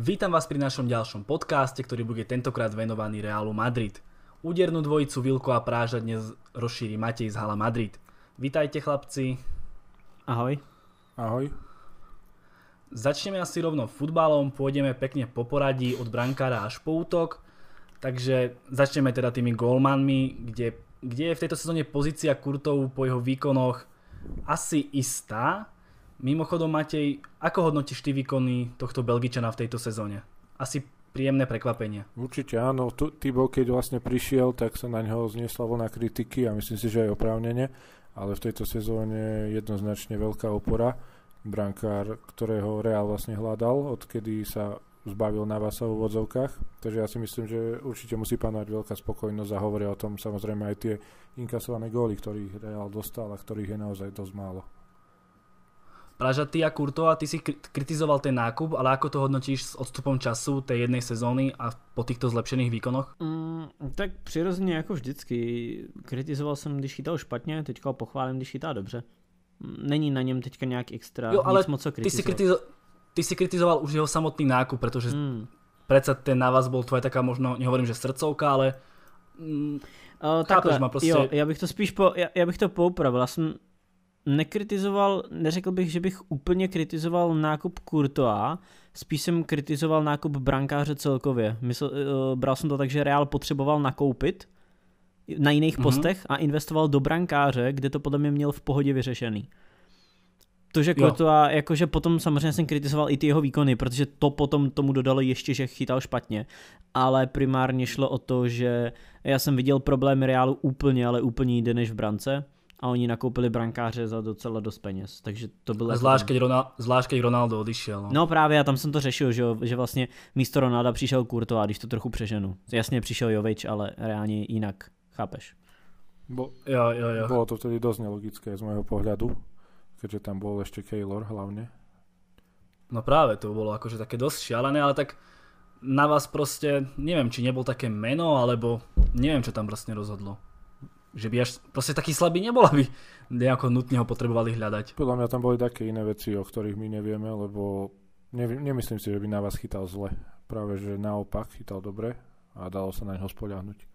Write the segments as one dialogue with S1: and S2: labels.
S1: Vítam vás pri našom ďalšom podcaste, ktorý bude tentokrát venovaný Realu Madrid. Údernú dvojicu Vilko a Práža dnes rozšíri Matej z Hala Madrid. Vítajte chlapci.
S2: Ahoj.
S3: Ahoj.
S1: Začneme asi rovno futbalom, pôjdeme pekne po poradí od brankára až po útok. Takže začneme teda tými golmanmi, kde, kde je v tejto sezóne pozícia Kurtov po jeho výkonoch asi istá, Mimochodom, Matej, ako hodnotíš ty výkony tohto Belgičana v tejto sezóne? Asi príjemné prekvapenie.
S3: Určite áno. Tibo, keď vlastne prišiel, tak sa na neho zniesla vlna kritiky a myslím si, že aj oprávnene. Ale v tejto sezóne jednoznačne veľká opora. Brankár, ktorého Real vlastne hľadal, odkedy sa zbavil na vás v úvodzovkách. Takže ja si myslím, že určite musí panovať veľká spokojnosť a hovoria o tom samozrejme aj tie inkasované góly, ktorých Real dostal a ktorých je naozaj dosť málo.
S1: Praža, ty a Kurtova, ty si kritizoval ten nákup, ale ako to hodnotíš s odstupom času tej jednej sezóny a po týchto zlepšených výkonoch?
S2: Mm, tak přirozeně jako vždycky. Kritizoval jsem, když chytal špatně, teďka ho pochválím, když chytá dobře. Není na něm teďka nějak extra jo, ale nic moc co
S1: ty si, kritizo- ty si kritizoval už jeho samotný nákup, pretože mm. predsa ten na vás bol tvoje taká možno, nehovorím, že srdcovka, ale
S2: mm, uh, takhle, ma prostě... Jo, já bych to spíš po, já, já bych to poupravil. Já jsem nekritizoval, neřekl bych, že bych úplně kritizoval nákup Courtois, spíš jsem kritizoval nákup brankáře celkově. Mysl, uh, bral jsem to tak, že Real potřeboval nakoupit na jiných mm-hmm. postech a investoval do brankáře, kde to podle mě měl v pohodě vyřešený. To, že Courtois, jakože potom samozřejmě jsem kritizoval i ty jeho výkony, protože to potom tomu dodalo ještě, že chytal špatně, ale primárně šlo o to, že já jsem viděl problémy Realu úplně, ale úplně jinde než v brance a oni nakoupili brankáře za docela dost peněz. Takže to bylo...
S1: Zvlášť keď, Ronald, zvlášť keď Ronaldo odišel.
S2: No. no právě, a tam jsem to řešil, že, že vlastně místo Ronalda přišel Kurto a když to trochu přeženu. Jasně přišel Jovič, ale reálně jinak, chápeš?
S3: Bo, jo, jo, jo. Bolo to vtedy dosť nelogické z môjho pohľadu, keďže tam bol ešte Keylor hlavne.
S1: No práve, to bolo akože také dosť šialené, ale tak na vás proste, neviem, či nebol také meno, alebo neviem, čo tam vlastne rozhodlo že by až proste taký slabý nebol, aby nejako nutne ho potrebovali hľadať.
S3: Podľa mňa tam boli také iné veci, o ktorých my nevieme, lebo ne, nemyslím si, že by na vás chytal zle. Práve, že naopak chytal dobre a dalo sa na neho spoľahnúť.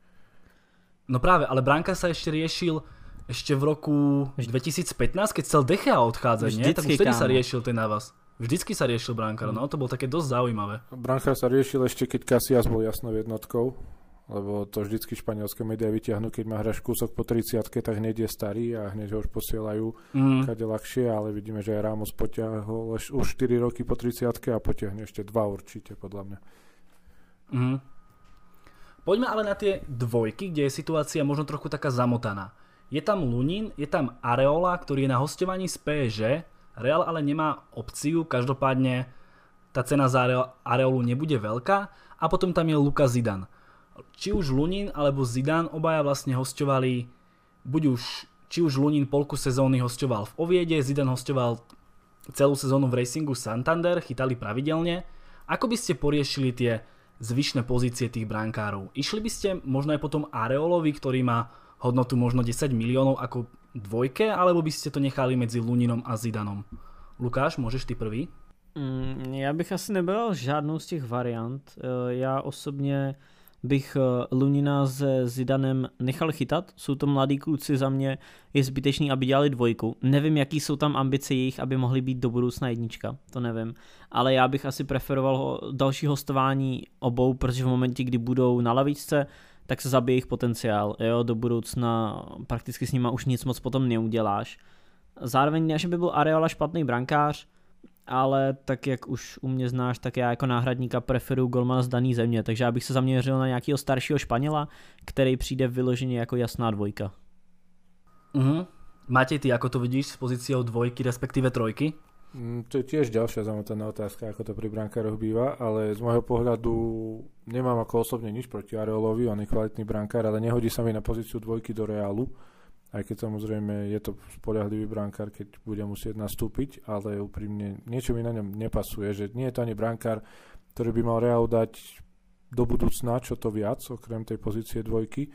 S1: No práve, ale Branka sa ešte riešil ešte v roku 2015, keď chcel Dechea odchádzať, Vždycky, nie? Tak už vtedy sa riešil ten na vás. Vždycky sa riešil Brankar, no to bolo také dosť zaujímavé.
S3: Brankar sa riešil ešte, keď Casillas bol jasnou jednotkou lebo to vždycky španielské médiá vyťahnú, keď má hráš kúsok po 30 tak hneď je starý a hneď ho už posielajú mm. kade ľahšie, ale vidíme, že aj Ramos potiahol už 4 roky po 30 a potiahne ešte 2 určite, podľa mňa.
S1: Mm. Poďme ale na tie dvojky, kde je situácia možno trochu taká zamotaná. Je tam Lunin, je tam Areola, ktorý je na hostovaní z PSG, Real ale nemá opciu, každopádne tá cena za Areolu nebude veľká a potom tam je Luka Zidan či už Lunin alebo Zidane obaja vlastne hostovali, buď už, či už Lunin polku sezóny hostoval v Oviede, Zidane hostoval celú sezónu v Racingu Santander, chytali pravidelne. Ako by ste poriešili tie zvyšné pozície tých brankárov? Išli by ste možno aj potom Areolovi, ktorý má hodnotu možno 10 miliónov ako dvojke, alebo by ste to nechali medzi Luninom a Zidanom? Lukáš, môžeš ty prvý?
S2: Mm, já bych asi nebral žádnou z těch variant. E, já osobně bych eh, Lunina se Zidanem nechal chytat. Jsou to mladí kluci za mě, je zbytečný, aby dělali dvojku. Nevím, jaký jsou tam ambice jejich, aby mohli být do budoucna jednička, to nevím. Ale já bych asi preferoval další hostování obou, protože v momentě, kdy budou na lavičce, tak se zabije jejich potenciál. Jo? Do budoucna prakticky s nima už nic moc potom neuděláš. Zároveň že by byl Areola špatný brankář, ale tak jak už u mě znáš, tak já jako náhradníka preferuji golmana z daný země, takže já bych se zaměřil na nějakého staršího Španěla, který přijde vyloženě jako jasná dvojka.
S1: Uh-huh. Matej, ty ako to vidíš s pozíciou dvojky, respektíve trojky?
S3: Mm, to je tiež ďalšia zamotaná otázka, ako to pri brankároch býva, ale z môjho pohľadu nemám ako osobne nič proti Areolovi, on je kvalitný brankár, ale nehodí sa mi na pozíciu dvojky do Reálu aj keď samozrejme je to spolahlivý brankár, keď bude musieť nastúpiť, ale úprimne niečo mi na ňom nepasuje, že nie je to ani brankár, ktorý by mal Real dať do budúcna čo to viac, okrem tej pozície dvojky,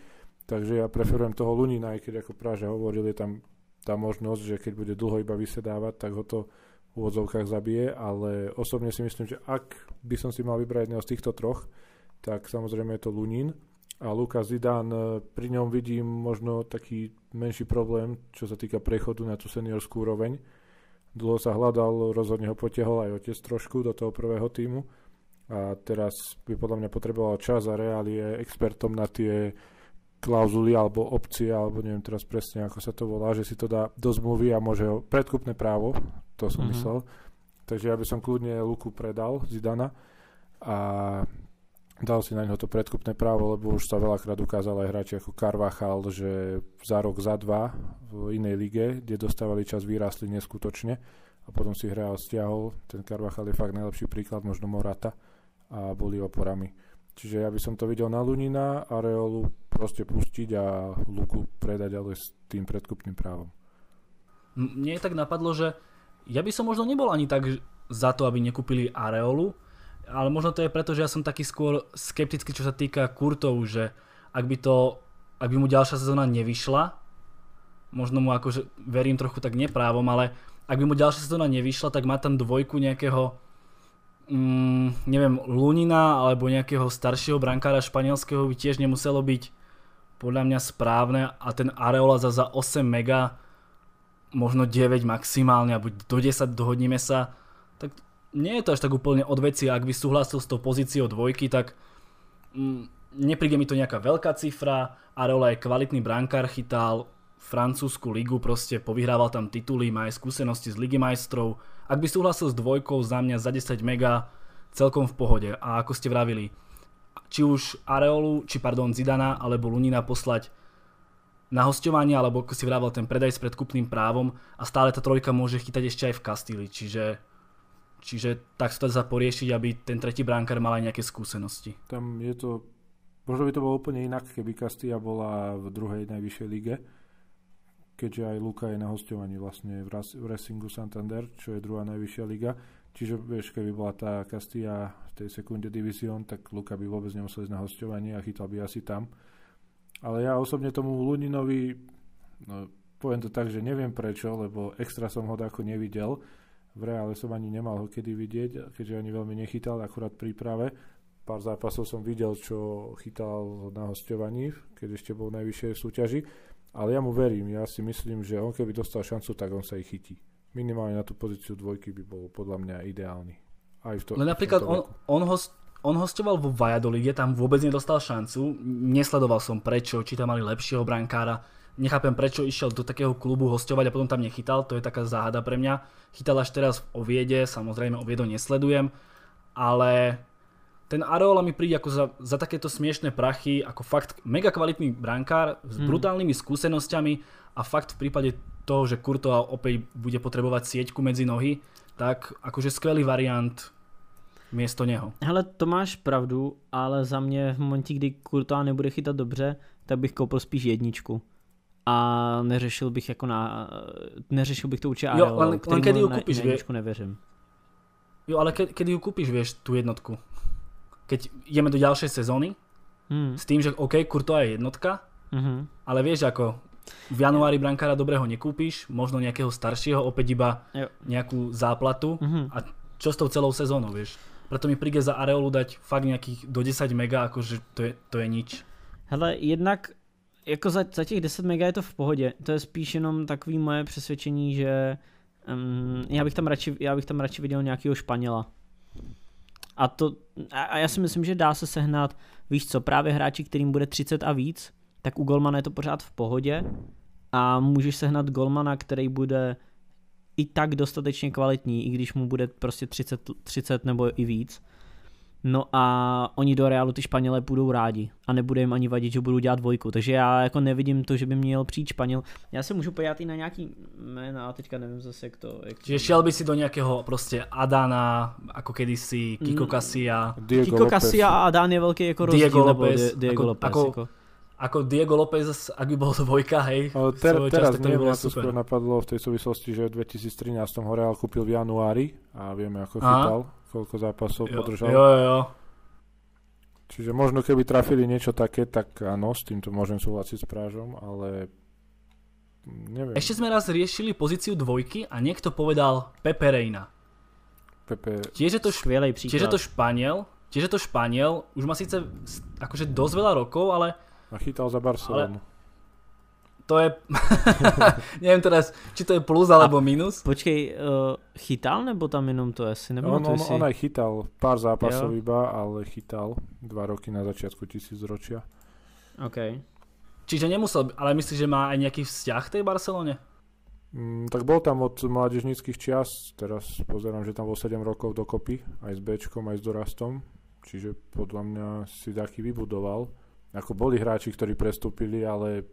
S3: takže ja preferujem toho Lunina, aj keď ako práve hovoril, je tam tá možnosť, že keď bude dlho iba vysedávať, tak ho to úvodzovkách zabije, ale osobne si myslím, že ak by som si mal vybrať jedného z týchto troch, tak samozrejme je to Lunin a Luka Zidane, pri ňom vidím možno taký menší problém, čo sa týka prechodu na tú seniorskú úroveň. Dlho sa hľadal, rozhodne ho potiahol aj otec trošku do toho prvého týmu a teraz by podľa mňa potreboval čas a Real je expertom na tie klauzuly alebo opcie, alebo neviem teraz presne, ako sa to volá, že si to dá do zmluvy a môže ho predkupné právo, to som mm-hmm. myslel. Takže ja by som kľudne Luku predal Zidana a dal si na neho to predkupné právo, lebo už sa veľakrát ukázal aj hráči ako Carvachal, že za rok, za dva v inej lige, kde dostávali čas, vyrastli neskutočne a potom si hral stiahol. Ten Carvachal je fakt najlepší príklad, možno Morata a boli oporami. Čiže ja by som to videl na Lunina, Areolu proste pustiť a Luku predať, ale s tým predkupným právom.
S1: Mne tak napadlo, že ja by som možno nebol ani tak za to, aby nekúpili Areolu, ale možno to je preto, že ja som taký skôr skeptický, čo sa týka Kurtov, že ak by to, ak by mu ďalšia sezóna nevyšla, možno mu akože verím trochu tak neprávom, ale ak by mu ďalšia sezóna nevyšla, tak má tam dvojku nejakého mm, neviem, Lunina alebo nejakého staršieho brankára španielského by tiež nemuselo byť podľa mňa správne a ten Areola za, za 8 mega možno 9 maximálne, alebo do 10 dohodníme sa, nie je to až tak úplne od veci, ak by súhlasil s tou pozíciou dvojky, tak mm, nepríde mi to nejaká veľká cifra, Areola je kvalitný brankár, chytal francúzsku ligu, proste povyhrával tam tituly, má aj skúsenosti z Ligy majstrov. Ak by súhlasil s dvojkou za mňa za 10 mega, celkom v pohode. A ako ste vravili, či už Areolu, či pardon Zidana alebo Lunina poslať na hostovanie, alebo ako si vravel ten predaj s predkupným právom a stále tá trojka môže chytať ešte aj v Kastíli, čiže, čiže tak sa to dá poriešiť, aby ten tretí bránkar mal aj nejaké skúsenosti.
S3: Tam je to, možno by to bolo úplne inak, keby Castilla bola v druhej najvyššej lige, keďže aj Luka je na hostovaní vlastne v, Racingu Santander, čo je druhá najvyššia liga. Čiže vieš, keby bola tá Castilla v tej sekunde divizión, tak Luka by vôbec nemusel ísť na hostovanie a chytal by asi tam. Ale ja osobne tomu Luninovi, no, poviem to tak, že neviem prečo, lebo extra som ho ako nevidel. V reále som ani nemal ho kedy vidieť, keďže ani veľmi nechytal, akurát príprave. Pár zápasov som videl, čo chytal na hostovaní, keď ešte bol v najvyššej súťaži ale ja mu verím, ja si myslím, že on keby dostal šancu, tak on sa ich chytí. Minimálne na tú pozíciu dvojky by bol podľa mňa ideálny.
S1: Aj v to, Len napríklad on, on, host, on hostoval vo Valladolide, tam vôbec nedostal šancu. Nesledoval som prečo, či tam mali lepšieho brankára. Nechápem, prečo išiel do takého klubu hostovať a potom tam nechytal, to je taká záhada pre mňa. Chytal až teraz v Oviede, samozrejme Oviedo nesledujem, ale ten Areola mi príde ako za, za takéto smiešné prachy, ako fakt mega kvalitný brankár s hmm. brutálnymi skúsenosťami a fakt v prípade toho, že Kurto opäť bude potrebovať sieťku medzi nohy, tak akože skvelý variant miesto neho.
S2: Hele, to máš pravdu, ale za mě v momentě, kdy Kurto nebude chytat dobře, tak bych koupil spíš jedničku. A neřešil bych jako na... Neřešil bych to určitě jo, len, len kedy ju kúpiš, na, na nevěřím.
S1: Jo, ale ke, kedy ju kúpiš, vieš, tú jednotku? keď ideme do ďalšej sezóny, hmm. s tým, že OK, Kurtová je jednotka, hmm. ale vieš ako, v januári brankára dobrého nekúpiš, možno nejakého staršieho, opäť iba jo. nejakú záplatu hmm. a čo s tou celou sezónou, vieš. Preto mi príde za Areolu dať fakt nejakých do 10 mega, akože to je, to je nič.
S2: Hele, jednak jako za, za těch 10 mega je to v pohodě. To je spíš jenom takový moje přesvědčení, že um, já, bych tam radši, já bych tam radši viděl nějakého Španěla. A, to, a já si myslím, že dá se sehnat, víš co, právě hráči, kterým bude 30 a víc, tak u Golmana je to pořád v pohodě a můžeš sehnat Golmana, který bude i tak dostatečně kvalitní, i když mu bude prostě 30, 30 nebo i víc. No a oni do Realu ty Španělé budou rádi a nebude jim ani vadit, že budou dělat dvojku. Takže já jako nevidím to, že by měl přijít Španěl. Já se můžu podívat i na nějaký jména, a teďka nevím zase, jak to... Jak
S1: Čiže šel by si do nějakého prostě Adana, jako kedysi, Kiko Casia.
S2: Diego Kiko Casia a Adan je velký jako rozdíl, Diego Lopez, Diego
S1: ako,
S2: Lopez.
S1: Ako, jako. ako Diego Lopez, ak by bol dvojka, hej.
S3: Ale ter, teraz čas, neviem, ako skôr napadlo v tej súvislosti, že v 2013 ho Real kúpil v januári a vieme, ako chytal, koľko zápasov jo, podržal.
S1: Jo, jo, jo.
S3: Čiže možno keby trafili niečo také, tak áno, s týmto môžem súhlasiť s Prážom, ale neviem.
S1: Ešte sme raz riešili pozíciu dvojky a niekto povedal Pepe Reina.
S3: Pepe,
S1: Tiež je to,
S2: Skvělej příklad.
S1: tiež je to Španiel, tiež je to Španiel, už má síce akože dosť veľa rokov, ale
S3: a chytal za Barcelonu.
S1: To je, neviem teraz, či to je plus alebo minus.
S2: Počkej, uh, chytal nebo tam jenom to asi? Nebo
S3: On,
S2: to
S3: on,
S2: si...
S3: on aj chytal pár zápasov
S2: Jo.
S3: iba, ale chytal dva roky na začiatku tisícročia.
S2: OK.
S1: Čiže nemusel, ale myslíš, že má aj nejaký vzťah k tej Barcelone?
S3: Mm, tak bol tam od mládežníckých čias, teraz pozerám, že tam bol 7 rokov dokopy, aj s Bčkom, aj s dorastom, čiže podľa mňa si taký vybudoval. Ako boli hráči, ktorí prestúpili, ale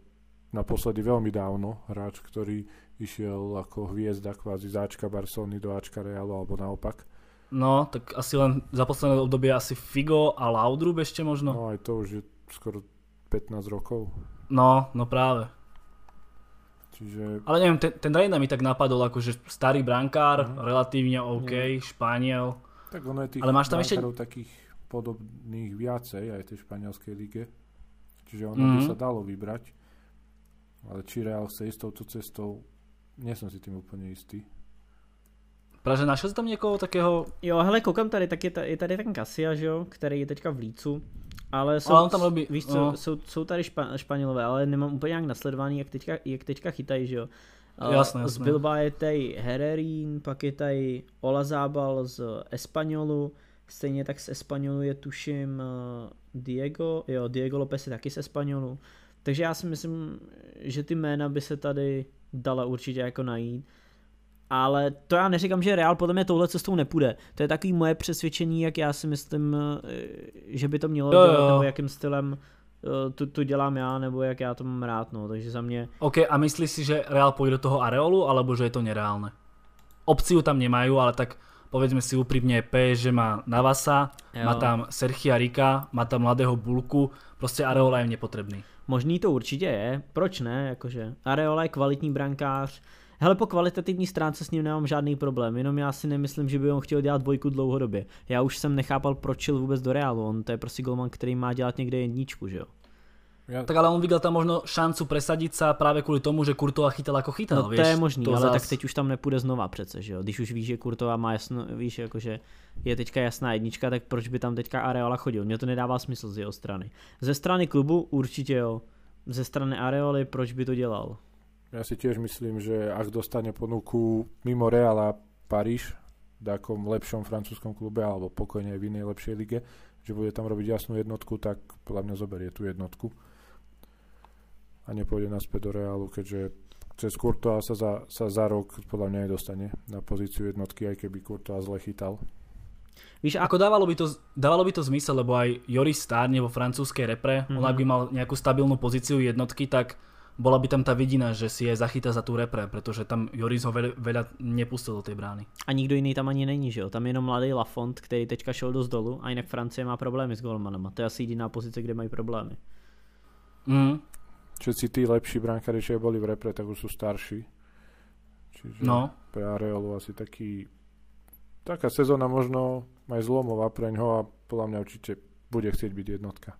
S3: naposledy veľmi dávno, hráč, ktorý išiel ako hviezda kvázi z Ačka Barcelony do Ačka Realu, alebo naopak.
S1: No, tak asi len za posledné obdobie asi Figo a Laudrup ešte možno.
S3: No aj to už je skoro 15 rokov.
S1: No, no práve.
S3: Čiže
S1: Ale neviem, ten, ten Reina mi tak napadol, akože starý brankár,
S3: Mhm.
S1: relatívne OK, Španiel.
S3: tak ono je tých
S1: Ale máš tam ešte-
S3: takých podobných viacej aj tej španielskej lige. Čiže ono by
S1: Mhm.
S3: sa dalo vybrať. Ale či Real chce ísť touto cestou, nie som si tým úplne istý.
S1: Praže našiel si tam někoho takého,
S2: Jo, hele, koukám tady, tak je, ta, je tady ten Kasia, že jo, který je teďka v Lícu. Ale jsou,
S1: Ale on tam robí-
S2: víš co,
S1: no.
S2: jsou, jsou tady špa, Španělové, ale nemám úplně nějak nasledovaný, jak teďka, jak teďka chytají, že jo. A
S1: Jasné,
S2: Z
S1: jasné.
S2: Bilba je tady Hererín, pak je tady Olazábal z Espanolu, stejně tak z Espanolu je tuším eh, Diego, jo, Diego Lopez je taky z Espanolu. Takže já si myslím, že ty jména by se tady dala určitě jako najít. Ale to já neříkám, že Real podle mě touhle cestou nepůjde. To je takový moje přesvědčení, jak já si myslím, eh, že by to mělo
S1: Jo,
S2: dělat,
S1: jo.
S2: nebo jakým stylem eh, to, to dělám já, nebo jak já to mám rád, no. Takže za mě,
S1: OK, a myslíš si, že Real pôjde do toho Areolu, alebo že je to nereálne? Opciu tam nemajú, ale tak povedzme si úprimne, PSG má Navasa,
S2: Jo.
S1: má tam Sergia Rika, má tam mladého Bulku, prostě Areola je nepotrebný.
S2: Možný to určitě je, proč ne, jakože. Areola je kvalitní brankář, Hele, po kvalitativní stránce s ním nemám žádný problém, jenom já si nemyslím, že by on chtěl dělat dvojku dlouhodobě. Já už jsem nechápal, proč šel vůbec do Realu, on to je prostě golman, který má dělat někde jedničku, že jo.
S3: Ja,
S1: Tak ale on videl tam možno šancu presadiť sa práve kvôli tomu, že Courtois chytal ako chytal,
S2: No
S1: vieš.
S2: to je možný,
S1: to
S2: ale
S1: zas-
S2: tak teď už tam nepůjde znova přece, že jo. Když už víš, že Kurtová má jasno, víš, jakože je teďka jasná jednička, tak proč by tam teďka Areola chodil? Mně to nedává smysl z jeho strany. Ze strany klubu určitě jo. Ze strany Areoly proč by to dělal?
S3: ja si tiež myslím, že ak dostane ponuku mimo Reala Paríž, v takom lepšom francúzskom klube, alebo pokojne v inej lepšej lige, že bude tam robiť jasnú jednotku, tak podľa mňa zoberie tú jednotku a nepôjde naspäť do Reálu, keďže cez Courtois sa za, sa za rok podľa mňa nedostane na pozíciu jednotky, aj keby Courtois zle chytal.
S2: Víš,
S1: Ako dávalo by, to, dávalo by to zmysel, lebo aj Joris stárne vo francúzskej repre, mm-hmm. on
S2: Mhm.
S1: ak by mal nejakú stabilnú pozíciu jednotky, tak bola by tam tá vidina, že si aj zachytá za tú repre, pretože tam Joris ho veľa, veľa nepustil do tej brány.
S2: a nikdo jiný tam ani není, že jo. Tam je jenom mladý Lafont, který teďka šel dost dolů a jinak Francie má problémy s golmanama. To je asi jediná pozice, kde mají problémy.
S1: Mm,
S3: Všetci tí lepší brankári, čo boli v repre, tak už sú starší. Čiže
S1: no,
S3: pre Areolu asi taký taká sezóna možno aj zlomová pre ňoho a podľa mňa určite bude chcieť byť jednotka.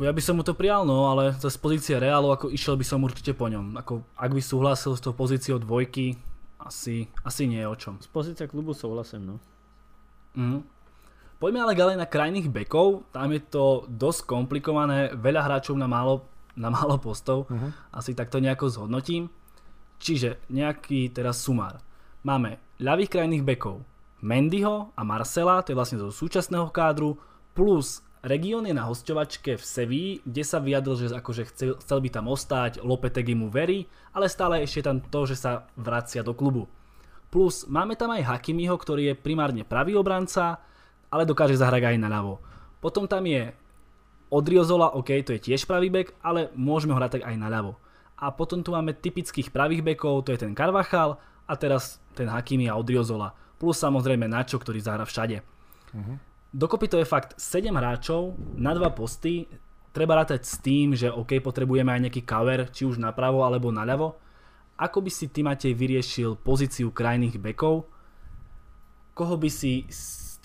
S1: ja by som mu to prijal, no, ale z pozície Realu, ako išiel by som určite po ňom. Ako, ak by súhlasil s tou pozíciou dvojky, asi, asi nie je o čom.
S2: Z pozice klubu souhlasím, no.
S1: Mhm. Poďme ale ďalej na krajných bekov, tam je to dosť komplikované, veľa hráčov na málo, na málo postov,
S3: Uh-huh.
S1: asi takto nejako zhodnotím. Čiže nejaký teraz sumár. Máme ľavých krajných bekov Mendyho a Marcela, to je vlastne zo súčasného kádru, plus Region je na hosťovačke v Seví, kde sa vyjadril, že akože chcel, chcel by tam ostať, Lopetegi mu verí, ale stále ešte tam to, že sa vracia do klubu. Plus máme tam aj Hakimiho, ktorý je primárne pravý obranca, ale dokáže zahrať aj na ľavo. Potom tam je Odriozola, OK, to je tiež pravý bek, ale môžeme ho hrať tak aj na ľavo. A potom tu máme typických pravých bekov, to je ten Carvachal a teraz ten Hakimi a Odriozola. Plus samozrejme Nacho, ktorý zahra všade.
S3: Uh-huh.
S1: Dokopy to je fakt 7 hráčov na dva posty. Treba rátať s tým, že OK, potrebujeme aj nejaký cover, či už napravo alebo naľavo. Ako by si ty, Matej, vyriešil pozíciu krajných bekov? Koho by si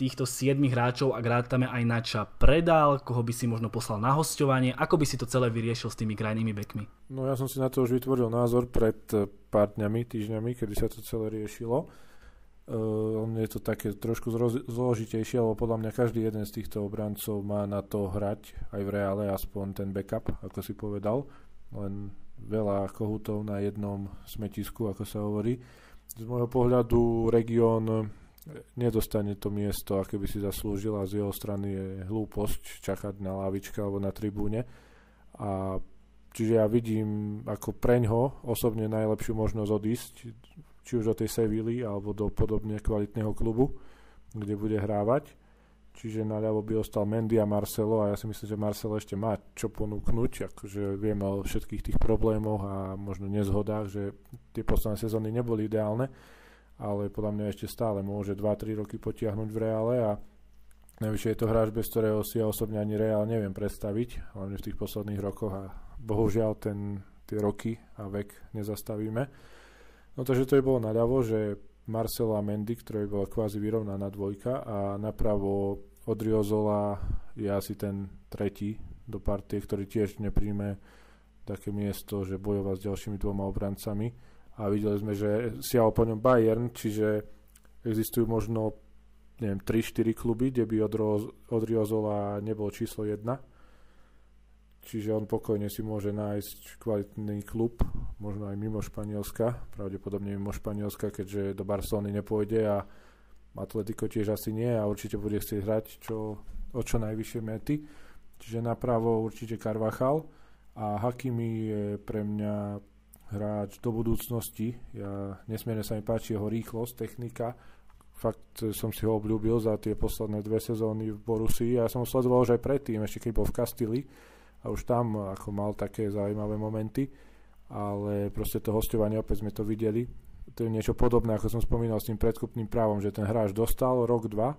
S1: týchto 7 hráčov, ak rátame aj Nača, predal, koho by si možno poslal na hostovanie, ako by si to celé vyriešil s tými krajnými bekmi?
S3: No ja som si na to už vytvoril názor pred eh, pár dňami, týždňami, kedy sa to celé riešilo. Uh, je to také trošku zložitejšie, lebo podľa mňa každý jeden z týchto obrancov má na to hrať aj v reále aspoň ten backup, ako si povedal. Len veľa kohutov na jednom smetisku, ako sa hovorí. Z môjho pohľadu región nedostane to miesto, aké by si zaslúžil a z jeho strany je hlúposť čakať na lavičke alebo na tribúne. A čiže ja vidím ako preňho osobne najlepšiu možnosť odísť či už do tej Sevilly alebo do podobne kvalitného klubu, kde bude hrávať. Čiže naľavo by ostal Mendy a Marcelo a ja si myslím, že Marcelo ešte má čo ponúknuť, akože vieme o všetkých tých problémoch a možno nezhodách, že tie posledné sezóny neboli ideálne, ale podľa mňa ešte stále môže 2-3 roky potiahnuť v reále a najvyššie je to hráč, bez ktorého si ja osobne ani reál neviem predstaviť, hlavne v tých posledných rokoch a bohužiaľ ten, tie roky a vek nezastavíme. No takže to je bolo naľavo, že Marcelo a Mendy, ktorá bola kvázi vyrovnaná dvojka a napravo Odriozola je asi ten tretí do partie, ktorý tiež nepríjme také miesto, že bojovať s ďalšími dvoma obrancami a videli sme, že siahol po ňom Bayern, čiže existujú možno neviem, 3-4 kluby, kde by Odriozola nebol číslo 1 Čiže on pokojne si môže nájsť kvalitný klub, možno aj mimo Španielska, pravdepodobne mimo Španielska, keďže do Barcelony nepôjde a Atletico tiež asi nie a určite bude chcieť hrať čo, o čo najvyššie mety. Čiže napravo určite Carvajal a Hakimi je pre mňa hráč do budúcnosti. Ja, nesmierne sa mi páči jeho rýchlosť, technika. Fakt som si ho obľúbil za tie posledné dve sezóny v Borusii. Ja som ho sledoval už aj predtým, ešte keď bol v Kastili a už tam ako mal také zaujímavé momenty, ale proste to hostovanie, opäť sme to videli, to je niečo podobné, ako som spomínal s tým predkupným právom, že ten hráč dostal rok, dva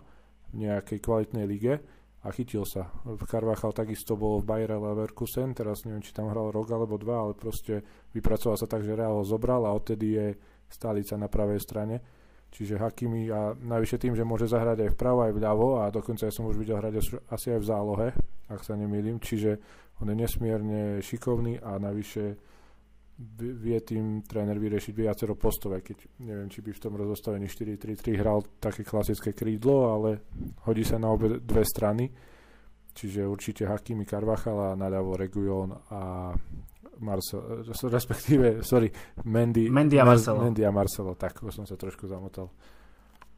S3: v nejakej kvalitnej lige a chytil sa. Carvachal takisto bol v Bayer Leverkusen, teraz neviem, či tam hral rok alebo dva, ale proste vypracoval sa tak, že Real ho zobral a odtedy je stálica na pravej strane. Čiže Hakimi a najvyššie tým, že môže zahrať aj vpravo, aj vľavo a dokonca ja som už videl hrať asi aj v zálohe, ak sa nemýlim. Čiže on je nesmierne šikovný a navyše vie tým tréner vyriešiť viacero postov, aj keď neviem, či by v tom rozostavení 4-3-3 hral také klasické krídlo, ale hodí sa na obe dve strany. Čiže určite Hakimi Carvajal a naľavo Reguilon a Marcel, respektíve, sorry, Mendy,
S1: Mendy a Marcelo.
S3: Mendy a Marcelo, tak, som sa trošku zamotal.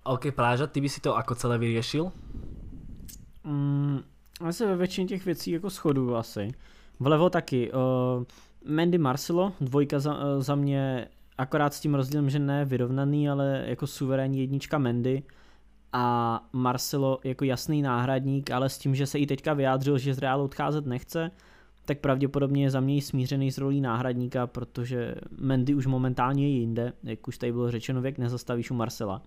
S1: OK, Pláža, ty by si to ako celé vyriešil?
S2: Mm, já se ve většině těch věcí jako shoduju asi. Vlevo taky. Uh, Mandy Marcelo, dvojka za, uh, za mě, akorát s tím rozdílem, že ne vyrovnaný, ale jako suverénní jednička Mandy a Marcelo jako jasný náhradník, ale s tím, že se i teďka vyjádřil, že z Realu odcházet nechce, tak pravděpodobně je za mě smířený s rolí náhradníka, protože Mendy už momentálně je jinde, jak už tady bylo řečeno, věk nezastavíš u Marcela.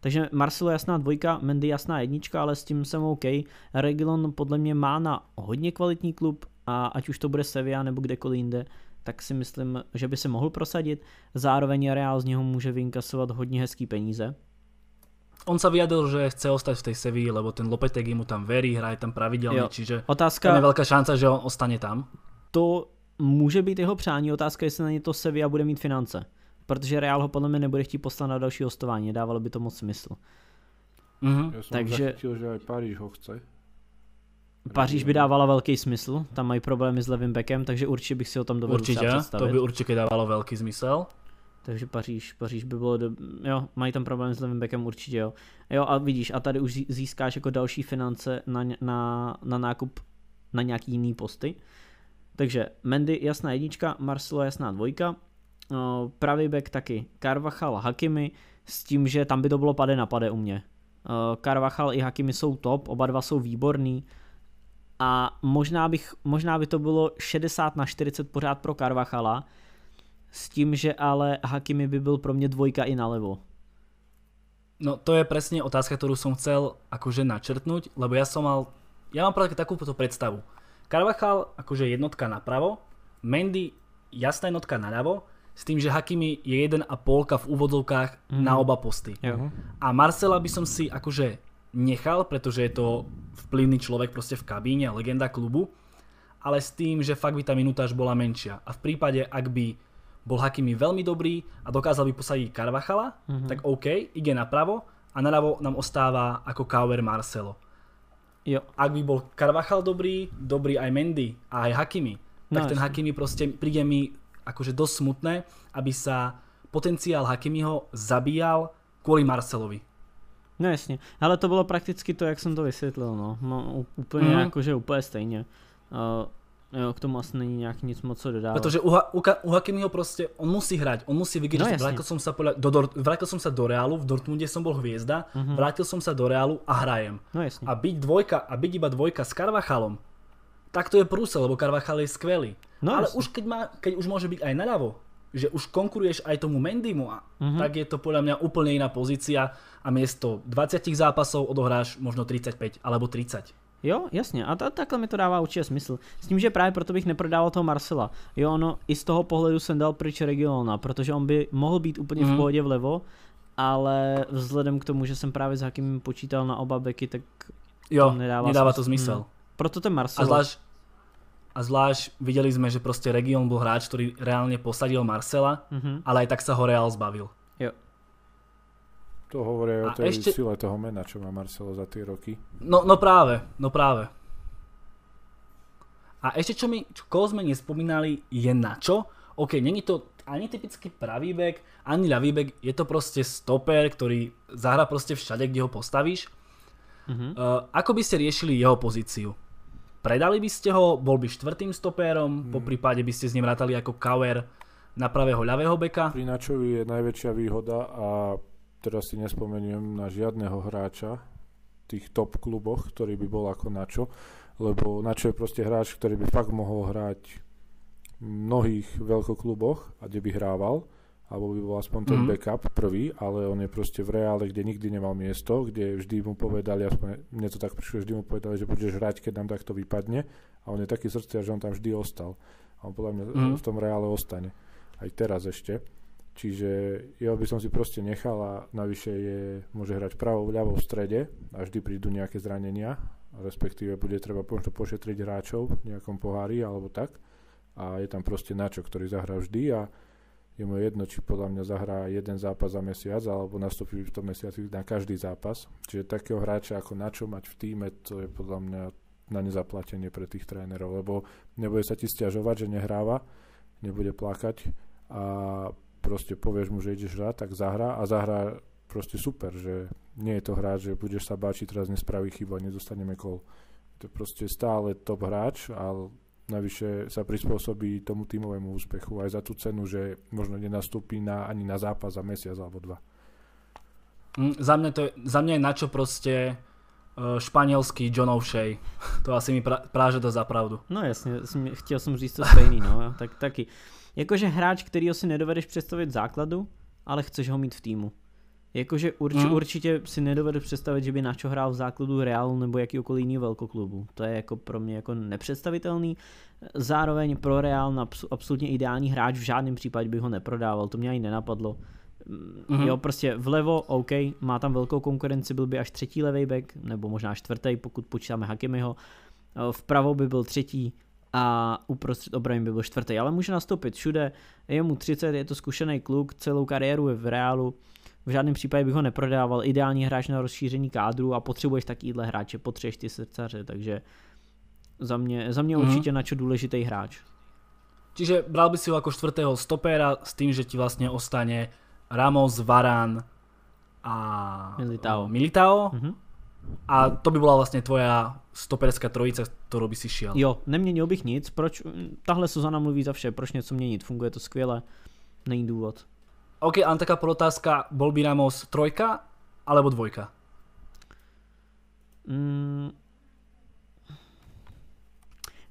S2: Takže Marcelo jasná dvojka, Mendy jasná jednička, ale s tím jsem OK. Regilon podle mě má na hodně kvalitní klub a ať už to bude Sevilla nebo kdekoliv jinde, tak si myslím, že by se mohl prosadit. Zároveň Real z něho může vynkasovat hodně hezký peníze.
S1: On sa vyjadril, že chce ostať v tej Sevilla, lebo ten Lopetegui mu tam verí, hraje tam pravidelne, jo. čiže
S2: otázka,
S1: tam je veľká šanca, že on ostane tam.
S2: To může být jeho přání, otázka, jestli na ně to Sevilla bude mít finance protože Real ho podle mě nebude chtít poslat na další hostování, dávalo by to moc smysl.
S3: Mm-hmm. Já jsem Takže... zachytil, že aj Paríž ho chce.
S2: Paříž by dávala velký smysl, tam mají problémy s levým backem, takže určitě bych si ho tam dovedl
S1: určitě,
S2: představit.
S1: to by určitě dávalo velký smysl.
S2: Takže Paříž, Paříž by bylo, do... jo, mají tam problém s levým backem určitě, jo. Jo a vidíš, a tady už získáš jako další finance na, na, na nákup na nějaký jiný posty. Takže Mendy jasná jednička, Marcelo jasná dvojka, pravý back taky Carvachal Hakimi s tím, že tam by to bylo pade na pade u mě. Carvachal i Hakimi jsou top, oba dva jsou výborný a možná, bych, možná by to bylo 60 na 40 pořád pro Carvachala s tím, že ale Hakimi by byl pro mě dvojka i nalevo.
S1: No to je presne otázka, ktorú som chcel akože načrtnúť, lebo ja som mal, ja mám takúto predstavu. Carvachal akože jednotka napravo, Mendy jasná jednotka naľavo s tým, že Hakimi je 1,5 v úvodzovkách mm. na oba posty.
S2: Jo.
S1: A Marcela by som si akože nechal, pretože je to vplyvný človek proste v kabíne, legenda klubu, ale s tým, že fakt by tá minutáž bola menšia. A v prípade, ak by bol Hakimi veľmi dobrý a dokázal by posadiť Carvachala, mm-hmm. tak OK, ide napravo a naľavo nám ostáva ako Kauer Marcelo.
S2: Jo.
S1: Ak by bol Carvachal dobrý, dobrý aj Mendy a aj Hakimi, tak
S2: No,
S1: ten
S2: jasne.
S1: Hakimi proste príde mi akože dosť smutné, aby sa potenciál Hakimiho zabíjal kvôli Marcelovi.
S2: No jasně, ale to bylo prakticky to, jak jsem to vysvětlil, no. no ú- úplně
S1: Mhm.
S2: mm. jakože úplně stejně. Uh, jo, k tomu asi není nějak nic moc co dodávat.
S1: Pretože u, u, u Hakimiho proste, on musí hrať, on musí vidieť,
S2: No jasne.
S1: vrátil som sa, podľa, do, Dor- vrátil som sa do Reálu, v Dortmunde som bol hviezda,
S2: Mhm.
S1: vrátil som sa do Reálu a hrajem.
S2: No jasně.
S1: A byť dvojka, a byť iba dvojka s Carvachalom, tak to je prúsel, lebo Carvachal je skvelý.
S2: No
S1: Ale
S2: jasne.
S1: už keď, má, keď už môže byť aj naľavo, že už konkuruješ aj tomu Mendymu, a,
S2: Mhm.
S1: tak je to podľa mňa úplne iná pozícia a miesto 20 zápasov odohráš možno 35 alebo 30.
S2: Jo, jasně. A ta, takhle mi to dává určitě smysl. S tím, že právě proto bych neprodával toho Marcela. Jo, ono, i z toho pohledu jsem dal pryč Regiona, protože on by mohl být úplně
S1: Mhm.
S2: v pohodě vlevo, ale vzhledem k tomu, že jsem právě s Hakimem počítal na oba beky, tak
S1: Jo,
S2: To nedáva
S1: nedáva
S2: smysl.
S1: to zmysel.
S2: proto ten
S1: A
S2: Marcel.
S1: zvlášť, a zvlášť videli sme, že proste Region bol hráč, ktorý reálne posadil Marcela,
S2: Mhm.
S1: ale aj tak sa ho Real zbavil.
S2: Jo.
S3: To hovorí o tej
S1: ešte-
S3: sile toho mena, čo má Marcelo za tie roky.
S1: No, no práve, no práve. A ešte čo mi, čo, koho sme nespomínali, je Načo. OK, není to ani typický pravý bek, ani ľavý bek, je to proste stoper, ktorý zahra proste všade, kde ho postavíš.
S2: Mhm.
S1: Uh, ako by ste riešili jeho pozíciu? Predali by ste ho, bol by štvrtým stopérom, po prípade by ste s ním rátali ako Kauer na pravého ľavého beka.
S3: Pri Načovi je najväčšia výhoda a teraz si nespomeniem na žiadneho hráča v tých top kluboch, ktorý by bol ako Načo, lebo Načo je proste hráč, ktorý by fakt mohol hrať v mnohých veľkokluboch a kde by hrával, alebo by bol aspoň ten
S1: Mhm.
S3: backup prvý, ale on je proste v reále, kde nikdy nemal miesto, kde vždy mu povedali, aspoň mne to tak prišlo, vždy mu povedali, že budeš hrať, keď nám takto vypadne a on je taký srdcia, že on tam vždy ostal. A on podľa mňa
S1: Mhm.
S3: v tom reále ostane. Aj teraz ešte. Čiže jeho by som si proste nechal a navyše je, môže hrať pravou, ľavou v strede a vždy prídu nejaké zranenia, respektíve bude treba možno pošetriť hráčov v nejakom pohári alebo tak. A je tam proste načo, ktorý zahrá vždy a je mu jedno, či podľa mňa zahrá jeden zápas za mesiac alebo nastúpi v tom mesiaci na každý zápas. Čiže takého hráča ako načo mať v týme, to je podľa mňa na nezaplatenie pre tých trénerov, lebo nebude sa ti stiažovať, že nehráva, nebude plakať a proste povieš mu, že ideš hrať, tak zahrá a zahrá proste super, že nie je to hráč, že budeš sa báčiť, teraz nespraví chybu a nedostaneme kol. To je proste stále top hráč a navyše sa prispôsobí tomu tímovému úspechu aj za tú cenu, že možno nenastúpi na, ani na zápas za mesiac alebo dva.
S1: Mm, za, mňa to je, za mňa je Načo proste uh, španielský John O'Shea. To asi mi pra, práže to za pravdu.
S2: No jasně, jsem- chtěl jsem říct to stejný, no, tak taky. Jakože hráč, kterýho si nedovedeš představit v základu, ale chceš ho mít v týmu. Jakože urč,
S1: Mhm.
S2: určitě si nedovedeš představit, že by Nacho hrál v základu Realu nebo jakýkoliv jiného velkoklubu. To je jako pro mě jako nepředstavitelný. Zároveň pro Real absolutně ideální hráč, v žádném případě bych ho neprodával, to mě ani nenapadlo. Mm,
S1: Mhm.
S2: Jo, prostě vlevo, OK, má tam velkou konkurenci, byl by až třetí levý back, nebo možná čtvrtý, pokud počítáme Hakimiho. Eh, Vpravo by byl třetí a uprostřed obrany by byl čtvrtý, ale může nastoupit všude. Je mu 30, je to zkušený kluk, celou kariéru je v Reálu. V žádném případě bych ho neprodával. Ideální hráč na rozšíření kádru a potřebuješ takovýhle hráče, potřebuješ ty srdcaře, takže za mě, za mě
S1: Mhm.
S2: určitě na čo důležitý hráč.
S1: Čiže bral by si ho ako štvrtého stopéra s tým, že ti vlastne ostane Ramos, Varán a
S2: Militao.
S1: Militao
S2: Mhm.
S1: a to by bola vlastne tvoja stoperská trojica, ktorou by si šiel.
S2: Jo, neměnil bych nic, proč, mm, tahle sezona mluví za vše, proč něco měnit, funguje to skvěle, není důvod.
S1: OK, ale taká podotázka, bol by Ramos trojka alebo dvojka?
S2: Mm.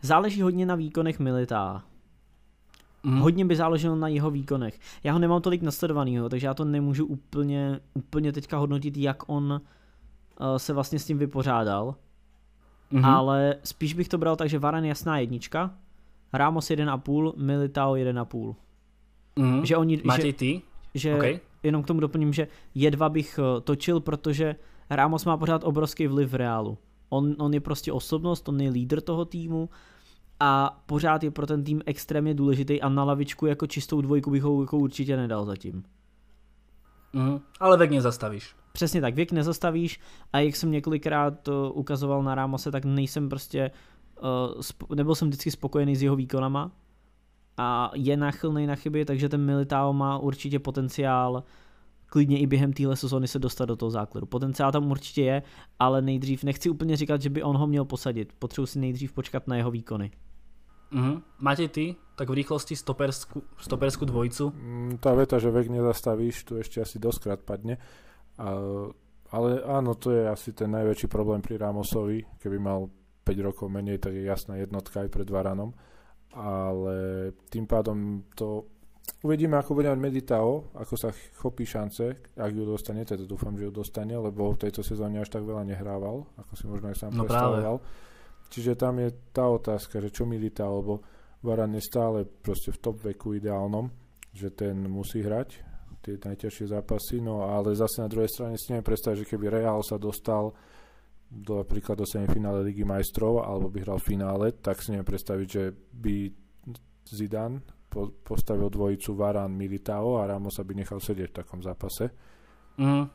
S2: Záleží hodně na výkonech Militá.
S1: Mhm.
S2: Hodně by záleželo na jeho výkonech. Já ho nemám tolik nasledovanýho, takže já to nemůžu úplně, úplně teďka hodnotit, jak on uh, se vlastně s tím vypořádal.
S1: Mhm.
S2: Ale spíš bych to bral tak, že Varan jasná jednička, Ramos 1,5, Militao 1,5.
S1: Mhm.
S2: Že oni,
S1: Matej,
S2: že,
S1: ty?
S2: Že
S1: OK.
S2: jenom k tomu doplním, že jedva bych eh, točil, protože Ramos má pořád obrovský vliv v Reálu. On, on je prostě osobnost, on je lídr toho týmu a pořád je pro ten tým extrémně důležitý a na lavičku jako čistou dvojku bych ho jako určitě nedal zatím.
S1: Mm, ale vek nezastavíš.
S2: Přesně tak, věk nezastavíš a jak jsem několikrát uh, ukazoval na Ramose, tak nejsem prostě, uh, sp- nebyl jsem vždycky spokojený s jeho výkonama a je náchylný na chyby, takže ten Militao má určitě potenciál klidně i během téhle sezóny se dostat do toho základu. Potenciál tam určitě je, ale nejdřív nechci úplně říkat, že by on ho měl posadit. Potřebuji si nejdřív počkat na jeho výkony.
S1: Mm-hmm. Máte ty tak v rýchlosti stoperskú, stoperskú dvojicu?
S3: Mm, tá veta, že vek nezastavíš, tu ešte asi doskrát padne. A, ale áno, to je asi ten najväčší problém pri Ramosovi. Keby mal 5 rokov menej, tak je jasná jednotka aj pred Varanom. Ale tým pádom to uvidíme, ako bude mať Meditao, ako sa chopí šance, ak ju dostane, teda dúfam, že ju dostane, lebo v tejto sezóne až tak veľa nehrával, ako si možno aj sám no predstavoval. Práve. Čiže tam je tá otázka, že čo Militao, lebo Varan je stále proste v top veku ideálnom, že ten musí hrať tie najťažšie zápasy, no ale zase na druhej strane si neviem predstaviť, že keby Real sa dostal do, napríklad do semifinále Ligy majstrov alebo by hral v finále, tak si neviem predstaviť, že by Zidane po, postavil dvojicu Varan Militao a Ramos by nechal sedieť v takom zápase. Mm.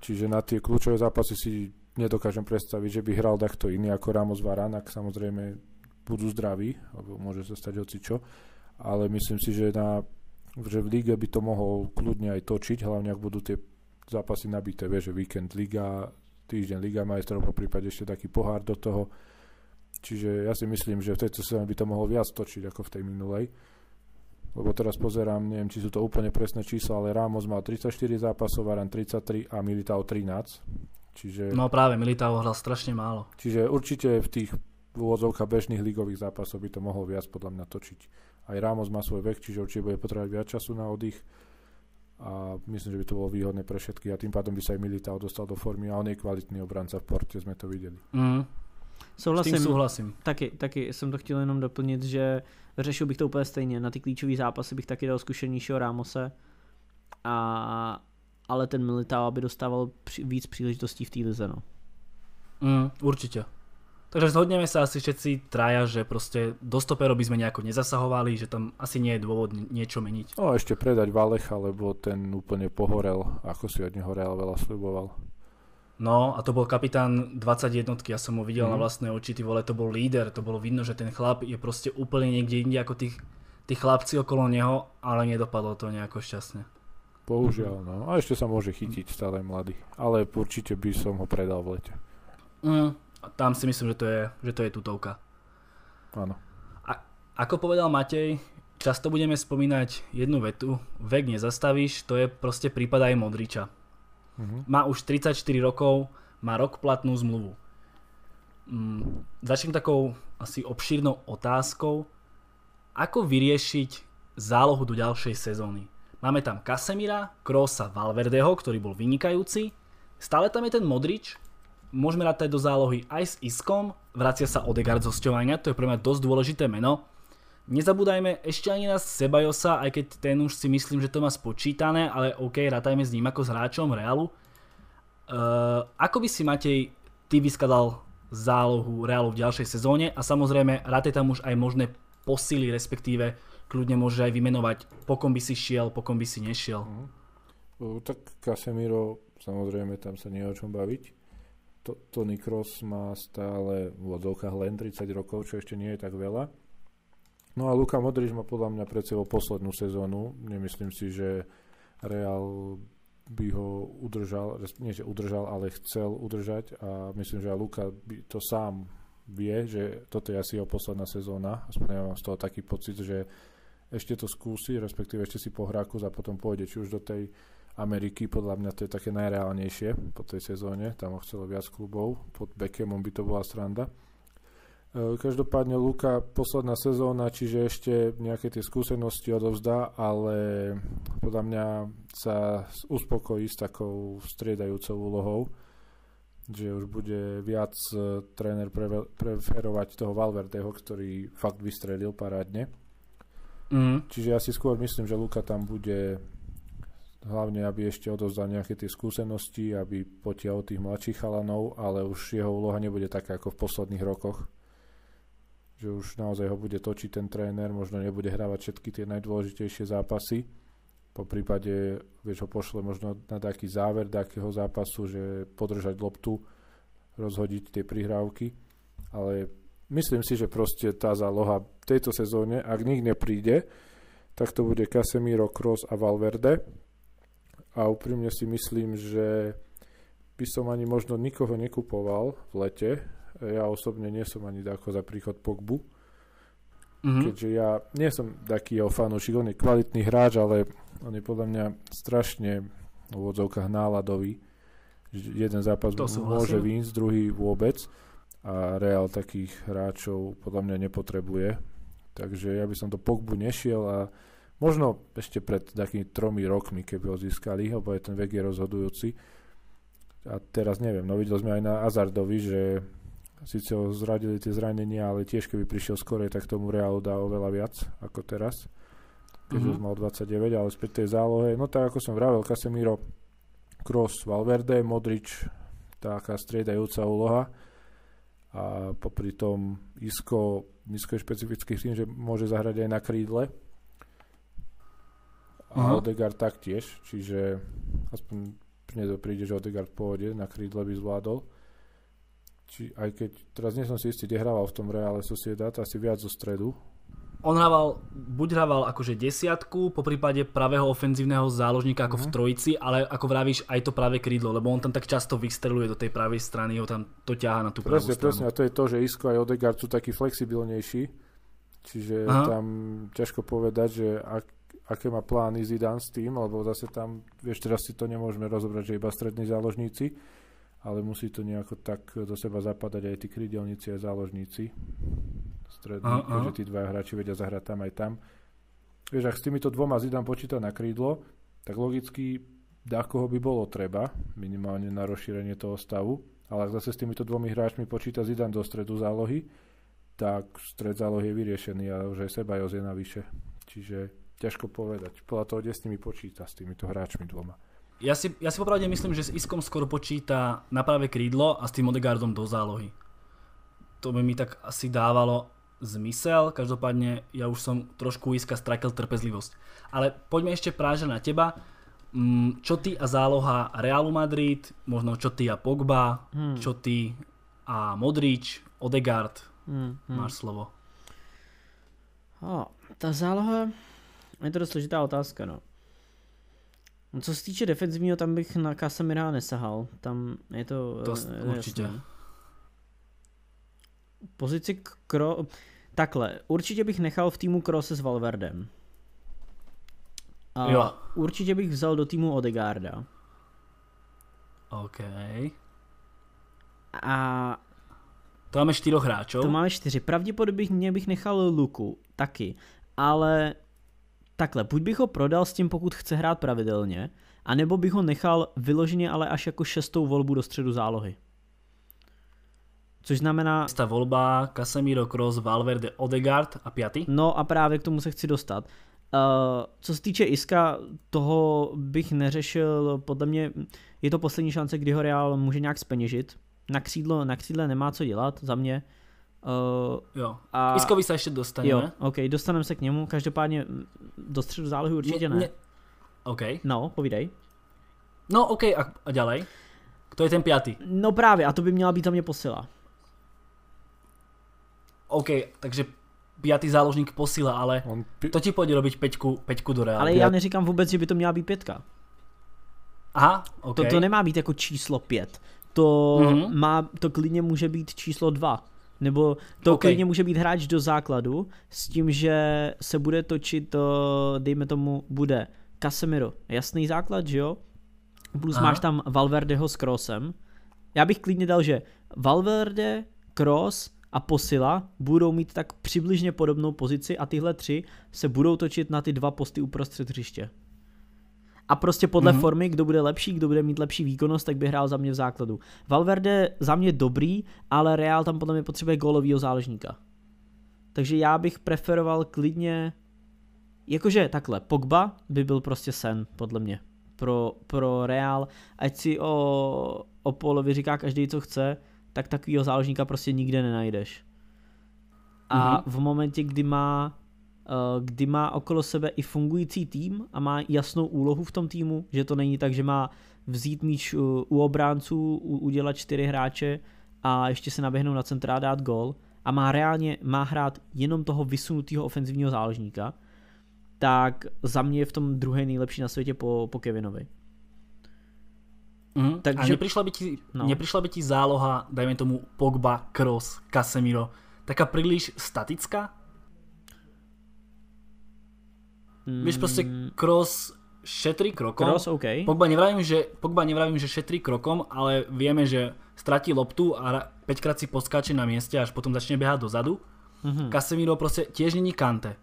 S3: Čiže na tie kľúčové zápasy si nedokážem predstaviť, že by hral takto iný ako Ramos Varan, ak samozrejme budú zdraví, lebo môže sa stať čo. ale myslím si, že, na, že v lige by to mohol kľudne aj točiť, hlavne ak budú tie zápasy nabité, vieš, že víkend liga, týždeň liga majstrov, po prípade ešte taký pohár do toho. Čiže ja si myslím, že v tejto sezóne by to mohol viac točiť ako v tej minulej. Lebo teraz pozerám, neviem, či sú to úplne presné čísla, ale Ramos mal 34 zápasov, Varan 33 a Militao 13. Čiže,
S1: no práve, Militao hral strašne málo.
S3: Čiže určite v tých v úvodzovka bežných ligových zápasov by to mohol viac podľa mňa točiť. Aj Ramos má svoj vek, čiže určite bude potrebovať viac času na oddych a myslím, že by to bolo výhodné pre všetky a tým pádom by sa aj Militao dostal do formy a on je kvalitný obranca v porte, sme to videli. Mm.
S1: Souhlasím. S tím souhlasím.
S2: Taky, taky jsem to chtěl jenom doplnit, že řešil bych to úplně stejně. Na ty klíčové zápasy bych taky dal zkušenějšího Rámose, a, ale ten Militao by dostával při, víc příležitostí v té lize. No.
S1: Mm, určitě. Takže zhodneme sa asi všetci traja, že proste do stoperov by sme nejako nezasahovali, že tam asi nie je dôvod niečo meniť.
S3: No a ešte predať Valecha, lebo ten úplne pohorel, ako si od neho Real veľa sľuboval.
S1: No a to bol kapitán 21, ja som ho videl mm. na mhm. vlastné oči, ty vole, to bol líder, to bolo vidno, že ten chlap je proste úplne niekde inde ako tých, tí chlapci okolo neho, ale nedopadlo to nejako šťastne.
S3: Bohužiaľ, no. A ešte sa môže chytiť, stále mladý. Ale určite by som ho predal v lete.
S1: Mm, a tam si myslím, že to je, že to je tutovka.
S3: Áno.
S1: A, ako povedal Matej, často budeme spomínať jednu vetu, vek nezastavíš, to je proste prípad aj Modriča. Uh-huh. Má už 34 rokov, má rok platnú zmluvu. Mm, začnem takou asi obšírnou otázkou, ako vyriešiť zálohu do ďalšej sezóny. Máme tam Casemira, Krosa, Valverdeho, ktorý bol vynikajúci, stále tam je ten Modrič, môžeme rátať do zálohy aj s Iskom, vracia sa Odegaard z hostovania, to je pre mňa dosť dôležité meno. Nezabúdajme ešte ani na Sebajosa, aj keď ten už si myslím, že to má spočítané, ale OK, rátajme s ním ako s hráčom Realu. Uh, ako by si Matej ty vyskladal zálohu Realu v ďalšej sezóne a samozrejme rátaj tam už aj možné posily, respektíve kľudne môže aj vymenovať, po kom by si šiel, po kom by si nešiel. Uh,
S3: tak Casemiro, samozrejme tam sa nie o čom baviť to, Tony Cross má stále v odovkách len 30 rokov, čo ešte nie je tak veľa. No a Luka Modrič má podľa mňa pred poslednú sezónu. Nemyslím si, že Real by ho udržal, nie že udržal, ale chcel udržať a myslím, že aj Luka by to sám vie, že toto je asi jeho posledná sezóna. Aspoň ja mám z toho taký pocit, že ešte to skúsi, respektíve ešte si pohrá kus a potom pôjde či už do tej Ameriky, podľa mňa to je také najreálnejšie po tej sezóne, tam ho chcelo viac klubov, pod Beckhamom by to bola sranda. E, každopádne Luka posledná sezóna, čiže ešte nejaké tie skúsenosti odovzdá, ale podľa mňa sa uspokojí s takou striedajúcou úlohou, že už bude viac e, tréner preferovať toho Valverdeho, ktorý fakt vystrelil parádne. Mm. Čiže ja si skôr myslím, že Luka tam bude hlavne aby ešte odozdal nejaké tie skúsenosti, aby potiahol tých mladších chalanov, ale už jeho úloha nebude taká ako v posledných rokoch. Že už naozaj ho bude točiť ten tréner, možno nebude hrávať všetky tie najdôležitejšie zápasy. Po prípade, vieš, ho pošle možno na taký záver takého zápasu, že podržať loptu, rozhodiť tie prihrávky. Ale myslím si, že proste tá záloha v tejto sezóne, ak nik nepríde, tak to bude Casemiro, Kroos a Valverde. A úprimne si myslím, že by som ani možno nikoho nekupoval v lete. Ja osobne nie som ani ako za príchod Pogbu. Mm-hmm. Keďže ja nie som taký jeho fanúšik, on je kvalitný hráč, ale on je podľa mňa strašne v úvodzovkách náladový. Jeden zápas to môže výjsť, druhý vôbec a Real takých hráčov podľa mňa nepotrebuje Takže ja by som do Pogbu nešiel a možno ešte pred takými tromi rokmi, keby ho získali, lebo je ten vek je rozhodujúci. A teraz neviem, no videli sme aj na Azardovi, že síce ho zradili tie zranenia, ale tiež keby prišiel skore, tak tomu Realu dá oveľa viac ako teraz. Keď mm-hmm. už mal 29, ale späť tej zálohe. No tak ako som vravel, Casemiro, Kroos, Valverde, Modrič, taká striedajúca úloha a popri tom Isko, Isko je špecifický tým, že môže zahrať aj na krídle a uh-huh. Odegaard taktiež, čiže aspoň mne to príde, že Odegaard pôjde, na krídle by zvládol. Či, aj keď, teraz nie som si istý, kde hrával v tom Reále Sociedad, asi viac zo stredu,
S1: on hrával, buď hrával akože desiatku, po prípade pravého ofenzívneho záložníka ako mm-hmm. v mhm. trojici, ale ako vravíš aj to pravé krídlo, lebo on tam tak často vystreluje do tej pravej strany, ho tam to ťaha na tú pravú
S3: presne,
S1: stranu.
S3: Presne, a to je to, že Isko aj Odegaard sú takí flexibilnejší, čiže Aha. tam ťažko povedať, že ak, aké má plány Zidane s tým, lebo zase tam, vieš, teraz si to nemôžeme rozobrať, že iba strední záložníci, ale musí to nejako tak do seba zapadať aj tí krydelníci a záložníci stredný, uh, uh. že tí dva hráči vedia zahrať tam aj tam. Vieš, ak s týmito dvoma Zidane počíta na krídlo, tak logicky koho by bolo treba, minimálne na rozšírenie toho stavu, ale ak zase s týmito dvomi hráčmi počíta Zidane do stredu zálohy, tak stred zálohy je vyriešený a už aj seba je navyše. Čiže ťažko povedať. Podľa toho, kde s nimi počíta, s týmito hráčmi dvoma.
S1: Ja si, ja si popravde myslím, že s Iskom skoro počíta na práve krídlo a s tým Odegardom do zálohy. To by mi tak asi dávalo zmysel, každopádne ja už som trošku iska stratil trpezlivosť. Ale poďme ešte práže na teba. Mm, čo ty a záloha Realu Madrid, možno čo ty a Pogba, hmm. čo ty a Modrič, Odegaard, hmm, hmm. máš slovo.
S2: Oh, ta záloha je to dost složitá otázka, no. Co se týče defenzivního, tam bych na Casemira nesahal. Tam je to...
S1: To je určitě. Jasné
S2: pozici Kro... Takhle, určitě bych nechal v týmu Krose s Valverdem. A jo. Určitě bych vzal do týmu Odegarda.
S1: OK.
S2: A...
S1: To máme čtyři hráčov.
S2: To máme čtyři. Pravděpodobně bych nechal Luku taky. Ale takhle, buď bych ho prodal s tím, pokud chce hrát pravidelně, anebo bych ho nechal vyloženě ale až jako šestou volbu do středu zálohy. Což znamená...
S1: Ta volba Casemiro, Kroos, Valverde, Odegaard a pětý?
S2: No a právě k tomu se chci dostat. Uh, co se týče Iska, toho bych neřešil, podle mě je to poslední šance, kdy ho Real může nějak speněžit. Na křídlo, na křídle nemá co dělat za mě.
S1: Uh, jo, a... Iskovi se ještě dostaneme.
S2: Jo, ok, dostaneme se k němu, každopádně do středu zálohy určitě ne. ne.
S1: OK.
S2: No, povídej.
S1: No, OK, a, a ďalej? Kto je ten piatý?
S2: No právě, a to by měla být za mě posila.
S1: OK, takže piatý záložník posila, ale pi- to ti pôjde robiť peťku, peťku do reálu.
S2: Ale já neříkám vůbec, že by to měla být pětka.
S1: Aha, OK.
S2: To, to nemá být jako číslo pět. To, mm-hmm. má, to klidně může být číslo dva. Nebo to okay. klidně může být hráč do základu s tím, že se bude točit, to, dejme tomu, bude Casemiro. Jasný základ, že jo? Plus Aha. máš tam Valverdeho s Kroosem. Já bych klidně dal, že Valverde, Kroos a posila budou mít tak přibližně podobnou pozici a tyhle tři se budou točit na ty dva posty uprostřed hřiště. A prostě podle mm-hmm. formy, kdo bude lepší, kdo bude mít lepší výkonnost, tak by hrál za mě v základu. Valverde za mě dobrý, ale Real tam podle mě potřebuje gólovýho záležníka. Takže já bych preferoval klidně, jakože takhle, Pogba by byl prostě sen, podle mě. pro, pro Real, ať si o, o Polovi říká každý, co chce, tak takovýho záložníka prostě nikde nenajdeš. A mm-hmm. v momentě, kdy má kdy má okolo sebe i fungující tým a má jasnou úlohu v tom týmu, že to není tak, že má vzít míč u obránců, udělat čtyři hráče a ještě se naběhnout na centra a dát gol a má reálně má hrát jenom toho vysunutého ofenzivního záložníka, tak za mě je v tom druhý nejlepší na světě po, po Kevinovi.
S1: Mm, Takže, a neprišla by, ti, no. neprišla by ti záloha, dajme tomu Pogba, Kroos, Casemiro, taká príliš statická? Mm. Vieš proste Kroos šetrí krokom.
S2: Kroos, okay.
S1: Pogba nevravím, že, Pogba nevravím, že šetrí krokom, ale vieme, že stratí loptu a 5 krát si poskáče na mieste, až potom začne behať dozadu. Mm-hmm. Casemiro proste tiež není kante.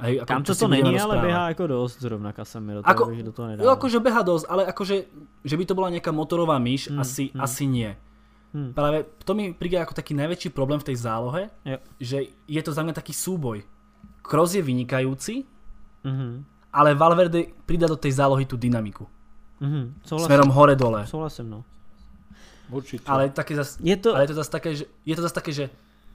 S2: Hej, ako Kam to není, ale běhá jako dost zrovna Casemiro, ako, do toho nedává.
S1: Jo, akože beha dosť, ale akože, že by to bola nejaká motorová myš, hmm, asi, hmm. asi nie. Hmm. Práve to mi príde ako taký najväčší problém v tej zálohe, jo. že je to za mňa taký súboj. Kroos je vynikajúci, mm-hmm. ale Valverde pridá do tej zálohy tú dynamiku. Mm-hmm. Smerom hore-dole.
S2: Súhlasím, no.
S3: Určite.
S1: Ale, také zas, je to... ale je to zase také, že, je to zase také, že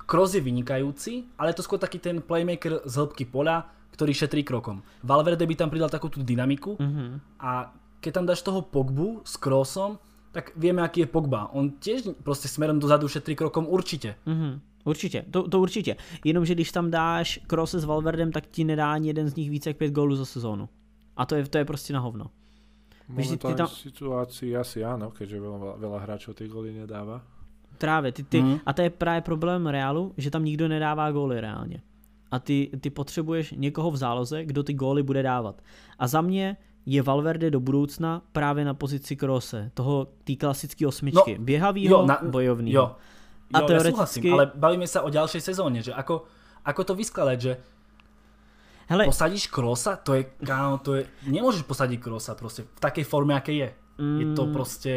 S1: Kroos je vynikajúci, ale je to skôr taký ten playmaker z hĺbky poľa, ktorý šetrí krokom. Valverde by tam pridal takú tú dynamiku mm-hmm. a keď tam dáš toho Pogbu s Kroosom, tak vieme, aký je Pogba. On tiež proste smerom dozadu šetrí krokom určite.
S2: Mm-hmm. Určitě, to, to určitě. Jenomže když tam dáš Krose s Valverdem, tak ti nedá ani jeden z nich více jak 5 gólů za sezónu. A to je, to je prostě na hovno.
S3: V tam... situácii asi áno, keďže veľa, veľa hráčov tie góly nedáva.
S2: Právě, ty, ty, mm. a to je právě problém Realu, že tam nikdo nedává góly reálně. A ty, ty potřebuješ někoho v záloze, kdo ty góly bude dávat. A za mě je Valverde do budoucna právě na pozici Krose, toho té klasické osmičky. No, Běhavýho, na, bojovného.
S1: Jo, a jo, teoreticky... ja súhlasím, ale bavíme sa o ďalšej sezóne, že ako, ako to vyskladať, že Hele, posadíš Krosa, to je, káno, to je, nemôžeš posadiť Krosa proste v takej forme, aké je. Mm. Je to mm. proste...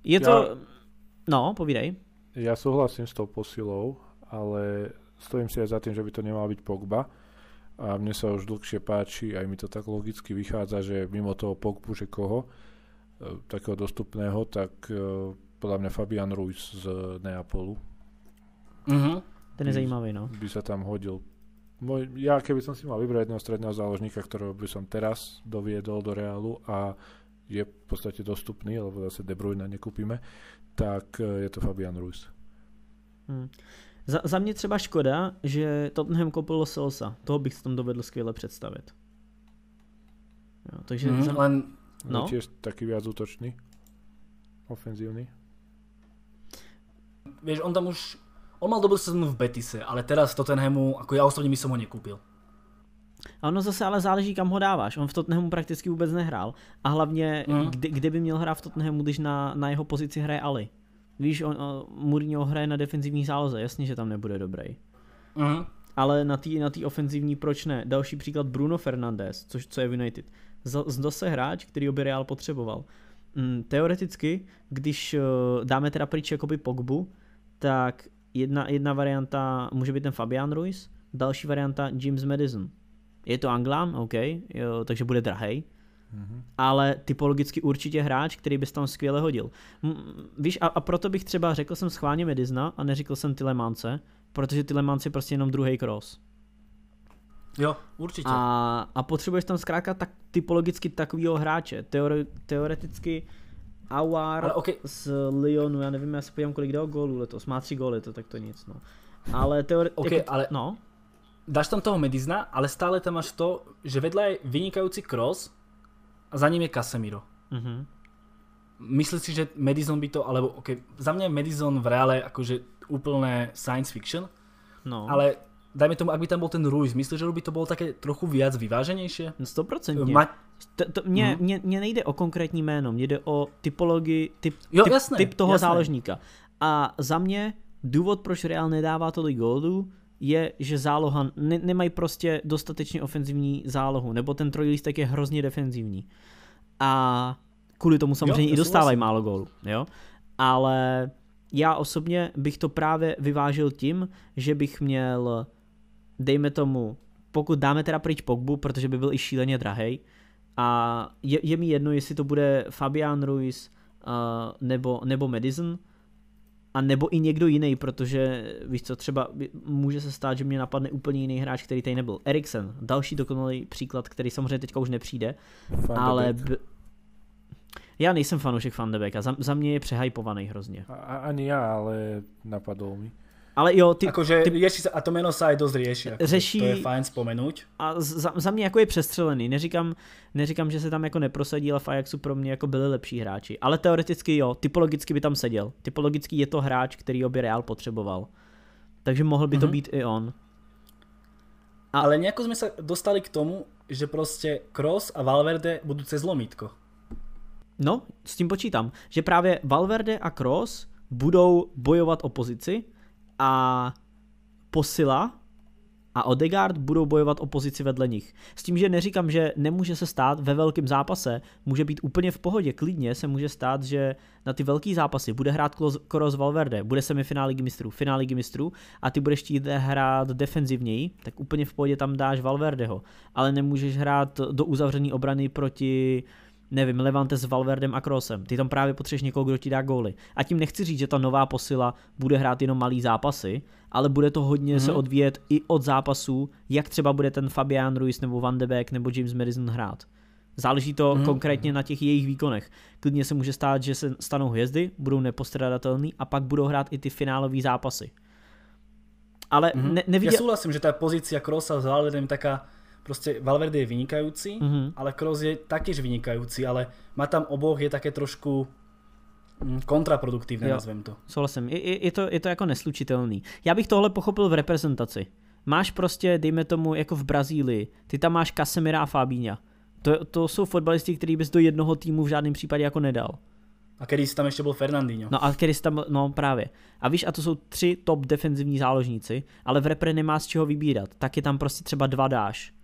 S2: Je to... Ja, no, povídej.
S3: Ja súhlasím s tou posilou, ale stojím si aj za tým, že by to nemal byť Pogba. A mne sa už dlhšie páči, aj mi to tak logicky vychádza, že mimo toho Pogbu, že koho, takého dostupného, tak e, podľa mňa Fabian Ruiz z Neapolu.
S2: Mhm. Ten je zajímavý, no.
S3: By sa tam hodil. Môj, ja keby som si mal vybrať jedného stredného záložníka, ktorého by som teraz doviedol do Reálu a je v podstate dostupný, lebo zase De Bruyne nekúpime, tak e, je to Fabian Ruiz.
S2: Hmm. Za, za mě třeba škoda, že Tottenham koupil Selsa. Toho bych si tam dovedl skvěle představit.
S1: Jo, takže hmm, za... len...
S3: No. Je tiež taký viac útočný. Ofenzívny.
S1: Vieš, on tam už... On mal dobrú sezónu v Betise, ale teraz v Tottenhamu, ako ja osobne by som ho nekúpil.
S2: A ono zase ale záleží, kam ho dáváš. On v Tottenhamu prakticky vůbec nehrál. A hlavně, mm. kde, kde by měl hrát v Tottenhamu, když na, na jeho pozici hraje Ali. Víš, on, on, Mourinho hraje na defenzivní záloze, jasně, že tam nebude dobrý. Mm. Ale na té na tý ofenzivní proč ne? Další příklad Bruno Fernandes, což co je v United. Zdo se hráč, který by Real potřeboval. Mm, teoreticky, když uh, dáme teda pryč jakoby Pogbu, tak jedna, jedna varianta může být ten Fabian Ruiz, další varianta James Madison. Je to Anglán, OK, jo, takže bude drahej, mm-hmm. ale typologicky určitě hráč, který bys tam skvěle hodil. víš, a, a proto bych třeba řekl jsem schválně Medizna a neřekl jsem Tilemance, protože Tilemance je prostě jenom druhý cross.
S1: Jo, určitě.
S2: A, a potřebuješ tam zkrátka tak, typologicky takového hráče. Teore, teoreticky Awar okay. z Lyonu, já nevím, já se podívám, kolik dal gólů letos. Má tři góly, to tak to nic, no. Ale teoreticky...
S1: Okay, ale... No dáš tam toho Medizna, ale stále tam máš to, že vedľa je vynikajúci cross a za ním je Casemiro. Mm-hmm. Myslíš si, že Madison by to, alebo okay, za mňa je Madison v reále akože úplné science fiction, no. ale dajme tomu, ak by tam bol ten Ruiz, myslíš, že by to bolo také trochu viac vyváženejšie?
S2: 100%. Ma... To, to, mně, mm. mně, mně nejde o konkrétní jméno, mně jde o typologii, typ, jo, typ, jasné, typ toho jasné. záložníka. A za mě důvod, proč Real nedává tolik góldů, je, že záloha, ne, nemají prostě dostatečně ofenzivní zálohu, nebo ten trojlístek je hrozně defenzivní. A kvůli tomu samozřejmě jo, i dostávají málo gólů, jo. Ale já osobně bych to právě vyvážil tím, že bych měl, dejme tomu, pokud dáme teda pryč Pogbu, protože by byl i šíleně drahej, a je, je mi jedno, jestli to bude Fabian Ruiz uh, nebo, nebo Madison, a nebo i někdo jiný, protože víš co, třeba může se stát, že mě napadne úplně jiný hráč, který tady nebyl. Eriksen, další dokonalý příklad, který samozřejmě teďka už nepřijde, Fan ale b... já nejsem fanoušek Van de Beeka, za, za mě je přehypovaný hrozně.
S3: A, ani já, ale napadl mi.
S2: Ale jo, ty,
S1: akože
S2: ty,
S1: rieši sa, a to meno sa aj dosť rieši. Ako
S2: řeší,
S1: to je fajn spomenúť.
S2: A za, za mě jako je přestřelený. Neříkám, neříkám, že se tam jako neprosadí, ale v Ajaxu pro mě jako byli lepší hráči. Ale teoreticky jo, typologicky by tam seděl. Typologicky je to hráč, který by Real potřeboval. Takže mohl by to mm-hmm. být i on.
S1: A... Ale nejako sme sa dostali k tomu, že prostě Kroos a Valverde budú cez lomítko.
S2: No, s tím počítám, že právě Valverde a Kroos budou bojovat o pozici, a posila a Odegaard budou bojovat o pozici vedle nich. S tím, že neříkám, že nemůže se stát ve velkém zápase, může být úplně v pohodě, klidně se může stát, že na ty velký zápasy bude hrát Koros Valverde, bude semifinál ligy mistrů, finál ligy mistrů a ty budeš chtít hrát defenzivněji, tak úplně v pohodě tam dáš Valverdeho, ale nemůžeš hrát do uzavřené obrany proti nevím, Levante s Valverdem a Krosem. Ty tam právě potřebuješ někoho, kdo ti dá góly. A tím nechci říct, že ta nová posila bude hrát jenom malý zápasy, ale bude to hodně mm-hmm. se mhm. odvíjet i od zápasů, jak třeba bude ten Fabian Ruiz nebo Van de Beek nebo James Madison hrát. Záleží to mm-hmm. konkrétně na těch jejich výkonech. Klidně se může stát, že se stanou hvězdy, budou nepostradatelný a pak budou hrát i ty finálové zápasy. Ale mm-hmm. ne, neviděl...
S1: Ja súhlasím, že tá pozícia Krosa s Valverdem taká proste Valverde je vynikajúci, mm-hmm. ale Kroos je taktiež vynikajúci, ale má tam oboch je také trošku mm, kontraproduktívne, nazvem to.
S2: Souhlasím, je, je, to, je to jako neslučitelný. Já bych tohle pochopil v reprezentaci. Máš prostě, dejme tomu, jako v Brazílii, ty tam máš Casemira a Fabíňa. To, to jsou fotbalisti, který bys do jednoho týmu v žádném případě jako nedal.
S1: A když tam ještě byl Fernandinho.
S2: No a když tam, no právě. A víš, a to jsou tři top defenzivní záložníci, ale v repre nemá z čeho vybírat. Tak je tam prostě třeba dva dáš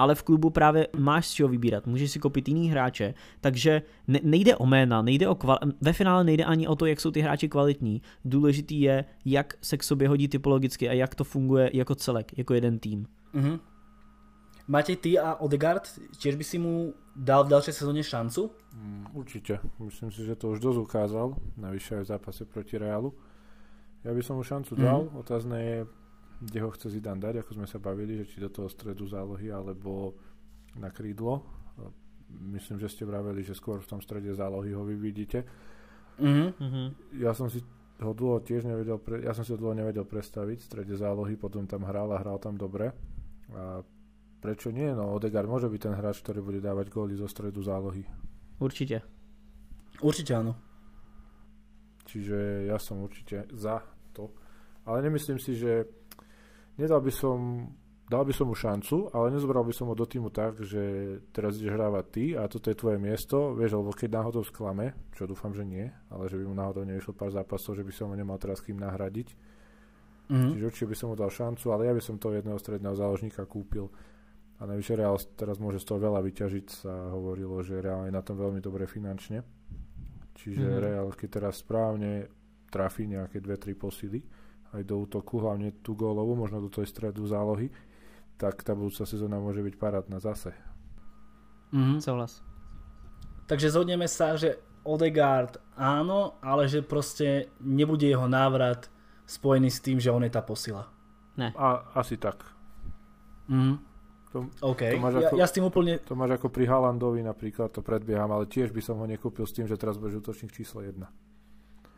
S2: ale v klubu právě máš z čeho vybírat, můžeš si koupit jiný hráče, takže ne, nejde o jména, nejde o kval, ve finále nejde ani o to, jak jsou ty hráči kvalitní, důležitý je, jak se k sobě hodí typologicky a jak to funguje jako celek, jako jeden tým. Mm-hmm.
S1: Máte ty a Odegaard, tiež by si mu dal v ďalšej sezóne šancu?
S3: Mm, určite. Myslím si, že to už dosť ukázal. Navyše aj v zápase proti Realu. Ja by som mu šancu dal. Mm. Otázne je, kde ho chce Zidane dať, ako sme sa bavili, že či do toho stredu zálohy alebo na krídlo. Myslím, že ste vraveli, že skôr v tom strede zálohy ho vy vidíte. Mm-hmm. Ja som si ho dlho tiež nevedel, pre, ja som si ho dlho nevedel predstaviť v strede zálohy, potom tam hral a hral tam dobre. A prečo nie? No Odegaard môže byť ten hráč, ktorý bude dávať góly zo stredu zálohy.
S2: Určite.
S1: Určite áno.
S3: Čiže ja som určite za to. Ale nemyslím si, že nedal by som, dal by som mu šancu, ale nezobral by som ho do týmu tak, že teraz ideš hrávať ty a toto je tvoje miesto, vieš, lebo keď náhodou sklame, čo dúfam, že nie, ale že by mu náhodou nevyšlo pár zápasov, že by som ho nemal teraz kým nahradiť. Mm-hmm. Čiže určite by som mu dal šancu, ale ja by som toho jedného stredného záložníka kúpil. A najvyššie Real teraz môže z toho veľa vyťažiť, sa hovorilo, že Real je na tom veľmi dobre finančne. Čiže mm-hmm. Real, keď teraz správne trafí nejaké dve, tri posily, aj do útoku, hlavne tú gólovú, možno do tej stredu zálohy, tak tá budúca sezóna môže byť parádna zase.
S2: Mm-hmm. Souhlas.
S1: Takže zhodneme sa, že Odegaard áno, ale že proste nebude jeho návrat spojený s tým, že on je tá posila.
S2: Ne.
S3: A, asi tak.
S1: Mm. To, OK, to máš ako, ja, ja s tým úplne...
S3: To máš ako pri Halandovi napríklad, to predbieham, ale tiež by som ho nekúpil s tým, že teraz bude útočník číslo 1.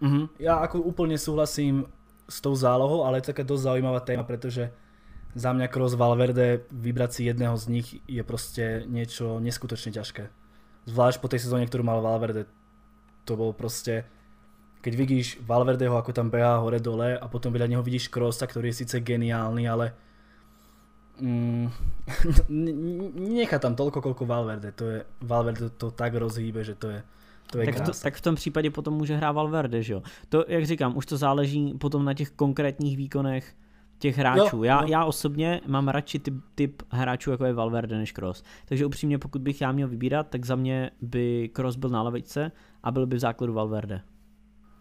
S1: Mm-hmm. Ja ako úplne súhlasím s tou zálohou, ale je to taká dosť zaujímavá téma, pretože za mňa Kroos Valverde vybrať si jedného z nich je proste niečo neskutočne ťažké. Zvlášť po tej sezóne, ktorú mal Valverde. To bol proste... Keď vidíš Valverdeho, ako tam behá hore dole a potom vedľa neho vidíš Krosa, ktorý je síce geniálny, ale mm, nechá tam toľko, koľko Valverde. To je, Valverde to tak rozhýbe, že to to je
S2: tak, to, tak v tom případě potom může hrát Valverde, že jo? To, jak říkám, už to záleží potom na těch konkrétních výkonech těch hráčů. Jo, já, jo. já osobně mám radši typ, typ hráčů, jako je Valverde, než Cross. Takže upřímně, pokud bych já měl vybírat, tak za mě by Cross byl na levičce a byl by v základu Valverde.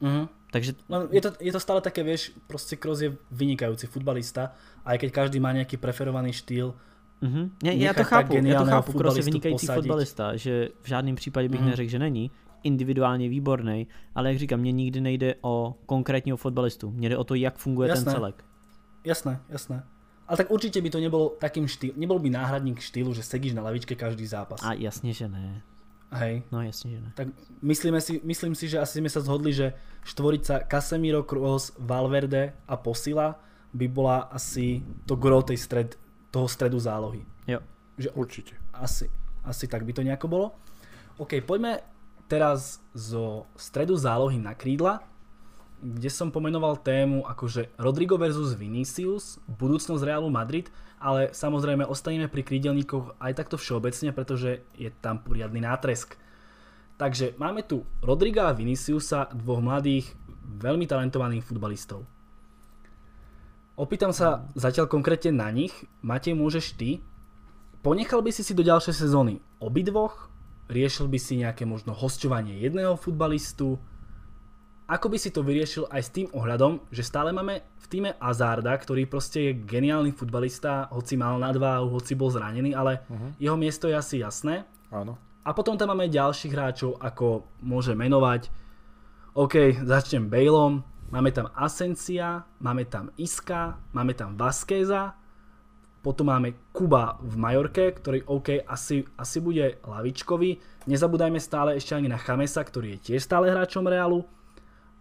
S1: Mhm. Takže... No, je, to, je to stále také, vieš, proste Kroos je vynikajúci futbalista, aj keď každý má nejaký preferovaný štýl,
S2: Mm-hmm. Já, já to chápu, já to chápu, Kroos je vynikající
S1: posadiť.
S2: fotbalista, že v žádném případě bych
S1: Mhm.
S2: neřekl, že není, individuálně výborný, ale jak říkám, mně nikdy nejde o konkrétního fotbalistu, mně jde o to, jak funguje
S1: Jasné.
S2: ten celek.
S1: Jasné, jasné. Ale tak určite by to nebolo takým štýl, nebol by náhradník štýlu, že sedíš na lavičke každý zápas.
S2: A jasně, že ne.
S1: Hej.
S2: No jasně, že ne.
S1: Tak myslíme si, myslím si, že asi sme sa zhodli, že štvorica Casemiro, Kroos, Valverde a Posila by bola asi to gro tej stred, toho stredu zálohy.
S2: Jo.
S1: Že
S3: Určite.
S1: asi, asi tak by to nejako bolo. OK, poďme teraz zo stredu zálohy na krídla, kde som pomenoval tému akože Rodrigo versus Vinicius, budúcnosť Realu Madrid, ale samozrejme ostaneme pri krídelníkoch aj takto všeobecne, pretože je tam poriadny nátresk. Takže máme tu Rodriga a Viniciusa, dvoch mladých, veľmi talentovaných futbalistov. Opýtam sa zatiaľ konkrétne na nich. Matej, môžeš ty? Ponechal by si si do ďalšej sezóny obidvoch? Riešil by si nejaké možno hosťovanie jedného futbalistu? Ako by si to vyriešil aj s tým ohľadom, že stále máme v týme Azarda, ktorý proste je geniálny futbalista, hoci mal nadváhu, hoci bol zranený, ale uh-huh. jeho miesto je asi jasné.
S3: Áno.
S1: A potom tam máme ďalších hráčov, ako môže menovať. OK, začnem Baleom, máme tam Asencia, máme tam Iska, máme tam Vasqueza, potom máme Kuba v Majorke, ktorý OK, asi, asi bude lavičkový. Nezabúdajme stále ešte ani na Chamesa, ktorý je tiež stále hráčom Realu.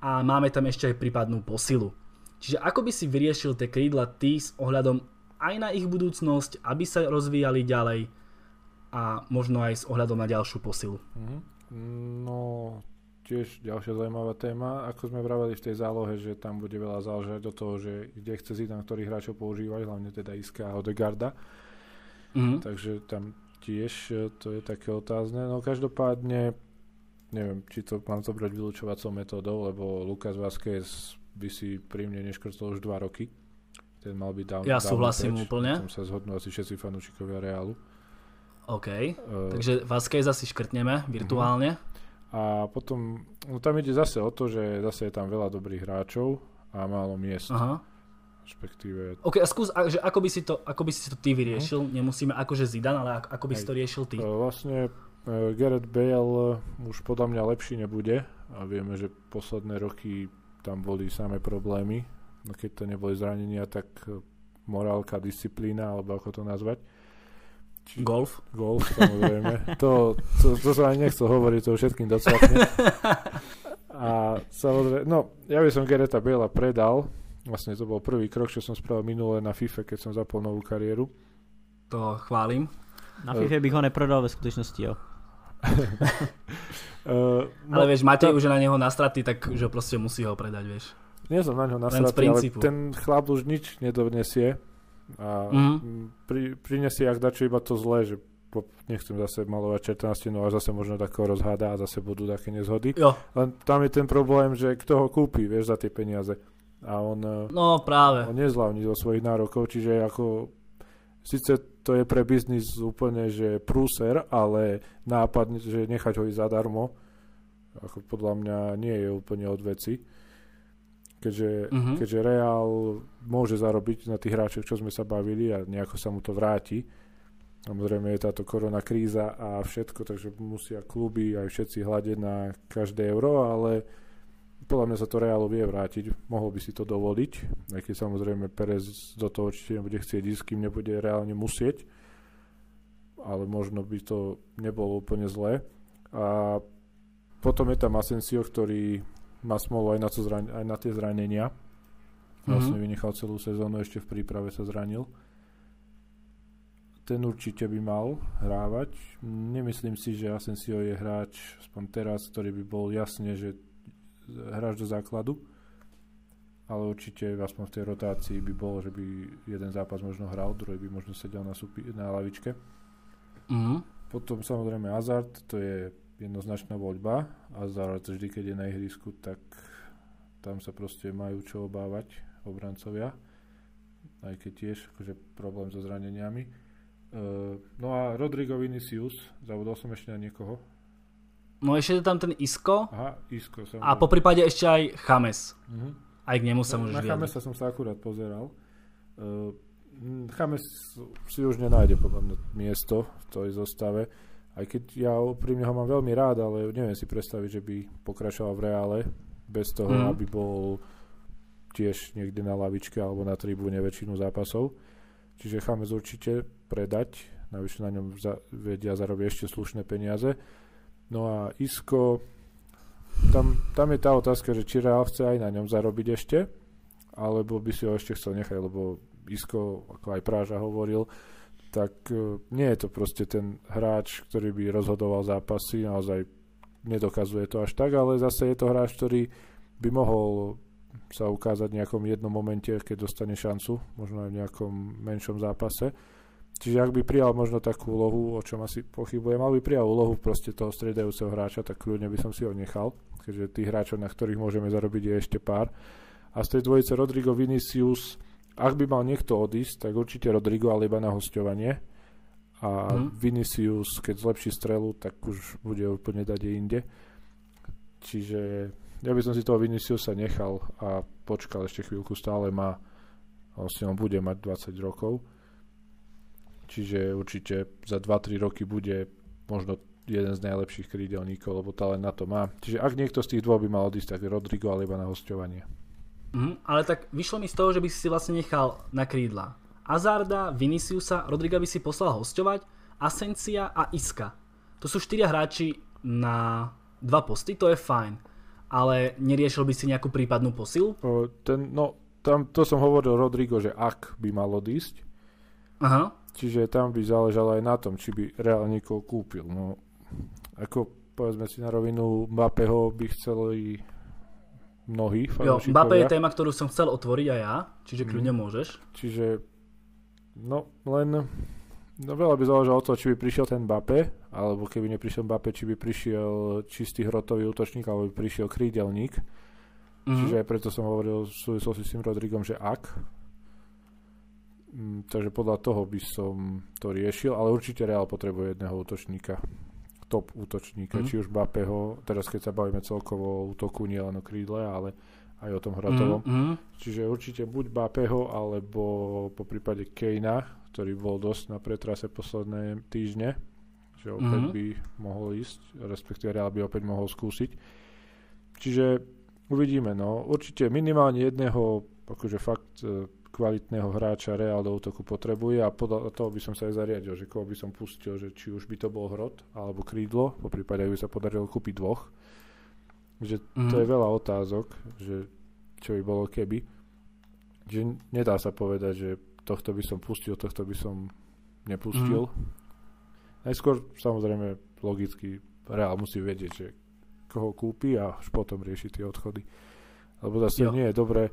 S1: A máme tam ešte aj prípadnú posilu. Čiže ako by si vyriešil tie krídla ty s ohľadom aj na ich budúcnosť, aby sa rozvíjali ďalej a možno aj s ohľadom na ďalšiu posilu.
S3: Mhm. No, tiež ďalšia zaujímavá téma. Ako sme vraveli v tej zálohe, že tam bude veľa záležať do toho, že kde chce Zidane ktorých hráčov používať, hlavne teda Iska a Odegarda.
S1: Mhm.
S3: Takže tam tiež e, to je také otázne. No každopádne, neviem, či to mám to brať vylúčovacou metódou, lebo Lukas Vázquez by si pri mne neškrtol už 2 roky. Ten mal byť down,
S1: Ja
S3: dávno
S1: súhlasím
S3: preč.
S1: úplne.
S3: Tam sa zhodnú asi všetci fanúšikovia Reálu.
S1: OK,
S3: Uh,
S1: takže Vasqueza si škrtneme virtuálne.
S3: A potom, no tam ide zase o to, že zase je tam veľa dobrých hráčov a málo miest.
S1: Aha.
S3: Respektíve,
S1: OK, a skús, a, že ako, by si to, ako by si to ty vyriešil, nemusíme akože Zidane, ale ako, ako by si to riešil ty.
S3: e, vlastne e, Gareth Bale už podľa mňa lepší nebude a vieme, že posledné roky tam boli samé problémy. No keď to neboli zranenia, tak e, morálka, disciplína, alebo ako to nazvať. Či-
S1: Golf.
S3: Golf, samozrejme. to, to, to sa ani nechcel hovoriť, to všetkým docvakne. A samozrejme, no, ja by som Gereta Bela predal. Vlastne to bol prvý krok, čo som spravil minule na FIFA, keď som zapol novú kariéru.
S1: To chválim.
S2: Na FIFA bych ho neprodal ve skutečnosti, jo.
S3: Uh,
S1: Ale vieš, Matej už je na neho nastratý, tak že proste musí ho predať, vieš.
S3: Nie som na ňo
S1: z
S3: nasratý, ale ten chlap už nič nedonesie. A
S1: Mhm.
S3: mm. pri, prinesie ak dačo iba to zlé, že po, nechcem zase malovať čerta na stenu a zase možno takého rozháda a zase budú také nezhody.
S1: Jo,
S3: Len tam je ten problém, že kto ho kúpi, vieš, za tie peniaze. A on, eh,
S1: no práve.
S3: on nezvládni zo svojich nárokov, čiže ako síce to je pre biznis úplne, že prúser, ale nápad, že nechať ho ísť zadarmo, ako podľa mňa nie je úplne od veci. Keďže,
S1: Mhm.
S3: keďže Real môže zarobiť na tých hráčoch, čo sme sa bavili a nejako sa mu to vráti. Samozrejme je táto korona kríza a všetko, takže musia kluby aj všetci hľadiť na každé euro, ale podľa mňa sa to Realu vie vrátiť. Mohol by si to dovoliť, aj keď samozrejme Perez do toho určite nebude chcieť ísť, kým nebude reálne musieť. Ale možno by to nebolo úplne zlé. A potom je tam Asensio, ktorý má smolu aj na, to zran- aj na tie zranenia. Vlastne
S1: Mhm.
S3: vynechal celú sezónu, ešte v príprave sa zranil. Ten určite by mal hrávať. Nemyslím si, že Asensio je hráč, aspoň teraz, ktorý by bol jasne, že hráč do základu. Ale určite aspoň v tej rotácii by bol, že by jeden zápas možno hral, druhý by možno sedel na, supi- na lavičke.
S1: Mhm.
S3: Potom samozrejme Hazard, to je jednoznačná voľba. Hazard vždy, keď je na ihrisku, tak tam sa proste majú čo obávať obrancovia. Aj keď tiež akože problém so zraneniami. Uh, no a Rodrigo Vinicius, zabudol som ešte na niekoho.
S1: No ešte je tam ten Isko
S3: Aha, Isco. Samozrejme.
S1: a po prípade ešte aj Chames.
S3: Mhm.
S1: Aj k nemu sa
S3: No,
S1: môžeš
S3: na. Chamesa som sa akurát pozeral. Uh, Chames si už nenájde podľa mňa miesto v tej zostave. Aj keď ja úprimne ho mám veľmi rád, ale neviem si predstaviť, že by pokračoval v reále bez toho, mm. aby bol tiež niekde na lavičke alebo na tribúne väčšinu zápasov. Čiže Chames určite predať, navyše na ňom za, vedia zarobiť ešte slušné peniaze. No a Isko, tam, tam je tá otázka, že či Real chce aj na ňom zarobiť ešte, alebo by si ho ešte chcel nechať, lebo Isko, ako aj Práža hovoril, tak e, nie je to proste ten hráč, ktorý by rozhodoval zápasy, naozaj nedokazuje to až tak, ale zase je to hráč, ktorý by mohol sa ukázať v nejakom jednom momente, keď dostane šancu, možno aj v nejakom menšom zápase. Čiže ak by prijal možno takú úlohu, o čom asi pochybujem, mal by prijal úlohu proste toho stredajúceho hráča, tak kľudne by som si ho nechal, keďže tých hráčov, na ktorých môžeme zarobiť, je ešte pár. A z tej dvojice Rodrigo Vinicius ak by mal niekto odísť, tak určite Rodrigo, ale iba na hostovanie. A hmm. Vinicius, keď zlepší strelu, tak už bude úplne dať inde. Čiže ja by som si toho Viniciusa nechal a počkal ešte chvíľku, stále má vlastne on bude mať 20 rokov. Čiže určite za 2-3 roky bude možno jeden z najlepších krídelníkov, lebo talent na to má. Čiže ak niekto z tých dvoch by mal odísť, tak Rodrigo, ale iba na hostovanie.
S1: Mm, ale tak vyšlo mi z toho, že by si si vlastne nechal na krídla. Azarda, Viniciusa, Rodriga by si poslal hostovať, Asencia a Iska. To sú štyria hráči na dva posty, to je fajn. Ale neriešil by si nejakú prípadnú posilu?
S3: O, ten, no, tam, to som hovoril Rodrigo, že ak by mal odísť.
S1: Aha.
S3: Čiže tam by záležalo aj na tom, či by reálne niekoho kúpil. No, ako povedzme si na rovinu, Mbappého by chceli mnohí
S1: Jo, Mbappé je téma, ktorú som chcel otvoriť aj ja, čiže kľudne mm. môžeš.
S3: Čiže, no len, no veľa by záležalo od toho, či by prišiel ten Mbappé, alebo keby neprišiel Mbappé, či by prišiel čistý hrotový útočník, alebo by prišiel krídelník. Mm-hmm. Čiže aj preto som hovoril v súvislosti s tým Rodrigom, že ak. Mm, takže podľa toho by som to riešil, ale určite Real potrebuje jedného útočníka top útočníka, mm. či už Bapeho, teraz keď sa bavíme celkovo o útoku, nie len o krídle, ale aj o tom hratovom. Mm, mm. Čiže určite buď Bapeho, alebo po prípade Kejna, ktorý bol dosť na pretrase posledné týždne, že opäť mm. by mohol ísť, respektíve Real by opäť mohol skúsiť. Čiže uvidíme, no. Určite minimálne jedného, akože fakt e, kvalitného hráča Real do útoku potrebuje a podľa toho by som sa aj zariadil, že koho by som pustil, že či už by to bol hrot alebo krídlo, po prípade by sa podarilo kúpiť dvoch. Že mm. to je mhm. veľa otázok, že čo by bolo keby. Že nedá sa povedať, že tohto by som pustil, tohto by som nepustil. Mm. Najskôr samozrejme logicky Real musí vedieť, že koho kúpi a až potom rieši tie odchody. Lebo zase jo. nie je dobré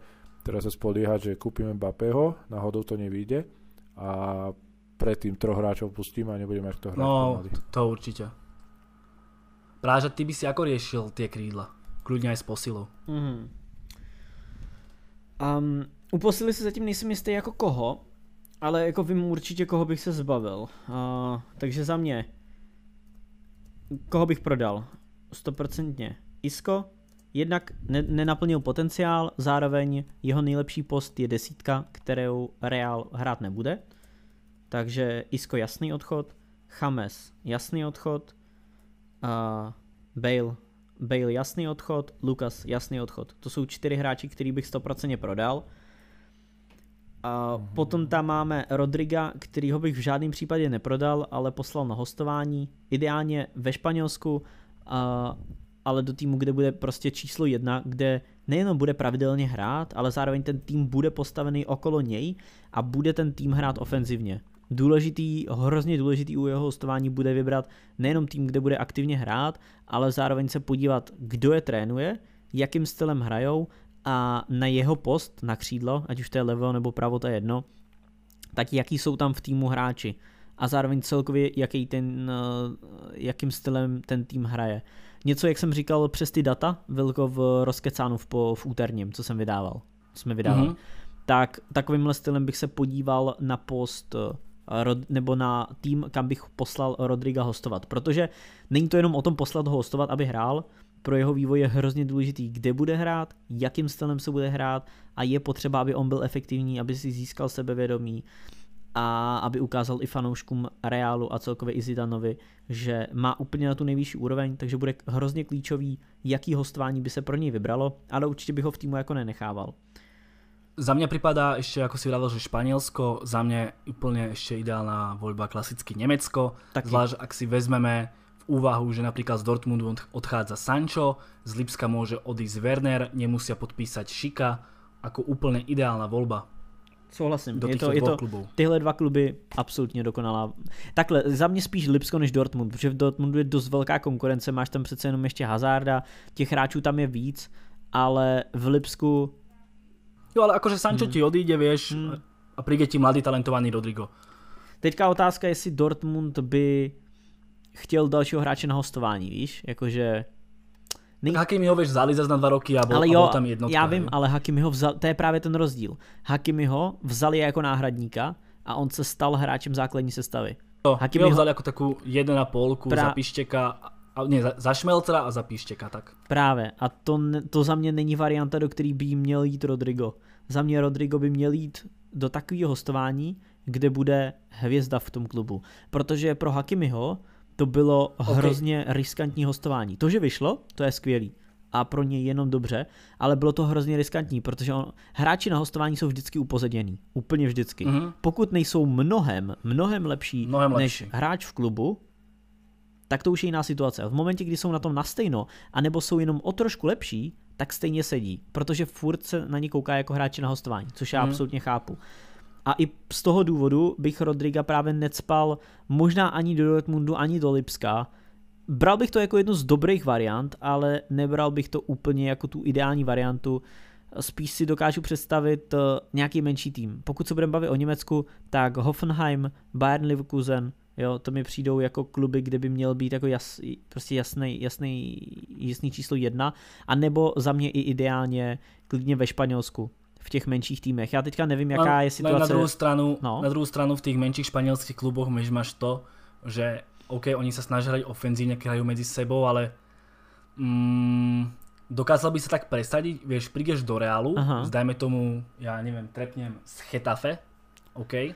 S3: teraz sa spoliehať, že kúpime Mbappého, náhodou to nevíde a predtým troch hráčov pustíme a nebudeme mať kto hrať.
S1: No, to, to určite. Práža, ty by si ako riešil tie krídla? Kľudne aj s posilou.
S2: Mm-hmm. Um, u posily se zatím nejsem jistý jako koho, ale jako vím určitě, koho bych se zbavil. Uh, takže za mě, koho bych prodal? 100% Isko, Jednak ne- nenaplnil potenciál, zároveň jeho nejlepší post je desítka, kterou Real hrát nebude. Takže Isco jasný odchod, Chames jasný odchod, uh, Bale, Bale jasný odchod, Lucas jasný odchod. To jsou čtyři hráči, který bych 100% prodal. A potom tam máme Rodriga, kterýho bych v žádném případě neprodal, ale poslal na hostování. Ideálně ve Španělsku ale do týmu, kde bude prostě číslo jedna, kde nejenom bude pravidelně hrát, ale zároveň ten tým bude postavený okolo něj a bude ten tým hrát ofenzivně. Důležitý, hrozně důležitý u jeho hostování bude vybrat nejenom tým, kde bude aktivně hrát, ale zároveň se podívat, kdo je trénuje, jakým stylem hrajou a na jeho post na křídlo, ať už to je levo nebo pravo, to je jedno, tak jaký jsou tam v týmu hráči a zároveň celkově jaký ten, eh, jakým stylem ten tým hraje. Něco, jak jsem říkal, přes ty data, velko v rozkecánu v, po, v úterním, co jsem vydával, jsme vydávali, mm-hmm. tak takovýmhle stylem bych se podíval na post eh, nebo na tým, kam bych poslal Rodriga hostovat. Protože není to jenom o tom poslat ho hostovat, aby hrál, pro jeho vývoj je hrozně důležitý, kde bude hrát, jakým stylem se bude hrát a je potřeba, aby on byl efektivní, aby si získal sebevědomí a aby ukázal i fanouškům Reálu a celkově i Zidanovi, že má úplně na tu nejvyšší úroveň, takže bude hrozně klíčový, jaký hostování by se pro něj vybralo, ale určitě bych ho v týmu jako nenechával.
S1: Za mňa pripadá ešte, ako si vravil, že Španielsko, za mňa úplne ešte ideálna voľba klasicky Nemecko, Taký. zvlášť ak si vezmeme v úvahu, že napríklad z Dortmundu odchádza Sancho, z Lipska môže odísť Werner, nemusia podpísať Šika, ako úplne ideálna voľba.
S2: Souhlasím.
S1: Do je to, je to, klubů.
S2: Tyhle dva kluby absolutně dokonalá. Takhle, za mě spíš Lipsko než Dortmund, protože v Dortmundu je dost velká konkurence, máš tam přece jenom ještě Hazarda, těch hráčů tam je víc, ale v Lipsku
S1: Jo, ale akože Sancho hmm. ti odíde, vieš, hmm. a príde ti mladý talentovaný Rodrigo.
S2: Teďka otázka, jestli Dortmund by chtěl dalšího hráče na hostování, víš, jakože...
S1: Nej... Hakimi ho vieš vzali zase na dva roky a bol, ale jo, a bol tam jednotka.
S2: Já vím, ale Hakimi ho vzal, to je právě ten rozdíl. Hakimi ho vzali jako náhradníka a on se stal hráčem základní sestavy.
S1: To, Hakimi ho vzali jako takovou jedna polku pra... za Pištěka a ne, za, za Šmelcera a za Píštěka, tak.
S2: Právě. A to, to za mě není varianta, do který by měl jít Rodrigo. Za mě Rodrigo by měl jít do takového hostování, kde bude hvězda v tom klubu. Protože pro Hakimiho to bylo okay. hrozně riskantní hostování. To, že vyšlo, to je skvělý a pro něj jenom dobře, ale bylo to hrozně riskantní, protože on, hráči na hostování jsou vždycky upozadění. Úplně vždycky. Mm-hmm. Pokud nejsou mnohem, mnohem lepší mnohem než lepší. hráč v klubu, tak to už je jiná situace. V momentě, kdy jsou na tom nastejno, anebo jsou jenom o trošku lepší, tak stejně sedí, protože furt se na ně kouká jako hráči na hostování, což já hmm. absolutně chápu. A i z toho důvodu bych Rodriga právě necpal možná ani do Dortmundu, ani do Lipska. Bral bych to jako jednu z dobrých variant, ale nebral bych to úplně jako tu ideální variantu. Spíš si dokážu představit eh, nějaký menší tým. Pokud se budeme bavit o Německu, tak Hoffenheim, Bayern Leverkusen, Jo, to mi přijdou jako kluby, kde by měl být jako jas, prostě jasný, jasný, jasný číslo jedna, a nebo za mě i ideálně klidně ve Španělsku v těch menších týmech. Já teďka nevím, jaká je situace.
S1: Na druhou stranu, no. na druhou stranu v těch menších španělských kluboch máš to, že OK, oni sa snažia hrať ofenzívne, keď hrajú medzi sebou, ale mm, dokázal by sa tak presadiť, vieš, prídeš do Reálu, Aha. dajme tomu, ja neviem, trepnem z Chetafe, OK,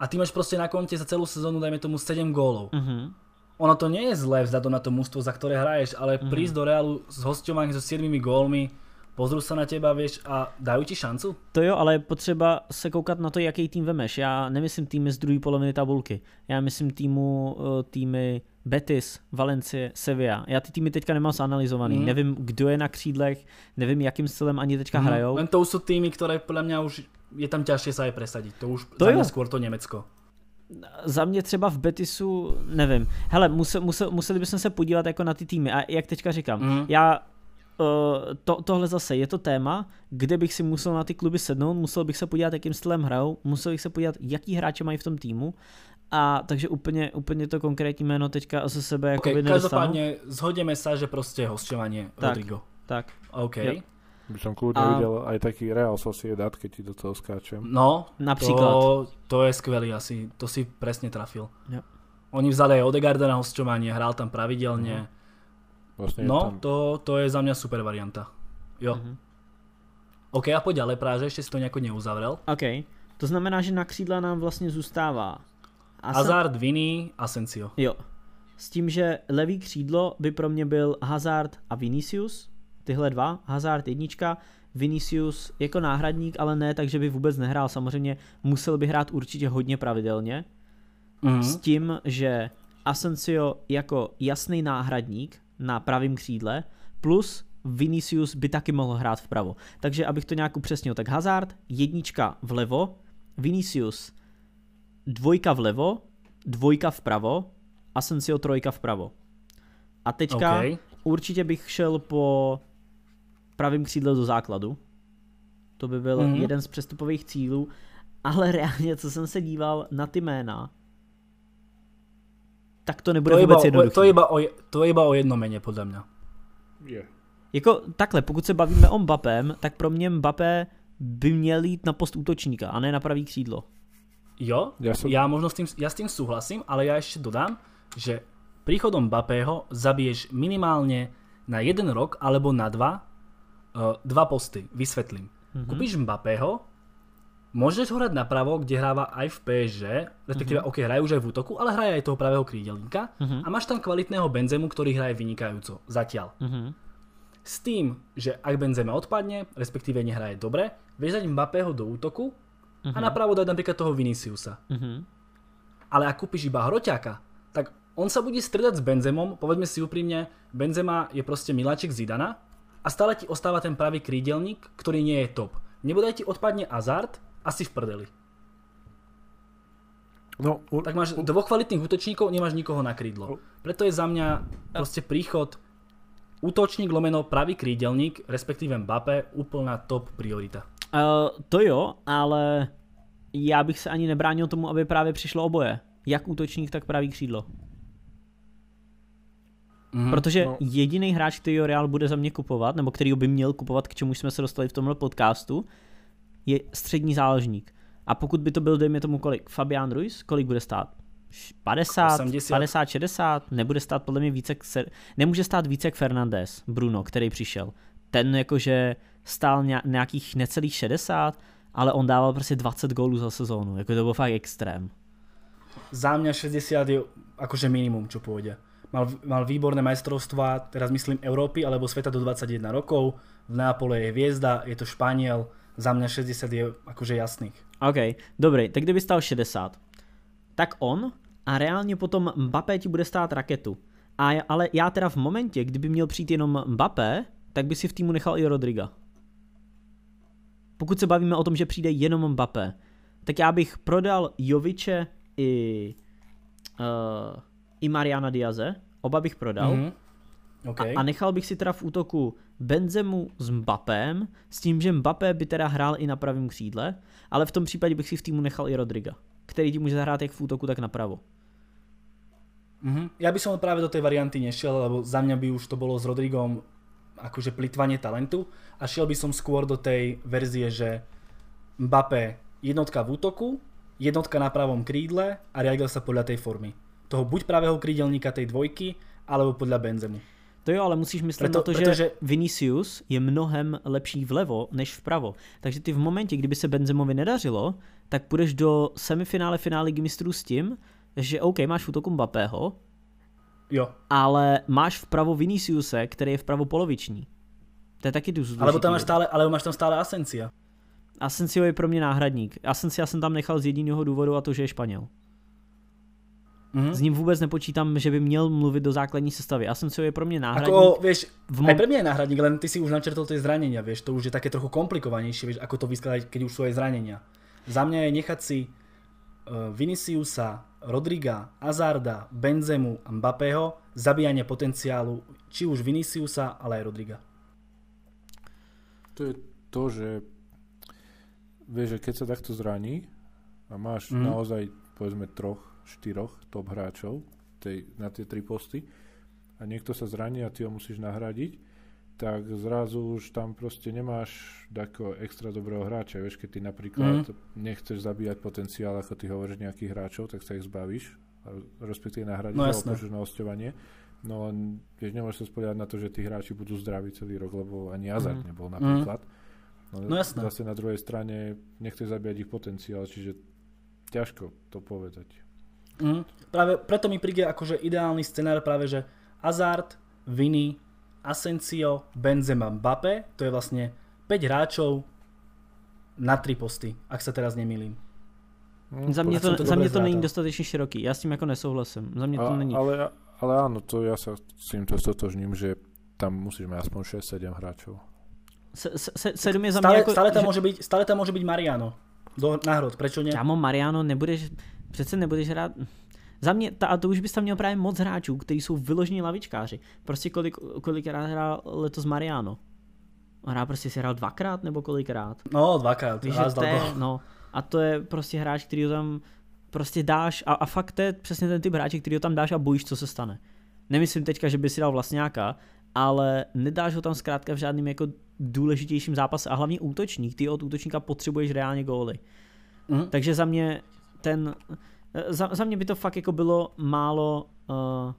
S1: a ty máš proste na konte za celú sezónu, dajme tomu 7 gólov. Uh-huh. Ono to nie je zlé vzhľadom na to mústvo, za ktoré hraješ, ale uh-huh. prísť do Realu s hosťovaním so 7 gólmi, pozrú sa na teba, vieš, a dajú ti šancu?
S2: To jo, ale je potřeba se koukat na to, jaký tým vemeš. Já nemyslím týmy z druhé poloviny tabulky. Já myslím týmu, eh, týmy Betis, Valencie, Sevilla. Já ty týmy teďka nemám zanalizovaný. Mm. Nevím, kdo je na křídlech, nevím, jakým stylem ani teďka mm. hrajou.
S1: Len to sú týmy, ktoré podľa mňa už je tam ťažšie sa aj presadiť. To už to za mňa skôr to Německo.
S2: Za mě třeba v Betisu, nevím. Hele, musel, musel, museli bychom se podívat jako na ty týmy. A jak teďka říkám, mm. já to, tohle zase je to téma, kde bych si musel na ty kluby sednout, musel bych se podívat, jakým stylem hrajou, musel bych se podívat, jaký hráče mají v tom týmu. A takže úplně, úplně to konkrétní jméno teďka ze sebe jako okay,
S1: Každopádně zhodněme se, že prostě hostování Rodrigo.
S2: Tak.
S1: OK.
S2: Jo.
S3: By som kľudne a... videl aj taký Real Sociedad, keď ti do toho skáčem.
S1: No, napríklad. To, to je skvelý asi, to si presne trafil.
S2: Ja.
S1: Oni vzali aj Odegarda na hostovanie, hral tam pravidelne. Uh-huh. Vlastne no, tam... to, to je za mňa super varianta. Jo. Uh-huh. OK, a poď ďalej práve, ešte si to nejako neuzavrel.
S2: OK, to znamená, že na křídla nám vlastně zůstává
S1: Asa... Hazard, Vini, Asensio.
S2: Jo. S tím, že levý křídlo by pro mě byl Hazard a Vinicius, tyhle dva, Hazard jednička, Vinicius jako náhradník, ale ne takže by vůbec nehrál. Samozřejmě musel by hrát určitě hodně pravidelně. Mm-hmm. S tím, že Asensio jako jasný náhradník na pravém křídle, plus Vinicius by taky mohl hrát vpravo. Takže abych to nějak upřesnil, tak Hazard jednička vlevo, Vinicius dvojka vlevo, dvojka vpravo, Asensio trojka vpravo. A teďka okay. určitě bych šel po pravým křídle do základu. To by byl mm-hmm. jeden z přestupových cílů. Ale reálně, co jsem se díval na ty jména, tak to nebude to vůbec jednoduché.
S1: To je iba o, to je iba o jedno méně, podle mě.
S3: Yeah.
S2: Jako takhle, pokud se bavíme o Mbappém, tak pro mě Mbappé by měl jít na post útočníka a ne na pravý křídlo.
S1: Jo, ja, som... ja možno s tým, ja s tým súhlasím, ale ja ešte dodám, že príchodom Mbappého zabiješ minimálne na jeden rok alebo na dva uh, dva posty. Vysvetlím. Mm-hmm. Kúpiš Mbappého, môžeš ho hrať napravo, kde hráva aj v PSG, respektíve mm-hmm. ok, hraje už aj v útoku, ale hraje aj toho pravého krídelníka mm-hmm. a máš tam kvalitného Benzemu, ktorý hraje vynikajúco. Zatiaľ. Mm-hmm. S tým, že ak Benzema odpadne, respektíve nehraje dobre, vieš dať Mbappého do útoku mm-hmm. a napravo dať napríklad toho Viniciusa. Mm-hmm. Ale ak kúpiš iba hroťáka, tak on sa bude stredať s Benzemom, povedzme si úprimne, Benzema je proste miláčik Zidana a stále ti ostáva ten pravý krídelník, ktorý nie je top. Nebude ti odpadne Azard, asi v prdeli. No, u, tak máš u, dvoch kvalitných útočníkov, nemáš nikoho na krídlo. Preto je za mňa proste príchod útočník lomeno pravý krídelník, respektíve Mbappé, úplná top priorita.
S2: Uh, to jo, ale já bych se ani nebránil tomu, aby právě přišlo oboje. Jak útočník, tak pravý křídlo. Mm, Protože no. jediný hráč, který Real bude za mě kupovat, nebo který by měl kupovat, k čemu jsme se dostali v tomhle podcastu, je střední záložník. A pokud by to byl, dejme tomu kolik, Fabián Ruiz, kolik bude stát? 50, 80. 50, 60, nebude stát podle mě více, nemůže stát více jak Fernandez, Bruno, který přišel. Ten jakože stál nějakých necelých 60, ale on dával prostě 20 gólů za sezónu, jako to byl fakt extrém.
S1: Za mňa 60 je akože minimum, čo pôjde. Mal, mal výborné majstrovstvá, teraz myslím Európy alebo sveta do 21 rokov, v Neapole je hviezda, je to Španiel, za mňa 60 je akože jasných.
S2: OK, dobrý, tak kdyby stal 60, tak on a reálně potom Mbappé ti bude stát raketu. A, ale já teda v momentě, kdyby měl přijít jenom Mbappé, tak by si v týmu nechal i Rodriga. Pokud se bavíme o tom, že přijde jenom Mbappé, tak já bych prodal Joviče i, uh, i Mariana Diaze, oba bych prodal. Mm-hmm. Okay. A, a nechal bych si teda v útoku Benzemu s Mbappém, s tím, že Mbappé by teda hrál i na pravém křídle, ale v tom případě bych si v týmu nechal i Rodriga, který ti může zahrát jak v útoku, tak napravo.
S1: Mm-hmm. Ja by som práve do tej varianty nešiel, lebo za mňa by už to bolo s Rodrigom akože plitvanie talentu a šiel by som skôr do tej verzie, že Mbappé jednotka v útoku, jednotka na pravom krídle a riadil sa podľa tej formy. Toho buď pravého krídelníka tej dvojky, alebo podľa Benzemu.
S2: To jo, ale musíš myslet Preto, na to, protože... že Vinicius je mnohem lepší vlevo než vpravo. Takže ty v momentě, kdyby se Benzemovi nedařilo, tak půjdeš do semifinále finále ligy mistrů s tím, že OK, máš v útoku Mbappého,
S1: jo.
S2: ale máš vpravo Viniciuse, který je vpravo poloviční. To je taky důležitý.
S1: Ale tam máš stále, ale máš tam stále Asencia.
S2: Asensio je pro mě náhradník. Asensia jsem tam nechal z jediného důvodu a to, že je Španěl. Mm-hmm. S ním vůbec nepočítám, že by měl mluvit do základní sestavy. Asensio je pro mě náhradník.
S1: Ako, vieš, v mo- aj pre mňa je náhradník, len ty si už načrtol tie zranenia, vieš, to už je také trochu komplikovanejšie, vieš, ako to vyskladať, keď už sú aj zranenia. Za mňa je nechať si uh, Viniciusa, Rodriga, Azarda, Benzemu a Mbappého zabíjanie potenciálu či už Viniciusa, ale aj Rodriga.
S3: To je to, že vieš, že keď sa takto zraní a máš mm. naozaj povedzme troch štyroch top hráčov tej, na tie tri posty a niekto sa zraní a ty ho musíš nahradiť, tak zrazu už tam proste nemáš takého extra dobrého hráča. Vieš, keď ty napríklad mm. nechceš zabíjať potenciál, ako ty hovoríš, nejakých hráčov, tak sa ich zbavíš, respektíve nahradiť no, a na hostovanie. No len vieš, nemôžeš sa spoliať na to, že tí hráči budú zdraví celý rok, lebo ani Azar mm. nebol napríklad.
S1: No, no jasné.
S3: Zase na druhej strane nechceš zabíjať ich potenciál, čiže ťažko to povedať.
S1: Mm, práve preto mi príde akože ideálny scenár práve, že Hazard, Vini, Asensio, Benzema, Mbappé, to je vlastne 5 hráčov na 3 posty, ak sa teraz nemýlim.
S2: Hmm, za mě to, to, za mě to není dostatečně široký, já s tím jako nesouhlasím. Za mě to
S3: a,
S2: není.
S3: Ale, ale áno, to ja sa s týmto stotožním, že tam musíš mať aspoň 6-7 hráčov.
S2: Se, se, sedm je za
S1: stále,
S2: mě jako,
S1: stále, tam že... môže byť, stále tam môže byť Mariano. Do, nahrod, prečo nie?
S2: Kámo, Mariano, nebudeš, přece nebudeš hrát... Za mě, ta, a to už bys tam měl právě moc hráčů, kteří jsou vyložení lavičkáři. Prostě kolik, kolikrát hrál letos Mariano? Hrál prostě si hrál dvakrát nebo kolikrát?
S1: No, dvakrát.
S2: Víš, to je, no, a to je prostě hráč, který ho tam prostě dáš a, a fakt to je přesně ten typ hráče, který ho tam dáš a bojíš, co se stane. Nemyslím teďka, že by si dal vlastňáka, ale nedáš ho tam zkrátka v žádným jako důležitějším zápase a hlavně útočník. Ty od útočníka potřebuješ reálně góly. Mm. Takže za mě ten, za, za mě by to fakt jako bylo málo uh,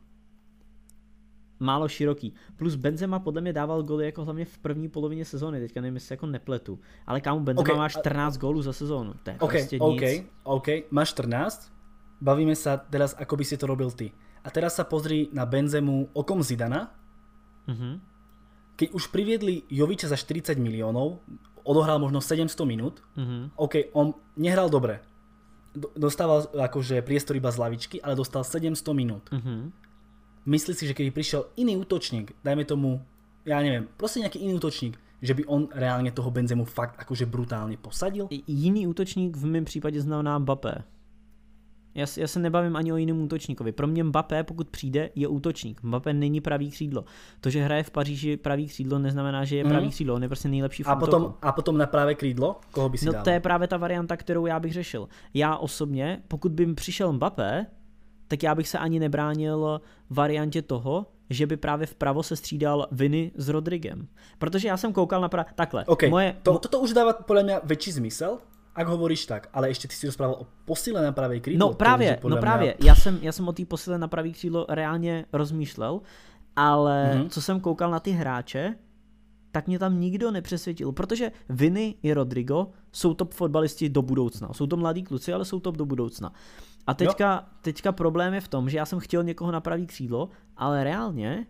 S2: málo široký. Plus Benzema podle mě dával goly jako hlavně v první polovině sezóny, teďka nevím, jestli jako nepletu. Ale kámo, Benzema okay, má 14 a... gólů za sezónu, to je
S1: okay,
S2: prostě
S1: OK,
S2: nic.
S1: OK, máš 14, bavíme sa teraz, ako by si to robil ty. A teraz sa pozri na Benzemu okom Zidana.
S2: Mhm.
S1: Keď už priviedli Joviča za 40 miliónov, odohral možno 700 minút,
S2: Mhm.
S1: OK, on nehral dobre. Do- Dostával akože priestor iba z lavičky, ale dostal 700 minút.
S2: Mhm.
S1: Myslí si, že keby prišiel iný útočník, dajme tomu, ja neviem, proste nejaký iný útočník, že by on reálne toho Benzemu fakt akože brutálne posadil?
S2: Jiný útočník v mém případě znamená Mbappé. Já, já se nebavím ani o jiném útočníkovi. Pro mě Mbappé, pokud přijde, je útočník. Mbappé není pravý křídlo. To, že hraje v Paříži pravý křídlo, neznamená, že je pravý
S1: Mhm.
S2: křídlo. On je prostě nejlepší v
S1: A
S2: útoku.
S1: potom, a potom na práve krídlo? Koho by si
S2: No
S1: dal?
S2: to je právě ta varianta, kterou já bych řešil. Já osobně, pokud by mi přišel Mbappé, tak já bych se ani nebránil variantě toho, že by právě vpravo se střídal Viny s Rodrigem. Protože já jsem koukal na pra... Takhle,
S1: OK,
S2: moje...
S1: to, toto už dáva podľa mňa väčší zmysel, ak hovoríš tak, ale ešte ty si rozprával o posile na pravej krídlo.
S2: No
S1: podľa
S2: no
S1: mňa-
S2: právě. Já jsem, já jsem o té posile na pravý křídlo reálně rozmýšlel, ale
S1: Mhm.
S2: co jsem koukal na ty hráče, tak mě tam nikdo nepřesvědčil, protože Viny i Rodrigo jsou top fotbalisti do budoucna. Jsou to mladí kluci, ale jsou top do budoucna. A teďka, teďka problém je v tom, že já jsem chtěl někoho na pravý křídlo, ale reálně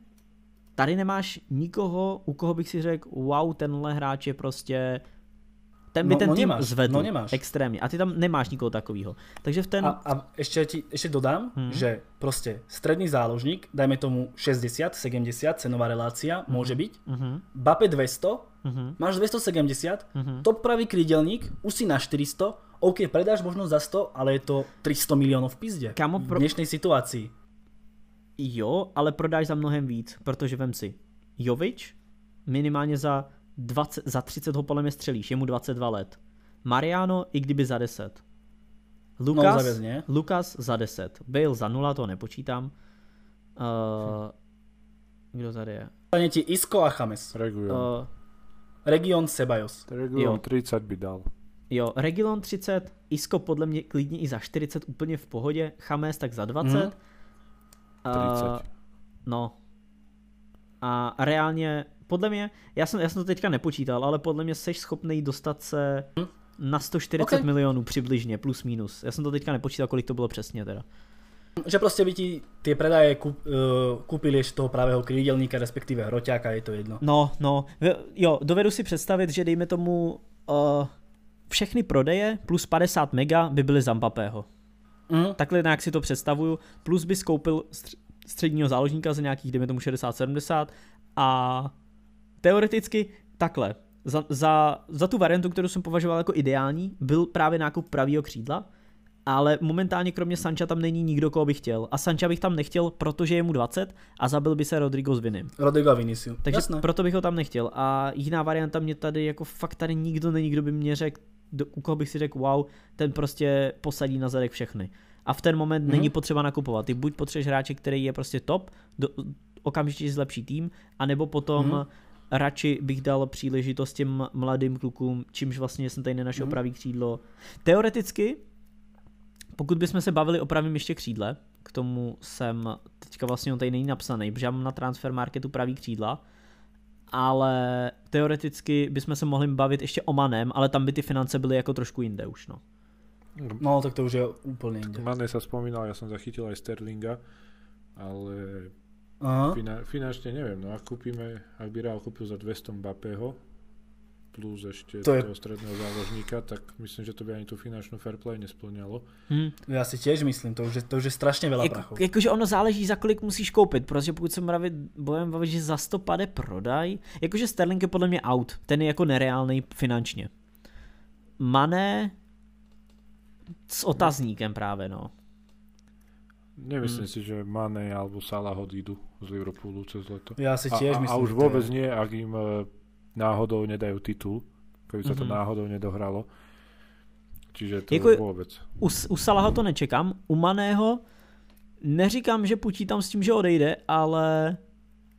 S2: tady nemáš nikoho, u koho bych si řekl, wow, tenhle hráč je prostě ten by
S1: No-
S2: ten
S1: no
S2: tým
S1: nemáš,
S2: zvedl
S1: no nemáš.
S2: extrémně. A ty tam nemáš nikoho takového. Takže v ten...
S1: A, a ešte, ti, ešte dodám,
S2: Mhm.
S1: že proste stredný záložník, dajme tomu 60, 70, cenová relácia, môže byť.
S2: Mhm.
S1: Bape 200,
S2: Mhm.
S1: máš 270,
S2: Mhm.
S1: top pravý krídelník, už si na 400, OK, predáš možno za 100, ale je to 300 miliónov v pizde.
S2: Kámo,
S1: v
S2: pro-
S1: dnešnej situácii.
S2: Jo, ale prodáš za mnohem víc, protože vem si, Jovič minimálně za, 20, za 30 ho podle mě střelíš, je mu 22 let. Mariano i kdyby za 10. Lukas,
S1: nie.
S2: Lukas za 10. Bale za 0, to nepočítám. Uh, kdo tady je?
S1: Stane ti Isco a Chames.
S3: Reguilon.
S2: Uh,
S1: Region Sebajos.
S3: Reguilon
S2: jo.
S3: 30 by dal.
S2: jo, Regilon 30, Isco podle mě klidně i za 40 úplně v pohodě, Chames tak za 20.
S1: Mhm.
S2: Uh,
S3: 30.
S2: No. A reálně, podle mě, já jsem, já jsem to teďka nepočítal, ale podle mě jsi schopný dostat se na 140
S1: Ok.
S2: milionů přibližně, plus minus. Já jsem to teďka nepočítal, kolik to bylo přesně teda.
S1: Že proste by ti tie predaje kúp, uh, kúpili ešte toho pravého krídelníka, respektíve hroťáka, je to jedno.
S2: No, no, jo, dovedu si představit, že dejme tomu uh, všechny prodeje plus 50 mega by byly za Mbappého.
S1: Mhm.
S2: Takhle nějak si to představuju, plus by skoupil stř- středního záložníka za nějakých, dejme tomu 60-70 a teoreticky takhle, za, za, za tu variantu, kterou jsem považoval jako ideální, byl právě nákup pravýho křídla, ale momentálně kromě Sancha tam není nikdo, koho bych chtěl. A Sancha bych tam nechtěl, protože je mu 20 a zabil by se Rodrigo s Vinem.
S1: Rodrigo a Vinicius.
S2: Takže
S1: Jasné.
S2: proto bych ho tam nechtěl. A jiná varianta mě tady, jako fakt tady nikdo není, kdo by mě řekl, do, u koho bych si řekl, wow, ten prostě posadí na zadek všechny. A v ten moment
S1: Mhm.
S2: není potřeba nakupovat. Ty buď potřebuješ hráče, který je prostě top, do, okamžitě zlepší tým, anebo potom
S1: Mhm.
S2: Radši bych dal příležitost těm mladým klukům, čímž vlastně jsem tady nenašel
S1: Mhm.
S2: pravý křídlo. Teoreticky, pokud bychom se bavili o pravém ještě křídle, k tomu jsem, teďka vlastně on tady není napsaný, protože já mám na transfer marketu pravý křídla, ale teoreticky bychom se mohli bavit ještě o Manem, ale tam by ty finance byly jako trošku jinde už, no.
S1: No, tak to už je úplne inde.
S3: Mane sa spomínal, ja som zachytil aj Sterlinga, ale
S1: Aha.
S3: fina, finančne neviem, no ak kúpime, ak by Real kúpil za 200 Mbappého, plus ešte
S1: To je-
S3: toho stredného záložníka, tak myslím, že to by ani tú finančnú fair play nesplňalo.
S2: Hm.
S1: Ja si tiež myslím, to už je, to už je strašne veľa
S2: Jako,
S1: prachov.
S2: jakože ono záleží, za kolik musíš koupit, protože pokud se bavit, budeme bavit, že za 100 pade prodaj, jakože Sterling je podle mě out, ten je jako nereálný finančně. Mané s otazníkem právě, no.
S3: Nemyslím si, že Mane alebo Salah odídu z Liverpoolu cez leto.
S1: Ja si tiež
S3: a,
S1: myslím.
S3: a už vôbec nie, ak im e, náhodou nedajú titul, keby sa to
S2: Mhm.
S3: náhodou nedohralo. Čiže to
S2: Jako-
S3: vôbec.
S2: U, u Salaha to nečekám, u Maného neříkám, že počítám s tím, že odejde, ale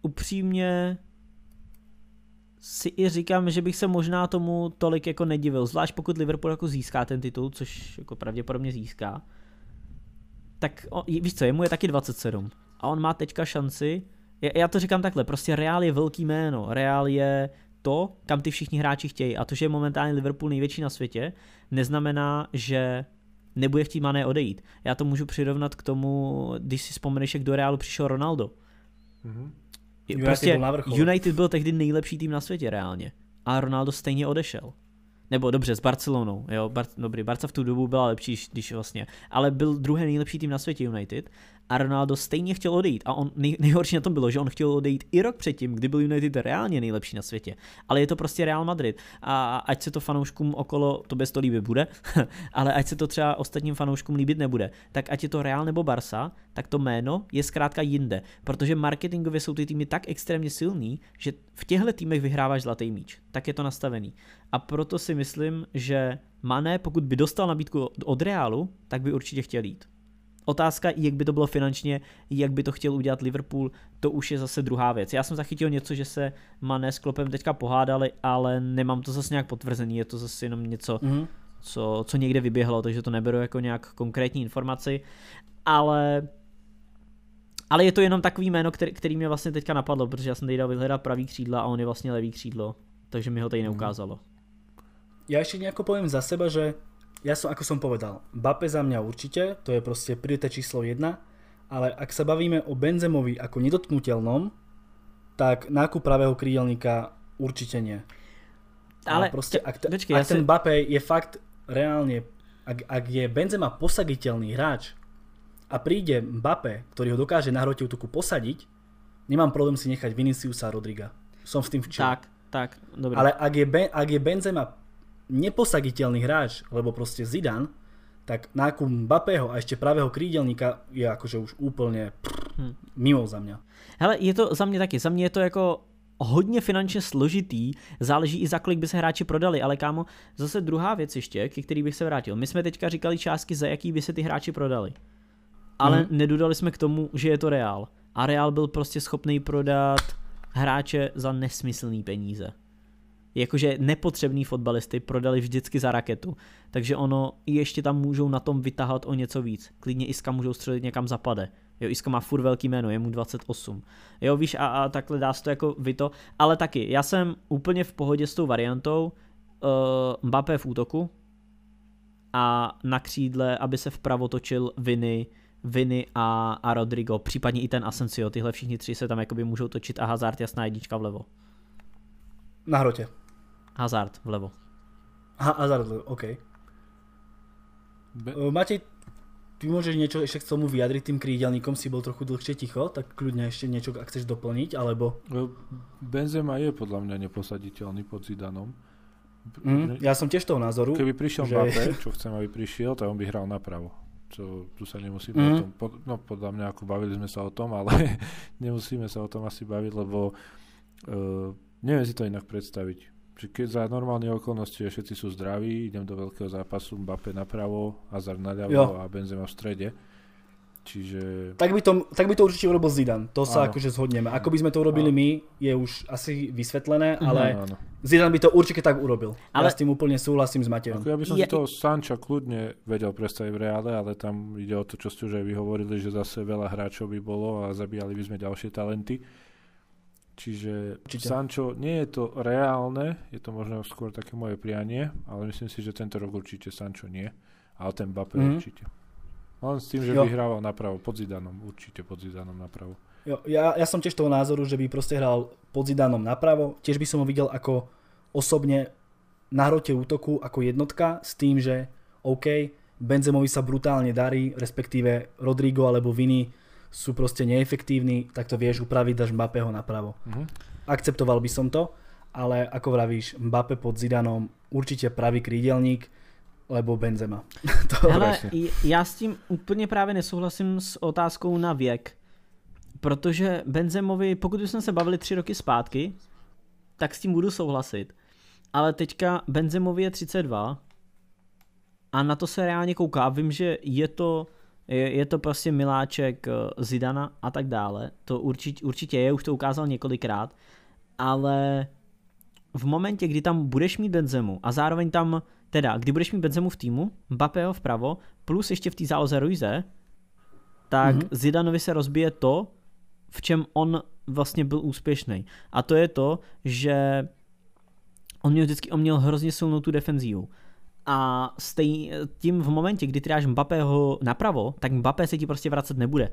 S2: upřímně si i říkám, že bych se možná tomu tolik jako nedivil, zvlášť pokud Liverpool jako získá ten titul, což jako pravděpodobně získá. Tak víš co, jemu je taky 27 a on má teďka šanci já to říkám takhle, prostě Real je velký jméno, Real je to, kam ty všichni hráči chtějí a to, že je momentálně Liverpool největší na světě, neznamená, že nebude chtít Mané odejít. Já to můžu přirovnat k tomu, když si vzpomeneš, jak do Realu přišel Ronaldo. Mm-hmm. Prostě United byl tehdy nejlepší tým na světě reálně a Ronaldo stejně odešel nebo dobře, s Barcelonou, jo, Bar- dobrý, Barca v tu dobu byla lepší, když vlastně, ale byl druhý nejlepší tým na světě United a Ronaldo stejně chtěl odejít. A on nej, nejhorší na tom bylo, že on chtěl odejít i rok předtím, kdy byl United reálně nejlepší na světě, ale je to prostě Real Madrid. A ať se to fanouškům okolo, to bez to líbit bude, ale ať se to třeba ostatním fanouškům líbit nebude, tak ať je to Real nebo Barca, tak to jméno je zkrátka jinde, protože marketingově jsou ty týmy tak extrémně silný, že v těchto týmech vyhráváš zlatý míč, tak je to nastavený. A proto si myslím, že Mané, pokud by dostal nabídku od Realu, tak by určitě chtěl jít. Otázka, jak by to bylo finančně, jak by to chtěl udělat Liverpool, to už je zase druhá věc. Já jsem zachytil něco, že se Mané s Klopem teďka pohádali, ale nemám to zase nějak potvrzený, je to zase jenom něco, mm-hmm. co, co někde vyběhlo, takže to neberu jako nějak konkrétní informaci, ale ale je to jenom takový jméno, který, který mě vlastně teďka napadlo, protože já jsem tady dal vyhledat pravý křídla a on je vlastně levý křídlo, takže mi ho tady mhm. neukázalo.
S1: Ja ešte nejako poviem za seba, že ja som, ako som povedal, Bape za mňa určite, to je proste priorita číslo 1, ale ak sa bavíme o Benzemovi ako nedotknutelnom, tak nákup pravého krídelníka určite nie. Ale, ale proste, ak, t- počkej, ak ja ten si... Bape je fakt reálne, ak, ak je Benzema posaditeľný hráč a príde Bape, ktorý ho dokáže na hrote útoku posadiť, nemám problém si nechať Viniciusa Rodriga. Som s tým včil.
S2: Tak, tak, dobre.
S1: Ale ak je, ben, ak je Benzema neposaditeľný hráč, lebo proste Zidane, tak nákup Mbappého a ešte pravého krídelníka je akože už úplne prr, hmm. mimo za mňa.
S2: Hele, je to za mě taky. Za mě je to jako hodně finančně složitý, záleží i za kolik by se hráči prodali, ale kámo, zase druhá věc ještě, ke který bych se vrátil. My jsme teďka říkali částky, za jaký by se ty hráči prodali. Ale hmm. nedodali jsme k tomu, že je to Real. A Real byl prostě schopný prodat hráče za nesmyslný peníze jakože nepotřebný fotbalisty prodali vždycky za raketu. Takže ono ještě tam můžou na tom vytahat o něco víc. Klidně Iska můžou střelit někam zapade. Jo, Iska má furt velký jméno, je mu 28. Jo, víš, a, a takhle dá se to jako to. Ale taky, já jsem úplně v pohodě s tou variantou uh, Mbappé v útoku a na křídle, aby se vpravo točil Viny, Viny a, a Rodrigo, případně i ten Asensio, tyhle všichni tři se tam jakoby můžou točit a Hazard jasná jednička vlevo.
S1: Na hrotě.
S2: Hazard vlevo.
S1: Ha, Hazard vlevo, OK. Be... Matej, ty môžeš niečo ešte k tomu vyjadriť tým krídelníkom, si bol trochu dlhšie ticho, tak kľudne ešte niečo, ak chceš doplniť, alebo...
S3: Benzema je podľa mňa neposaditeľný pod Zidanom.
S1: Mm, ja som tiež toho názoru.
S3: Keby prišiel že... Mbappé, čo chcem, aby prišiel, tak on by hral napravo. Čo, tu sa nemusíme mm. o tom, pod, no podľa mňa ako bavili sme sa o tom, ale nemusíme sa o tom asi baviť, lebo uh, neviem si to inak predstaviť že keď za normálne okolnosti všetci sú zdraví, idem do veľkého zápasu, Mbappé napravo, Hazard naľavo jo. a Benzema v strede. Čiže...
S1: Tak by, to, tak by to určite urobil Zidane, to sa áno. akože zhodneme. Ako by sme to urobili áno. my, je už asi vysvetlené, mhm. ale áno, áno. Zidane by to určite tak urobil. Ale... Ja s tým úplne súhlasím s Matejom.
S3: Ako ja by som je... si toho Sanča kľudne vedel predstaviť v reále, ale tam ide o to, čo ste už aj vy hovorili, že zase veľa hráčov by bolo a zabíjali by sme ďalšie talenty. Čiže Určite. Sancho nie je to reálne, je to možno skôr také moje prianie, ale myslím si, že tento rok určite Sancho nie, ale ten Mbappé mm-hmm. určite. Len s tým, že jo. by hrával napravo, pod Zidanom, určite pod Zidanom napravo.
S1: Jo, ja, ja som tiež toho názoru, že by proste hral pod Zidanom napravo, tiež by som ho videl ako osobne na hrote útoku ako jednotka s tým, že OK, Benzemovi sa brutálne darí, respektíve Rodrigo alebo Vini sú proste neefektívni, tak to vieš upraviť, dáš Mbappého napravo. Uh-huh. Akceptoval by som to, ale ako vravíš, Mbappe pod Zidanom určite pravý krídelník, lebo Benzema.
S2: to Ale já s tím úplně právě nesouhlasím s otázkou na věk. Protože Benzemovi, pokud bychom se bavili tři roky zpátky, tak s tím budu souhlasit. Ale teďka Benzemovi je 32 a na to se reálně kouká. Vím, že je to je, je to prostě miláček eh, Zidana a tak dále. To určitě, určitě je, už to ukázal několikrát, ale v momentě, kdy tam budeš mít Benzemu a zároveň tam, teda, kdy budeš mít Benzemu v týmu, Mbappého vpravo, plus ještě v té záloze Ruize, tak mm-hmm. Zidanovi se rozbije to, v čem on vlastně byl úspěšný. A to je to, že on měl vždycky on měl hrozně silnou tu defenzívu. A stej, tím v momentě, kdy ty dáš Mbappého napravo, tak Mbappé se ti prostě vracet nebude.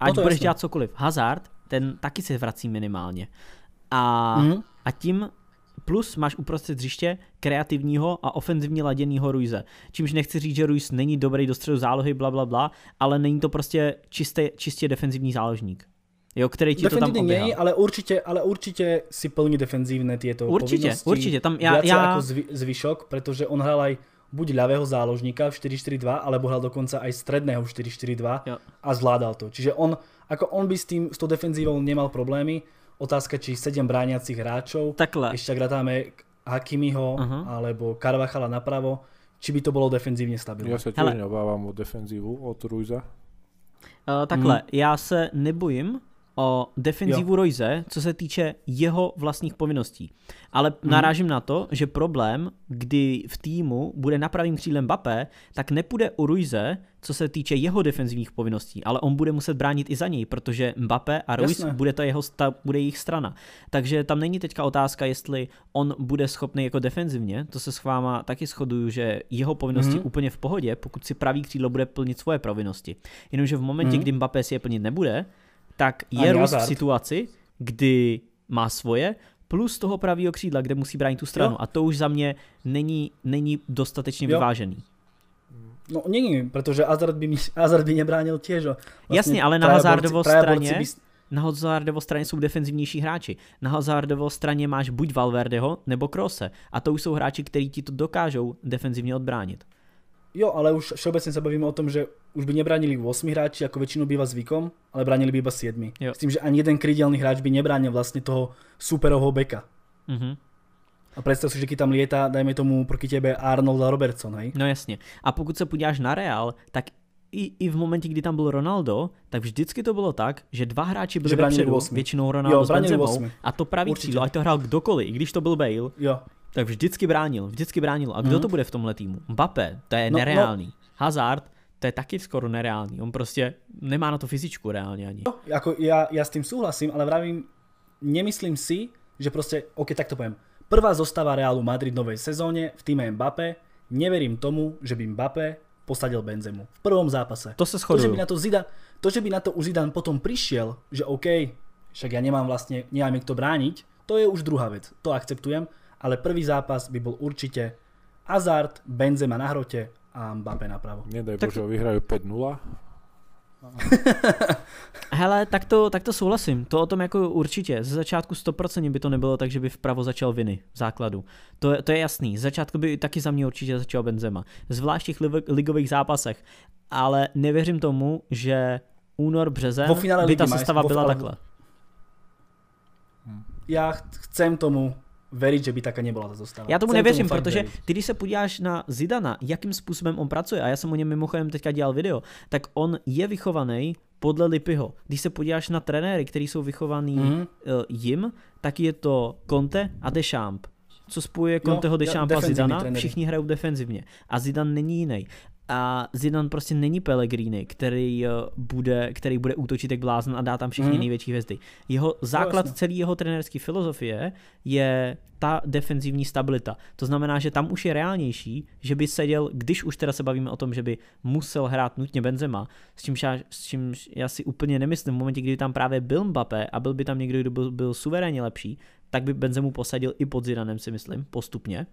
S2: Ať
S1: No
S2: budeš dělat cokoliv. Hazard, ten taky se vrací minimálně. A,
S1: Mhm.
S2: a tím plus máš uprostřed hřiště kreativního a ofenzivně laděného Ruize. Čímž nechci říct, že Ruiz není dobrý do středu zálohy, bla, bla, bla, ale není to prostě čistě, čistě defenzivní záložník. Jo, který ti to tam
S1: Defenzívny nie, ale určite, ale určite si plní defenzívne tieto
S2: Určite,
S1: povinnosti.
S2: určite, tam ja- ja-
S1: ako zvy, zvyšok, pretože on hral aj buď ľavého záložníka v 4-4-2, alebo hral dokonca aj stredného v 4-4-2
S2: Jo.
S1: a zvládal to. Čiže on, ako on by s, tým, s tou defenzívou nemal problémy. Otázka, či 7 brániacich hráčov,
S2: Takhle.
S1: ešte ak ratáme Hakimiho
S2: Aha.
S1: alebo Carvachala napravo, či by to bolo defenzívne stabilné.
S3: Ja sa tiež
S2: Hele.
S3: neobávam o defenzívu od Ruiza.
S2: Uh, takhle, já se nebojím o defenzivu Royze, co se týče jeho vlastních povinností. Ale narážím na to, že problém, kdy v týmu bude na pravým křídlem Mbappé, tak nepůjde u Ruize, co se týče jeho defenzivních povinností, ale on bude muset bránit i za něj, protože Mbappé a Ruiz
S1: Jasné.
S2: bude to jeho sta, bude jejich strana. Takže tam není teďka otázka, jestli on bude schopný jako defenzivně, to se s váma taky shoduju, že jeho povinnosti
S1: Mhm.
S2: úplně v pohodě, pokud si pravý křídlo bude plnit svoje povinnosti. Jenomže v momentě,
S1: Mhm.
S2: kdy Mbappé si je plnit nebude, tak
S1: Ani
S2: je Rus v
S1: Hazard.
S2: situaci, kdy má svoje, plus toho pravého křídla, kde musí bránit tu stranu.
S1: Jo.
S2: A to už za mě není, není dostatečně
S1: Jo.
S2: vyvážený.
S1: No nie, pretože Hazard by, Hazard by nebránil tiež. Vlastne
S2: Jasně, ale na Hazardovo straně-
S1: by-
S2: Na Hazardovo straně jsou defenzivnější hráči. Na Hazardovo straně máš buď Valverdeho nebo Krose. A to už jsou hráči, kteří ti to dokážou defenzivně odbránit.
S1: Jo, ale už všeobecne sa bavíme o tom, že už by nebránili 8 hráči, ako väčšinou býva zvykom, ale bránili by iba 7.
S2: Jo.
S1: S tým, že ani jeden krydelný hráč by nebránil vlastne toho superovho beka.
S2: Mhm.
S1: A predstav si, že keď tam lieta, dajme tomu proti tebe Arnold a Robertson, hej?
S2: No jasně. A pokud se podíváš na Real, tak i, i v momentě, kdy tam byl Ronaldo, tak vždycky to bylo tak, že dva hráči byli vepředu, většinou Ronaldo
S1: Jo,
S2: s Benzemou, a to pravý
S1: Určitě.
S2: křídlo, ať to hrál kdokoliv, i když to byl Bale,
S1: Jo.
S2: Tak vždycky bránil, vždycky bránil. A kdo
S1: Mhm.
S2: to bude v tomhle týmu? Mbappé, to je
S1: No, no.
S2: nereálný. Hazard, to je taky skoro nereálný. On prostě nemá na to fyzičku reálně ani.
S1: No, ako ja, ja s tým súhlasím, ale vravím, nemyslím si, že proste, ok, tak to poviem. Prvá zostava Realu Madrid novej sezóne v týme Mbappé, neverím tomu, že by Mbappé posadil Benzemu v prvom zápase.
S2: To se
S1: To, že by na to Zidane, to, že by na to už Zidane potom prišiel, že OK, však ja nemám vlastne, nemám kto brániť, to je už druhá vec, to akceptujem, ale prvý zápas by bol určite Hazard, Benzema na hrote a Mbappé napravo.
S3: Nedaj
S2: Tak-
S3: Bože, vyhrajú 5-0.
S2: Hele, tak to, tak to souhlasím. To o tom jako určitě. Ze začátku 100% by to nebylo tak, že by vpravo začal Viny v základu. To, je- to je jasný. Z začátku by taky za mě určitě začal Benzema. Zvlášť v těch ligových zápasech. Ale nevěřím tomu, že únor, březen by ta sestava byla takhle.
S1: Ja ch- chcem tomu veriť, že by taká nebola ta zostava.
S2: Já tomu
S1: Chcem
S2: nevěřím, protože
S1: veriť.
S2: ty, když se podíváš na Zidana, jakým způsobem on pracuje, a já jsem o něm mimochodem teďka dělal video, tak on je vychovaný podle Lipyho. Když se podíváš na trenéry, kteří jsou vychovaný
S1: Mhm.
S2: mm-hmm. jim, tak je to Conte a Deschamps. Co spojuje Conteho,
S1: ja-
S2: Deschamps a Zidana?
S1: trenéři.
S2: Všichni hrajou defenzivně. A Zidan není jiný. A Zidane prostě není Pellegrini, který eh, bude, který bude útočit jak blázen a dá tam všechny mm. největší hvězdy. Jeho základ
S1: jasně.
S2: celé jeho trenérské filozofie je ta defenzivní stabilita. To znamená, že tam už je reálnější, že by seděl, když už teda se bavíme o tom, že by musel hrát nutně Benzema, s čímž já, s čímž já si úplně nemyslím, v momentě, kdy tam právě byl Mbappé a byl by tam někdo, kdo byl, byl suverénně lepší, tak by Benzemu posadil i pod Zidanem, si myslím, postupně.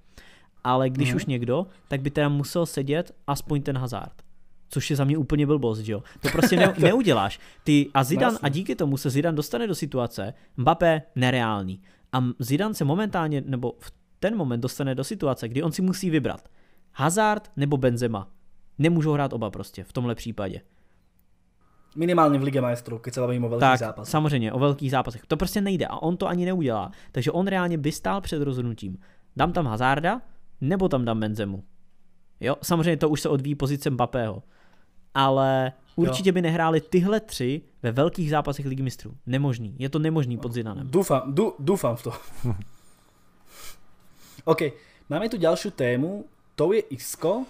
S2: Ale když
S1: Mhm.
S2: už někdo, tak by teda musel sedět aspoň ten Hazard. Což je za mě úplně blbost, jo? To prostě ne, neuděláš. Ty a Zidan
S1: jasně.
S2: a díky tomu se Zidan dostane do situace, Mbappé nereálný. A Zidan se momentálně, nebo v ten moment dostane do situace, kdy on si musí vybrat. Hazard nebo Benzema. Nemůžou hrát oba prostě v tomhle případě.
S1: Minimálne v Lige majstrov, keď sa bavíme o veľkých
S2: Tak,
S1: zápasoch.
S2: samozřejmě, o velkých zápasech. To prostě nejde a on to ani neudělá. Takže on reálně by stál před rozhodnutím. Dám tam Hazarda, nebo tam dám Benzemu. Jo, samozřejmě to už se odvíjí pozice Mbappého. Ale určitě by nehráli tyhle tři ve velkých zápasech Ligy mistrů. Nemožný. Je to nemožný pod Zidanem.
S1: Dúfam, dú, dúfam v to. OK, máme tu ďalšiu tému, to je Isko,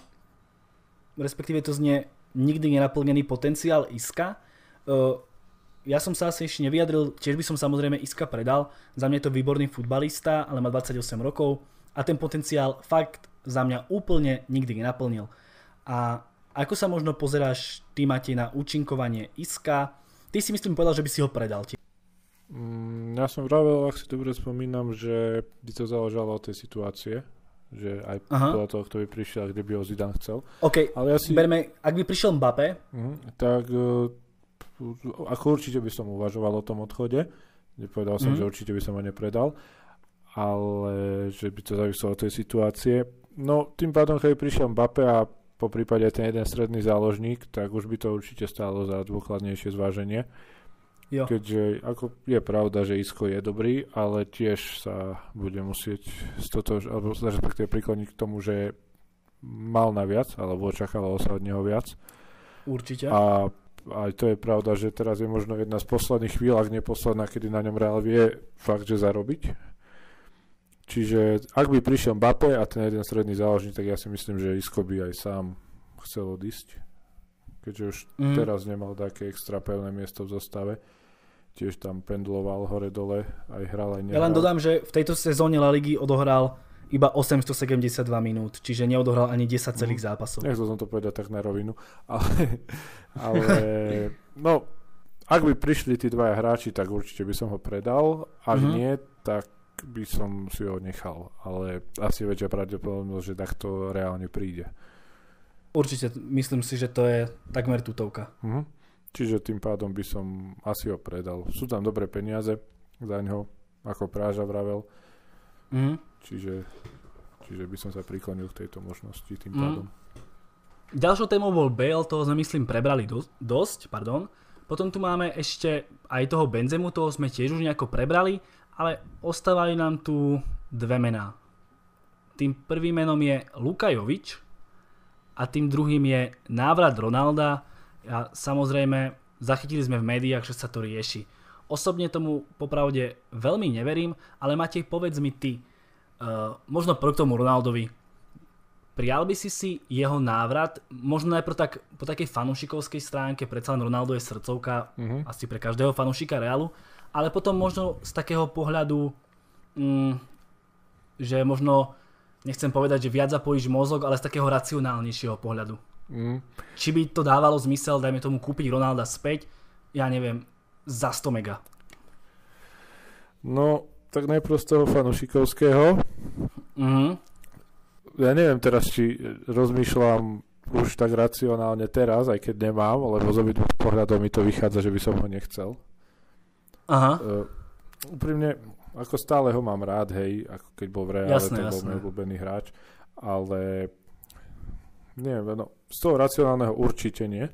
S1: respektíve to znie nikdy nenaplnený potenciál Iska. Uh, ja som sa asi ešte nevyjadril, tiež by som samozrejme Iska predal. Za mňa je to výborný futbalista, ale má 28 rokov a ten potenciál fakt za mňa úplne nikdy nenaplnil. A ako sa možno pozeráš ty, Matej, na účinkovanie Iska? Ty si myslím povedal, že by si ho predal.
S3: Mm, ja som vravel, ak si dobre spomínam, že by to záležalo od tej situácie, že aj Aha. podľa toho, kto by prišiel, kde by ho Zidane chcel.
S1: OK, Ale ja si... berme, ak by prišiel Mbappé,
S3: uh, tak uh, ako určite by som uvažoval o tom odchode. Nepovedal som, uh-huh. že určite by som ho nepredal, ale že by to záviselo od tej situácie. No, tým pádom, keď prišiel Mbappé a po prípade ten jeden stredný záložník, tak už by to určite stálo za dôkladnejšie zváženie. Jo. Keďže ako je pravda, že Isko je dobrý, ale tiež sa bude musieť stotož, alebo respektíve prikloniť k tomu, že mal na viac, alebo očakávalo sa od neho viac.
S1: Určite.
S3: A aj to je pravda, že teraz je možno jedna z posledných chvíľ, ak neposledná, kedy na ňom Real vie fakt, že zarobiť. Čiže ak by prišiel Mbappé a ten jeden stredný záložník, tak ja si myslím, že Isko by aj sám chcel odísť. Keďže už mm. teraz nemal také extra pevné miesto v zostave. Tiež tam pendloval hore-dole, aj hral, aj nehral.
S1: Ja len dodám, že v tejto sezóne La Ligy odohral iba 872 minút, čiže neodohral ani 10 celých mm. zápasov.
S3: Nechcel som to povedať tak na rovinu, ale, ale no, ak by prišli tí dvaja hráči, tak určite by som ho predal, ak mm-hmm. nie, tak by som si ho nechal, ale asi väčšia pravdepodobnosť, že takto reálne príde.
S1: Určite, myslím si, že to je takmer tutovka.
S3: Uh-huh. Čiže tým pádom by som asi ho predal. Sú tam dobré peniaze za ňo, ako Práža vravel. Uh-huh. Čiže, čiže by som sa priklonil k tejto možnosti tým uh-huh. pádom.
S1: Ďalšou témou bol Bale, toho sme myslím prebrali do- dosť, pardon. Potom tu máme ešte aj toho Benzemu, toho sme tiež už nejako prebrali ale ostávajú nám tu dve mená. Tým prvým menom je Luka Jovič a tým druhým je návrat Ronalda. A samozrejme, zachytili sme v médiách, že sa to rieši. Osobne tomu popravde veľmi neverím, ale Matej, povedz mi ty, uh, možno pro tomu Ronaldovi, prijal by si si jeho návrat, možno najprv tak po takej fanušikovskej stránke, predsa len Ronaldo je srdcovka uh-huh. asi pre každého fanušika Realu, ale potom možno z takého pohľadu, mm, že možno, nechcem povedať, že viac zapojíš mozog, ale z takého racionálnejšieho pohľadu. Mm. Či by to dávalo zmysel, dajme tomu, kúpiť Ronalda späť, ja neviem, za 100 mega.
S3: No, tak najprv z toho fanušikovského. Mm. Ja neviem teraz, či rozmýšľam už tak racionálne teraz, aj keď nemám, lebo z obidvoch pohľadov mi to vychádza, že by som ho nechcel. Aha. Uh, úprimne, ako stále ho mám rád, hej, ako keď bol v Reále, jasné, to bol môj obľúbený hráč, ale neviem, no, z toho racionálneho určite nie.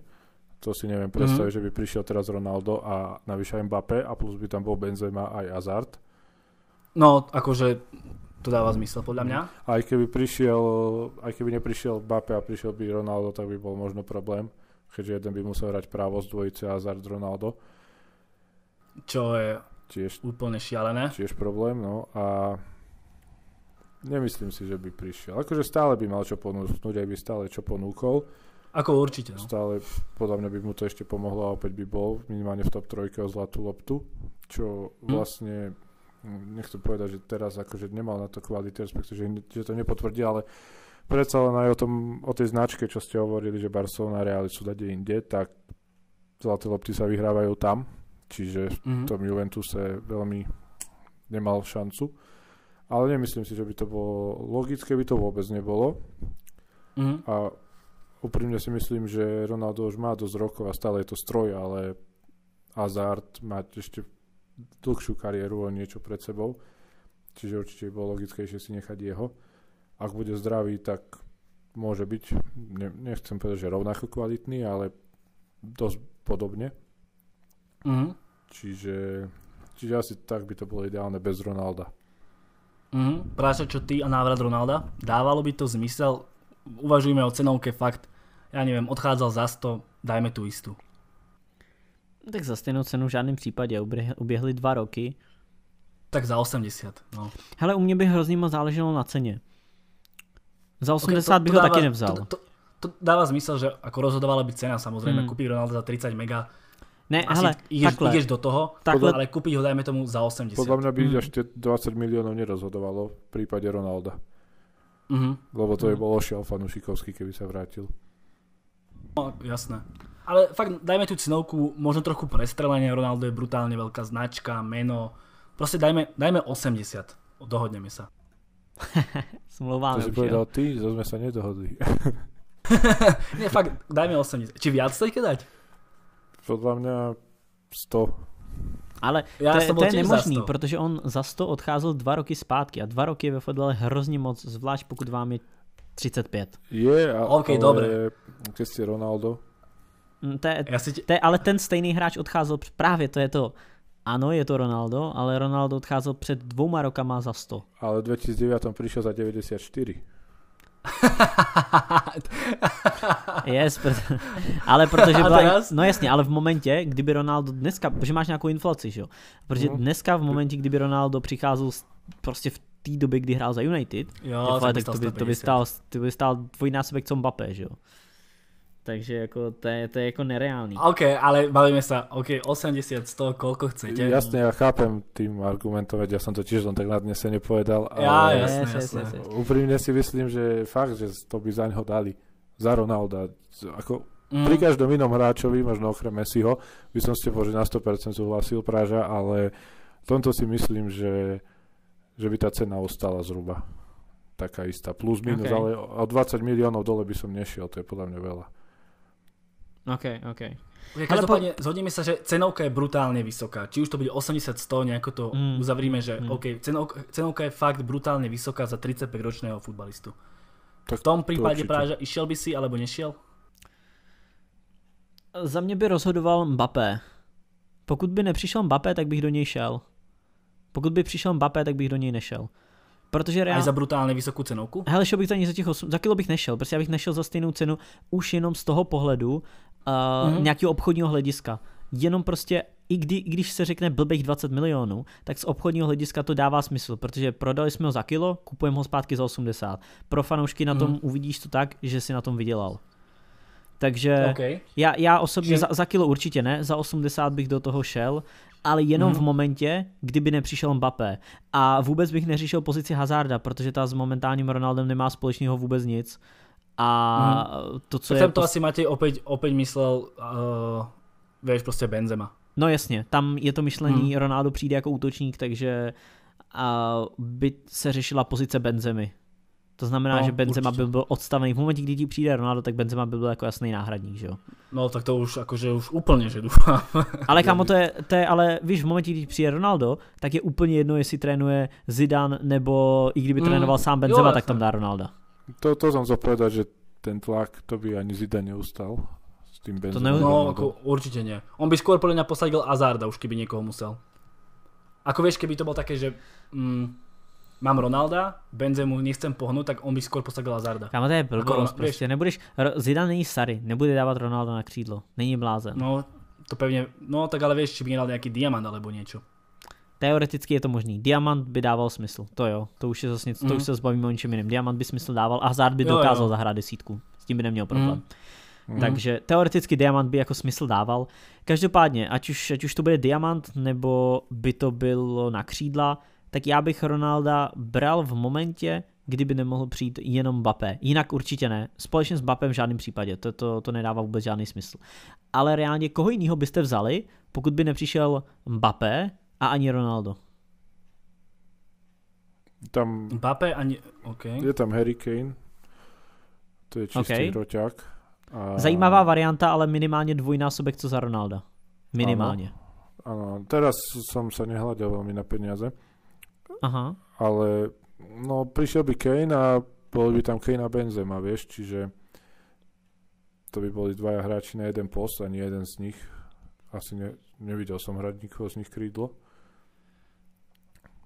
S3: To si neviem predstaviť, mm-hmm. že by prišiel teraz Ronaldo a navyše Mbappé a plus by tam bol Benzema aj Hazard.
S1: No, akože to dáva zmysel podľa mňa.
S3: Aj keby prišiel, aj keby neprišiel Mbappé a prišiel by Ronaldo, tak by bol možno problém, keďže jeden by musel hrať právo z dvojice Hazard Ronaldo
S1: čo je tiež, úplne šialené.
S3: Tiež problém, no a nemyslím si, že by prišiel. Akože stále by mal čo ponúknuť, aj by stále čo ponúkol.
S1: Ako určite. No.
S3: Stále, podľa mňa by mu to ešte pomohlo a opäť by bol minimálne v top trojke o zlatú loptu, čo hm. vlastne, nechcem povedať, že teraz akože nemal na to kvality, respektíve, že, že to nepotvrdí, ale predsa len aj o, tom, o tej značke, čo ste hovorili, že Barcelona a Real sú dade inde, tak zlaté lopty sa vyhrávajú tam, čiže v tom Juventuse veľmi nemal šancu. Ale nemyslím si, že by to bolo logické, by to vôbec nebolo. Mm-hmm. A úprimne si myslím, že Ronaldo už má dosť rokov a stále je to stroj, ale Hazard má ešte dlhšiu kariéru o niečo pred sebou. Čiže určite bolo logickejšie si nechať jeho. Ak bude zdravý, tak môže byť, ne, nechcem povedať, že rovnako kvalitný, ale dosť podobne. Mm-hmm. Čiže, čiže asi tak by to bolo ideálne bez Ronalda.
S1: Mm-hmm. Práve čo ty a návrat Ronalda, dávalo by to zmysel, uvažujeme o cenovke fakt, ja neviem, odchádzal za 100, dajme tu istú.
S2: Tak za stejnou cenu v žádném případě, uběhly dva roky.
S1: Tak za 80, no.
S2: Hele, u mě by hrozně moc záleželo na ceně. Za 80 okay, to, bych to ho dáva, taky nevzal.
S1: To, to, to dáva zmysel, že ako rozhodovala by cena, samozrejme, mm. kúpiť Ronaldo za 30 mega,
S2: Ne,
S1: Asi
S2: hele,
S1: ideš,
S2: takhle.
S1: ideš do toho,
S2: Takhle-
S1: ale kúpiť ho dajme tomu za 80.
S3: Podľa mňa by
S2: Mm.
S3: tie 20 miliónov nerozhodovalo v prípade Ronalda.
S1: Mhm.
S3: Lebo to je
S1: Mhm.
S3: bolo šial fanúšikovský, keby sa vrátil.
S1: No, jasné. Ale fakt, dajme tú cenovku, možno trochu prestrelenie, Ronaldo je brutálne veľká značka, meno. Proste dajme, dajme 80. Dohodneme sa.
S2: Smlouváme
S3: To si
S2: už,
S3: povedal
S2: jo.
S3: ty, to sme sa nedohodli.
S1: Nie, fakt, dajme 80. Či viac chcete dať?
S3: Podľa mňa 100.
S2: Ale
S1: Ja
S2: to, je, to je nemožný,
S1: za 100.
S2: protože on za 100 odcházel dva roky zpátky a dva roky je ve fotbale hrozně moc, zvlášť pokud vám je 35.
S3: Je, a,
S1: OK,
S3: ale
S1: dobre.
S3: keď ste Ronaldo,
S2: Mm, To je,
S1: Ja si
S2: to je, ale ten stejný hráč odcházel, právě to je to, ano, je to Ronaldo, ale Ronaldo odcházel před dvouma rokama za 100.
S3: ale v 2009 prišiel za 94.
S2: Yes, proto, ale protože byla, no jasně, ale v momentě, kdyby Ronaldo dneska, protože máš nějakou inflaci, že jo, protože
S3: Mhm.
S2: dneska v momentě, kdyby Ronaldo přicházel prostě v té době, kdy hrál za United,
S1: Jo,
S2: tak to by, to by
S1: 150.
S2: stál, to by stál dvojnásobek co Mbappé, že jo. Takže jako to je, to je jako nereálný.
S1: OK, ale bavíme sa, OK, 80, 100, koľko chcete.
S3: Jasne, ja chápem tým argumentom, ja som to tiež len tak nadnesene povedal,
S1: Ja,
S3: ale
S2: Yes, yes,
S1: jasné.
S2: yes, yes.
S3: úprimne si myslím, že fakt, že to by za ňo dali. Za Ronalda. Ako
S1: Mm.
S3: pri každom inom hráčovi, možno okrem Messiho, by som s tebou, že na 100% súhlasil Praža, ale v tomto si myslím, že, že by tá cena ostala zhruba taká istá. Plus, minus,
S2: Okay.
S3: ale o 20 miliónov dole by som nešiel, to je podľa mňa veľa.
S2: OK, OK.
S1: Okay, každopádne zhodneme sa, že cenovka je brutálne vysoká. Či už to bude 80-100, nejako to
S2: Mm.
S1: uzavrime, že
S2: Mm.
S1: OK, cenovka, cenovka je fakt brutálne vysoká za 35-ročného futbalistu.
S3: Tak
S1: v tom prípade
S3: určite.
S1: práve, že išiel by si alebo nešiel?
S2: Za mě by rozhodoval Mbappé. Pokud by nepřišel Mbappé, tak bych do něj šel. Pokud by přišel Mbappé, tak bych do něj nešel. Protože
S1: Aj
S2: reál...
S1: za brutálne vysokú cenovku?
S2: Hele, šel bych za ní za těch 8, za kilo bych nešel, prostě já bych nešel za stejnou cenu už jenom z toho pohledu uh,
S1: Mhm.
S2: mm-hmm. nějakého obchodního hlediska. Jenom prostě, i, kdy, i když se řekne blbých 20 milionů, tak z obchodního hlediska to dává smysl, protože prodali jsme ho za kilo, kupujeme ho zpátky za 80. Pro fanoušky na tom
S1: Mhm.
S2: uvidíš to tak, že si na tom vydělal. Takže
S1: OK.
S2: já, já osobně
S1: Že-
S2: za, za kilo určitě ne, za 80 bych do toho šel, ale jenom
S1: Mhm.
S2: v momentě, kdyby nepřišel Mbappé. A vůbec bych neřešil pozici Hazarda, protože ta s momentálním Ronaldem nemá společného vůbec nic. A to, co
S1: Tak
S2: je...
S1: tam to asi Matej opäť, opäť myslel, uh, vieš, proste Benzema.
S2: No jasně, tam je to myšlení,
S1: Mhm.
S2: Ronaldo přijde jako útočník, takže a by se řešila pozice Benzemy. To znamená,
S1: No,
S2: že Benzema
S1: určitě.
S2: by byl odstavený. V momentě, kdy ti přijde Ronaldo, tak Benzema by byl jako jasný náhradník, že jo?
S1: No tak to už akože už úplne, že dúfam.
S2: Ale kámo, to je, to je, ale víš, v momentě, když přijde Ronaldo, tak je úplně jedno, jestli trénuje Zidane, nebo i kdyby
S1: Mm,
S2: trénoval sám
S1: jo,
S2: Benzema, tak
S1: jasné.
S2: tam dá Ronalda.
S3: To, to som chcel povedať, že ten tlak, to by ani Zidane neustal s tým Benzemom.
S2: ne-
S1: No, ako určite nie. On by skôr podľa mňa posadil Azarda už, keby niekoho musel. Ako vieš, keby to bol také, že mm, mám Ronalda, Benzemu nechcem pohnúť, tak on by skôr posadil Azarda.
S2: Kámo, to je blbost, prostě nebudeš, Zidane není Sary, nebude dávat Ronaldo na křídlo, není blázen.
S1: No, to pevne, no tak ale vieš, či by nedal nejaký diamant alebo niečo.
S2: Teoreticky je to možný. Diamant by dával smysl, to jo, to už je zase něco, to
S1: Mhm.
S2: už se zbavíme o něčem jiném. Diamant by smysl dával a Hazard by
S1: Jo, jo.
S2: dokázal zahrát desítku, s tím by neměl problém.
S3: Mhm.
S2: Takže teoreticky diamant by jako smysl dával. Každopádně, ať už, ať už to bude diamant, nebo by to bylo na křídla, tak já bych Ronalda bral v momentě, kdyby nemohl přijít jenom Mbappé. Jinak určitě ne. Společně s Mbappem v žádném případě. To, to, to nedává vůbec žádný smysl. Ale reálně koho jiného byste vzali, pokud by nepřišel Mbappé a ani Ronaldo?
S3: Tam
S1: Mbappé ani... OK.
S3: je tam Harry Kane, to je čistý
S2: Okay.
S3: roťák. A...
S2: Zajímavá varianta, ale minimálně dvojnásobek co za Ronalda. Minimálně.
S3: Áno, teraz som sa nehľadal veľmi na peniaze,
S2: Aha.
S3: ale no prišiel by Kane a bol by tam Kane a Benzema, vieš, čiže to by boli dvaja hráči na jeden post, ani jeden z nich. Asi ne, nevidel som hrať nikoho z nich krídlo.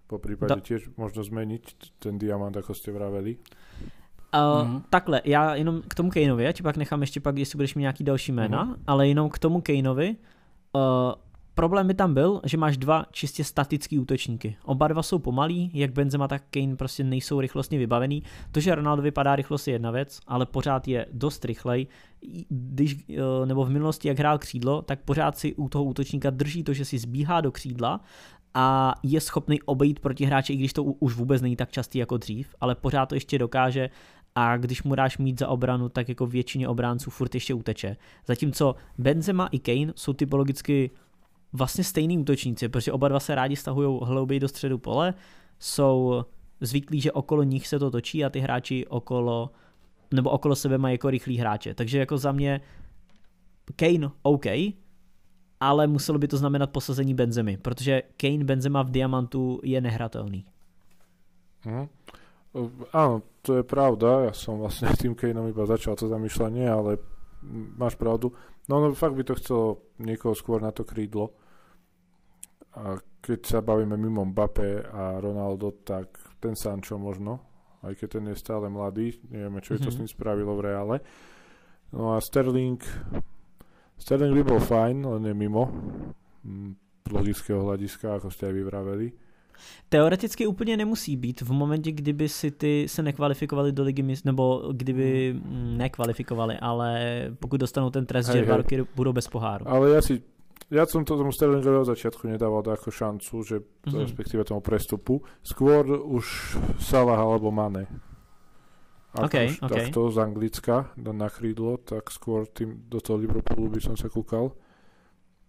S3: Po prípade
S2: Da-
S3: tiež možno zmeniť ten diamant, ako ste vraveli.
S2: Uh,
S1: Mhm.
S2: Takhle, já jenom k tomu Kaneovi, já ti pak nechám ještě pak, jestli budeš mít nějaký další jména,
S3: Mhm.
S2: ale jenom k tomu Kaneovi, uh, problém by tam byl, že máš dva čistě statický útočníky. Oba dva jsou pomalí, jak Benzema, tak Kane prostě nejsou rychlostně vybavený. To, že Ronaldo vypadá rychlost je jedna věc, ale pořád je dost rychlej. Když, eh, nebo v minulosti, jak hrál křídlo, tak pořád si u toho útočníka drží to, že si zbíhá do křídla a je schopný obejít proti hráče, i když to už vůbec není tak častý jako dřív, ale pořád to ještě dokáže a když mu dáš mít za obranu, tak jako většině obránců furt ještě uteče. Zatímco Benzema i Kane jsou typologicky vlastně stejný útočníci, protože oba dva se rádi stahují hlouběji do středu pole, jsou zvyklí, že okolo nich se to točí a ty hráči okolo nebo okolo sebe mají jako rychlí hráče. Takže jako za mě Kane OK, ale muselo by to znamenat posazení Benzemy, protože Kane Benzema v Diamantu je nehratelný.
S3: Mhm. Áno, to je pravda, ja som vlastne s tým Kaneom iba začal to zamýšľanie, ale máš pravdu. No, no fakt by to chcelo niekoho skôr na to krídlo. A keď sa bavíme mimo Mbappé a Ronaldo, tak ten Sancho možno, aj keď ten je stále mladý, nevieme, čo mm-hmm. to s mhm. ním spravilo v reále. No a Sterling, Sterling by bol fajn, len je mimo mm, logického hľadiska, ako ste aj vyvraveli.
S2: Teoreticky úplně nemusí být v momentě, kdyby si ty se nekvalifikovali do ligy nebo kdyby mm, nekvalifikovali, ale pokud dostanou ten trest, hej, že dva roky budou bez poháru.
S3: Ale ja si ja som to tomu Sterlingovi od začiatku nedával ako šancu, že mm-hmm. respektíve tomu prestupu. Skôr už Salah alebo Mane.
S2: Okay,
S3: už
S2: okay.
S3: takto z Anglicka na krídlo, tak skôr tým do toho Liverpoolu by som sa kúkal.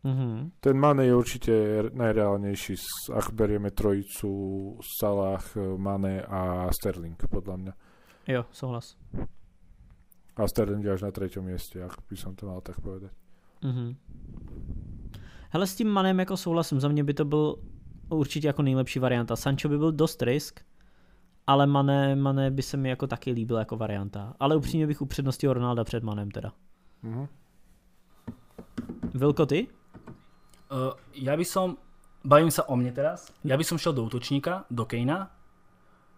S3: Mm-hmm. Ten Mane je určite najreálnejší, ak berieme trojicu Salah, Mane a Sterling, podľa mňa.
S2: Jo, souhlas.
S3: A Sterling je až na treťom mieste, ak by som to mal tak povedať.
S2: Mm-hmm. Hele, s tím Manem jako souhlasím, za mě by to byl určitě jako nejlepší varianta. Sancho by byl dost risk, ale Mane, Mane by se mi jako taky líbil jako varianta. Ale upřímně bych upřednostil Ronalda před Manem teda. Mm-hmm. Vilko, ty?
S1: Uh, ja by som, bavím sa o mne teraz, ja by som šiel do útočníka, do Kejna,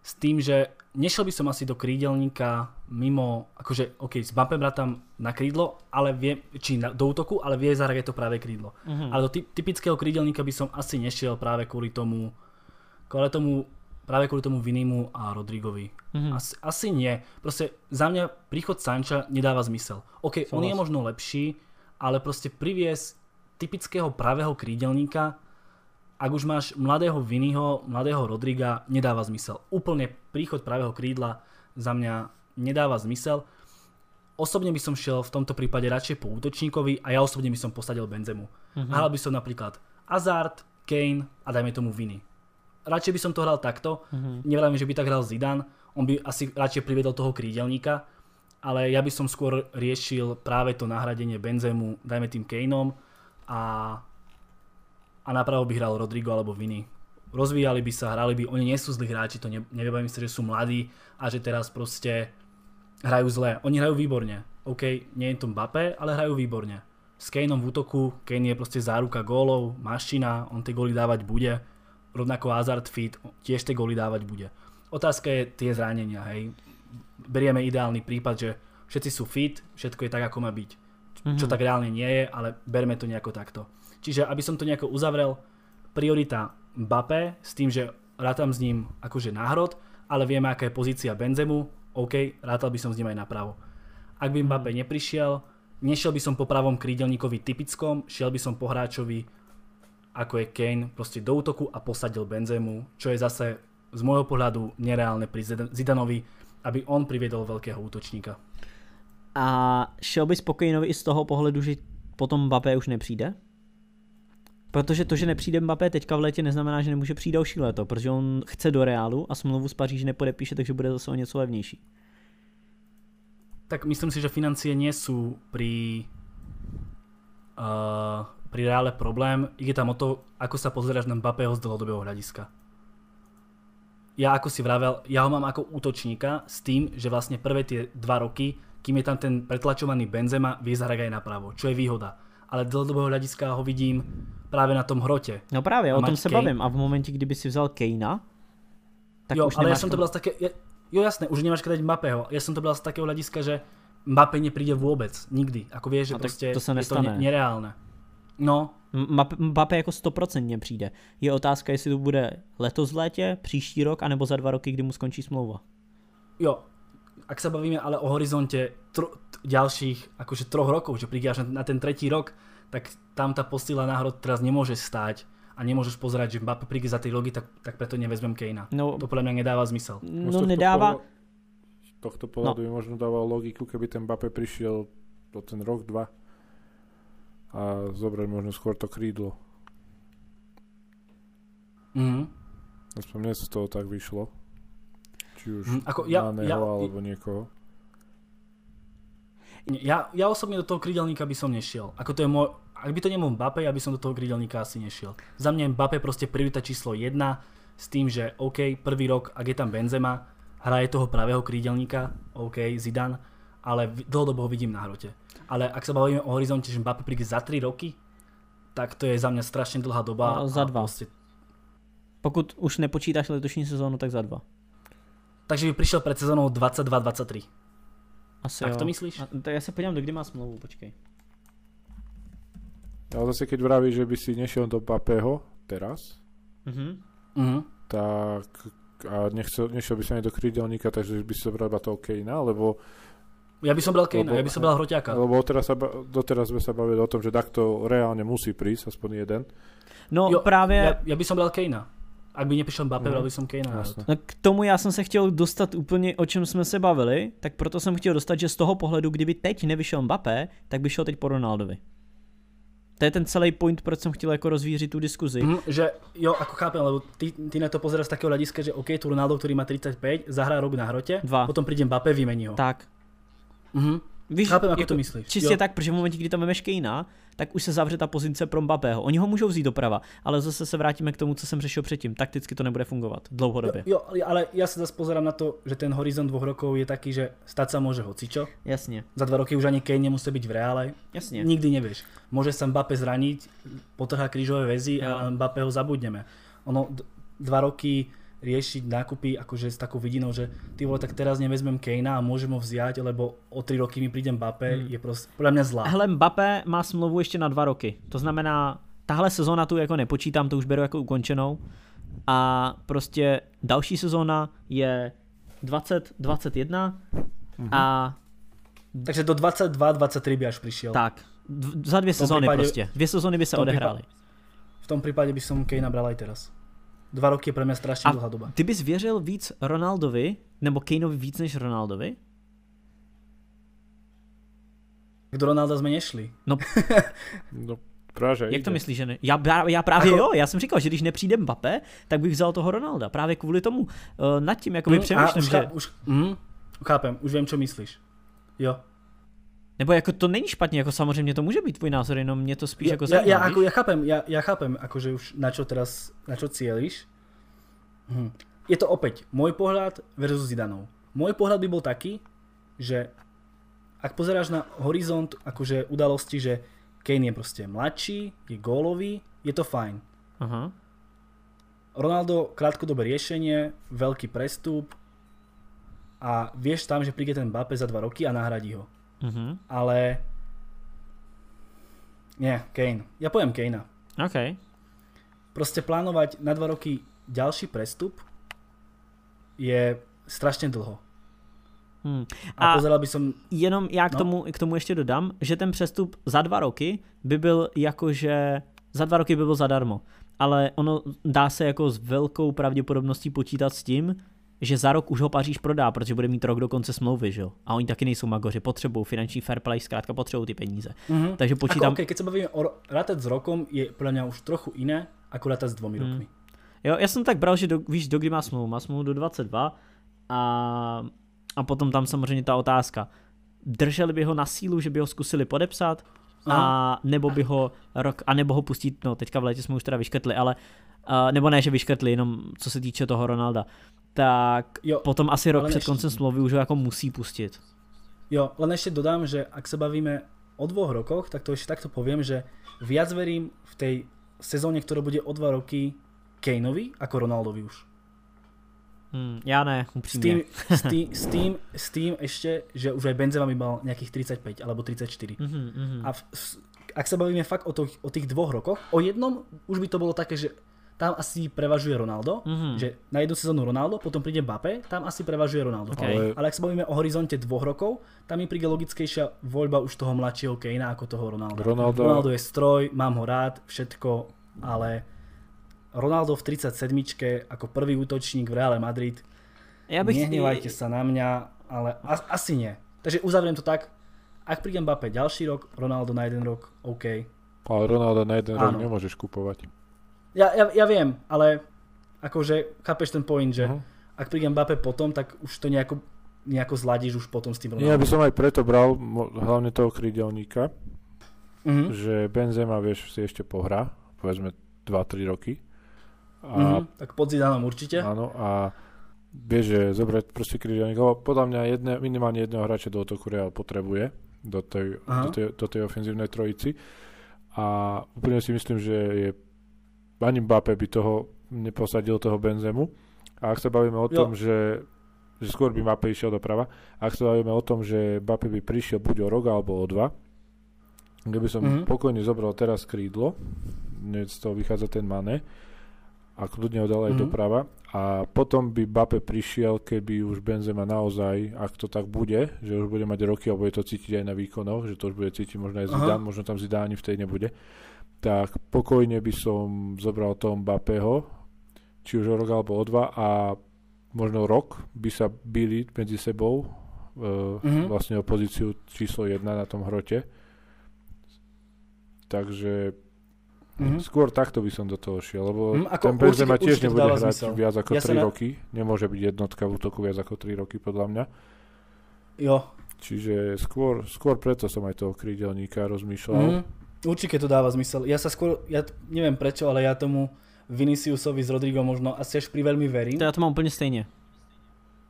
S1: s tým, že nešiel by som asi do krídelníka mimo, akože, OK, s Mbappé tam na krídlo, ale vie, či na, do útoku, ale vie zahrať to práve krídlo. Uh-huh. Ale do ty, typického krídelníka by som asi nešiel práve kvôli tomu, kvôli tomu, práve kvôli tomu Vinimu a Rodrigovi. Uh-huh. Asi, asi nie. Proste za mňa príchod Sanča nedáva zmysel. OK, Som on je možno lepší, ale proste priviesť typického pravého krídelníka, ak už máš mladého Viniho, mladého Rodriga, nedáva zmysel. Úplne príchod pravého krídla za mňa nedáva zmysel. Osobne by som šiel v tomto prípade radšej po útočníkovi a ja osobne by som posadil Benzemu. Uh-huh. Hral by som napríklad Hazard, Kane a dajme tomu Vini. Radšej by som to hral takto. Uh-huh. Nevravím, že by tak hral Zidane. On by asi radšej priviedol toho krídelníka. Ale ja by som skôr riešil práve to nahradenie Benzemu, dajme tým Kaneom a, a napravo by hral Rodrigo alebo Vini. Rozvíjali by sa, hrali by, oni nie sú zlí hráči, to ne, si, že sú mladí a že teraz proste hrajú zle. Oni hrajú výborne. OK, nie je to Mbappé, ale hrajú výborne. S Kaneom v útoku, Kane je proste záruka gólov, mašina, on tie góly dávať bude. Rovnako Hazard fit, tiež tie góly dávať bude. Otázka je tie zranenia, hej. Berieme ideálny prípad, že všetci sú fit, všetko je tak, ako má byť mm-hmm. čo tak reálne nie je, ale berme to nejako takto. Čiže aby som to nejako uzavrel, priorita Mbappé s tým, že rátam s ním akože náhrod, ale vieme, aká je pozícia Benzemu, OK, rátal by som s ním aj napravo. Ak by Mbappé mhm. neprišiel, nešiel by som po pravom krídelníkovi typickom, šiel by som po hráčovi ako je Kane, proste do útoku a posadil Benzemu, čo je zase z môjho pohľadu nereálne pri Zidanovi, aby on priviedol veľkého útočníka.
S2: A šel by spokojenovi i z toho pohledu, že potom Mbappé už nepřijde? Protože to, že nepřijde Mbappé teďka v létě, neznamená, že nemůže přijít další léto, protože on chce do Reálu a smlouvu z Paříže nepodepíše, takže bude zase o něco levnější.
S1: Tak myslím si, že financie nie sú pri, uh, pri Reále problém. Ide tam o to, ako sa pozeráš na Mbappého z dlhodobého hľadiska. Ja ako si vravel, ja ho mám ako útočníka s tým, že vlastne prvé tie dva roky kým je tam ten pretlačovaný Benzema, vie zahrať aj napravo, čo je výhoda. Ale dlhodobého hľadiska ho vidím práve na tom hrote.
S2: No právě, o tom se Kane. bavím. A v momente, kdyby si vzal Kejna,
S1: tak jo, už ale ja som to bral z také... Ja, jo jasné, už nemáš keď Mbappého. Ja som to bral z takého hľadiska, že Mbappé nepríde vôbec, nikdy. Ako vieš, že no, proste
S2: to sa
S1: je to ne- nereálne. No,
S2: Mbappé jako stoprocentně přijde. Je otázka, jestli to bude letos v létě, příští rok, anebo za dva roky, kdy mu skončí smlouva.
S1: Jo, ak sa bavíme ale o horizonte tro, ďalších akože troch rokov, že príde až na, na ten tretí rok, tak tam tá postila náhrod teraz nemôže stáť a nemôžeš pozerať, že Mbappé príde za 3 roky, tak, tak preto nevezmem Kejna.
S2: No,
S1: To podľa mňa nedáva zmysel.
S2: no nedává,
S3: Z tohto pohľadu
S2: No.
S3: by možno dával logiku, keby ten Mbappé prišiel do ten rok, dva a zobrať možno skôr to krídlo.
S1: Mhm.
S3: Aspoň mne z toho tak vyšlo. Či už
S1: Mhm, ako ja-
S3: Maného
S1: ja-
S3: alebo niekoho.
S1: Ja, ja osobne do toho krídelníka by som nešiel. Ako to je môj, ak by to nebol Mbappé, ja by som do toho krídelníka asi nešiel. Za mňa je Mbappé proste priorita číslo 1 s tým, že OK, prvý rok, ak je tam Benzema, hraje toho pravého krídelníka, OK, Zidane, ale dlhodobo ho vidím na hrote. Ale ak sa bavíme o horizonte, že Mbappé príde za 3 roky, tak to je za mňa strašne dlhá doba.
S2: No, za dva.
S1: Proste,
S2: pokud už nepočítáš letošní sezónu, tak za dva.
S1: takže by prišiel pred sezónou 22-23.
S2: Asi
S1: Tak
S2: jo.
S1: to myslíš?
S2: A, tak já se podívám, do kdy má smlouvu, počkej.
S3: Ale zase keď vravíš, že by si nešiel do Mbappého teraz,
S2: Mhm.
S1: Mhm.
S3: tak a nechcel, nešiel by sa ani do krídelníka, takže by si zobral iba toho Kejna, lebo,
S1: Ja by som bral Kejna, ja by som bral Hroťáka.
S3: lebo teraz sa, doteraz sme sa bavili o tom, že takto reálne musí prísť, aspoň jeden.
S2: No
S1: Jo,
S2: právě,
S1: Ja, ja by som bral Kejna. Ak by neprišiel Mbappé,
S3: Mhm.
S1: bral by som Kejna.
S2: No, k tomu já jsem se chtěl dostat úplně, o čem jsme se bavili, tak proto jsem chtěl dostat, že z toho pohledu, kdyby teď nevyšel Mbappé, tak by šel teď po Ronaldovi. To je ten celý point, proč jsem chtěl jako rozvířit tu diskuzi.
S1: Mhm, že jo, ako chápem, lebo ty, ty na to pozeráš z takého hľadiska, že OK, tu Ronaldo, ktorý má 35, zahrá rok na hrote,
S2: Dva.
S1: potom príde Mbappé, vymení ho.
S2: Tak.
S1: Mhm.
S2: Víš,
S1: Chápem, ako
S2: jako
S1: to myslíš.
S2: Čistě
S1: Jo.
S2: tak, protože v momentě, kdy tam vemeš Kejna, tak už se zavře ta pozice pro Mbappého. Oni ho můžou vzít doprava, ale zase se vrátíme k tomu, co jsem řešil předtím. Takticky to nebude fungovat dlouhodobě.
S1: Jo, jo, ale ja sa zase pozerám na to, že ten horizont dvoch rokov je taký, že stať sa môže hocičo.
S2: Jasně,
S1: Za dva roky už ani Kane nemusí byť v reále.
S2: jasně.
S1: Nikdy nevieš. Môže sa Mbappé zraniť, potrhá krížové väzy a Mbappého zabudneme. Ono dva roky riešiť nákupy akože s takou vidinou, že ty vole, tak teraz nevezmem Kejna a môžem ho vziať, lebo o tri roky mi príde Mbappé,
S2: Hmm.
S1: je prostě podľa mňa zlá.
S2: Hele, Mbappé má smlouvu ještě na dva roky. To znamená, tahle sezóna tu jako nepočítám, to už beru jako ukončenou. A prostě další sezóna je 2021 a
S1: Takže do 22-23 by až prišiel.
S2: tak, za dvě sezóny prostě. Dvě sezóny by se odehrály.
S1: V tom prípade by som Kejna bral aj teraz. Dva roky je pre mňa strašne dlhá doba.
S2: ty bys věřil víc Ronaldovi, nebo Kaneovi víc než Ronaldovi?
S1: Do Ronalda sme nešli.
S2: No,
S3: No, práve, že
S2: jak to myslíš, že ne? Já, já, já právě
S1: Ako-
S2: jo, já jsem říkal, že když nepřijde Mbappé, tak bych vzal toho Ronalda. Právě kvůli tomu uh, nad tím jakoby
S1: Mm,
S2: přemýšlím,
S1: už,
S2: že...
S1: už, mm, chápem, už viem, čo myslíš. Jo.
S2: Nebo jako to není špatně, jako samozřejmě to může být tvůj názor, jenom mě to spíš
S1: Ja,
S2: jako
S1: ja,
S2: zajímá,
S1: ja,
S2: víš?
S1: ako, ja chápem, ja, ja chápem, akože už na čo teraz, na čo cieliš. Hm. Je to opäť môj pohľad versus Zidanov. Môj pohľad by bol taký, že ak pozeráš na horizont akože udalosti, že Kane je proste mladší, je gólový, je to fajn.
S2: Aha.
S1: Ronaldo krátkodobé riešenie, veľký prestup a vieš tam, že príde ten Mbappé za dva roky a nahradí ho.
S2: Mhm.
S1: Ale... Nie, Kane. Ja poviem Kanea.
S2: OK.
S1: Proste plánovať na dva roky ďalší prestup je strašne dlho.
S2: Hmm.
S1: A,
S2: A-
S1: a pozeral by som...
S2: Jenom já k
S1: No.
S2: tomu, k tomu ještě dodám, že ten přestup za dva roky by byl jakože, za dva roky by byl zadarmo. Ale ono dá se jako s velkou pravděpodobností počítat s tím, že za rok už ho Paříž prodá, protože bude mít rok do konce smlouvy, že jo? A oni taky nejsou magoři, potřebují finanční fair play, zkrátka potřebují ty peníze.
S1: Mhm.
S2: Takže počítám,
S1: Ako, okay, keď sa bavíme o rátať s rokom, je podľa mňa už trochu iné, ako rátať s dvomi
S2: Hmm.
S1: rokmi.
S2: Jo, já jsem tak bral, že do, víš, do kdy má smlouvu? Má smlouvu do 22 a, a potom tam samozřejmě ta otázka. Drželi by ho na sílu, že by ho zkusili podepsat a nebo by ho rok, a nebo ho pustit, no teďka v létě jsme už teda vyškrtli, ale uh, nebo ne, že vyškrtli, jenom co se týče toho Ronalda, tak
S1: Jo,
S2: potom asi rok před koncem smlouvy už ho jako musí pustit.
S1: Jo, len ešte dodám, že ak sa bavíme o dvoch rokoch, tak to ešte takto poviem, že viac verím v tej sezóne, ktorá bude o dva roky Kaneovi ako Ronaldovi už.
S2: Hmm, já ne,
S1: S
S2: upřímně.
S1: tým, s, tým, s, tým, s tým ešte, že už aj Benzema by mal nejakých 35 alebo 34.
S2: Mhm, mhm.
S1: A v, s- ak sa bavíme fakt o, to, o tých dvoch rokoch, o jednom už by to bolo také, že tam asi prevažuje Ronaldo,
S2: Mhm.
S1: že na jednu sezónu Ronaldo, potom príde Mbappé, tam asi prevažuje Ronaldo.
S2: Ok.
S3: Ale-
S1: Ale ak sa bavíme o horizonte dvoch rokov, tam mi príde logickejšia voľba už toho mladšieho Kejna ako toho Ronalda.
S3: Ronaldo-
S1: Ronaldo je stroj, mám ho rád, všetko, ale Ronaldo v 37 ako prvý útočník v Reále Madrid,
S2: Já bych...
S1: nehnevajte sa na mňa, ale as, asi nie. Takže uzavriem to tak, ak príde Mbappé ďalší rok, Ronaldo na jeden rok, OK.
S3: Ale Ronaldo na jeden rok
S1: Áno.
S3: nemôžeš kupovať.
S1: Ja, ja, ja viem, ale akože chápeš ten point, že
S3: Mhm.
S1: ak príde Mbappé potom, tak už to nejako, nejako zladíš už potom s tým
S3: Ja
S1: Ronaldom.
S3: by som aj preto bral hlavne toho krídelníka,
S1: Mhm.
S3: že Benzema, vieš, si ešte pohrá, povedzme 2-3 roky. A,
S1: Mhm. Tak pod Zidanom určite.
S3: Áno, a vieš, že zobrať proste krídelníka, lebo podľa mňa jedne, minimálne jedného hráča do útoku Real potrebuje, do tej,
S1: Aha.
S3: do, tej, do tej ofenzívnej trojici. A úplne si myslím, že je ani Mbappé by toho neposadil toho Benzemu. A ak sa bavíme o
S1: Jo.
S3: tom, že, že skôr by Mbappé išiel doprava, ak sa bavíme o tom, že Mbappé by prišiel buď o rok alebo o dva, keby som
S1: Mhm.
S3: pokojne zobral teraz krídlo, z toho vychádza ten Mane, a kľudne ho dal aj
S1: Mhm.
S3: doprava. A potom by Bape prišiel, keby už Benzema naozaj, ak to tak bude, že už bude mať roky a bude to cítiť aj na výkonoch, že to už bude cítiť možno aj
S1: Aha.
S3: Zidane, možno tam Zidane ani vtedy nebude, tak pokojne by som zobral toho Bapeho, či už o rok alebo o dva a možno rok by sa byli medzi sebou
S1: Mhm.
S3: vlastne o pozíciu číslo 1 na tom hrote. Takže
S1: Mhm.
S3: Skôr takto by som do toho šiel, lebo
S1: Mhm, ako
S3: ten Benzema tiež
S1: určite
S3: nebude hrať
S1: zmysel.
S3: viac ako
S1: Ja sa
S3: 3
S1: na-
S3: roky. Nemôže byť jednotka v útoku viac ako 3 roky, podľa mňa.
S1: Jo.
S3: Čiže skôr, skôr preto som aj toho krídelníka rozmýšľal.
S1: Mhm. Určite to dáva zmysel. Ja sa skôr, ja neviem prečo, ale ja tomu Viniciusovi s Rodrigom možno asi až pri veľmi verím.
S2: To já to mám úplně stejně.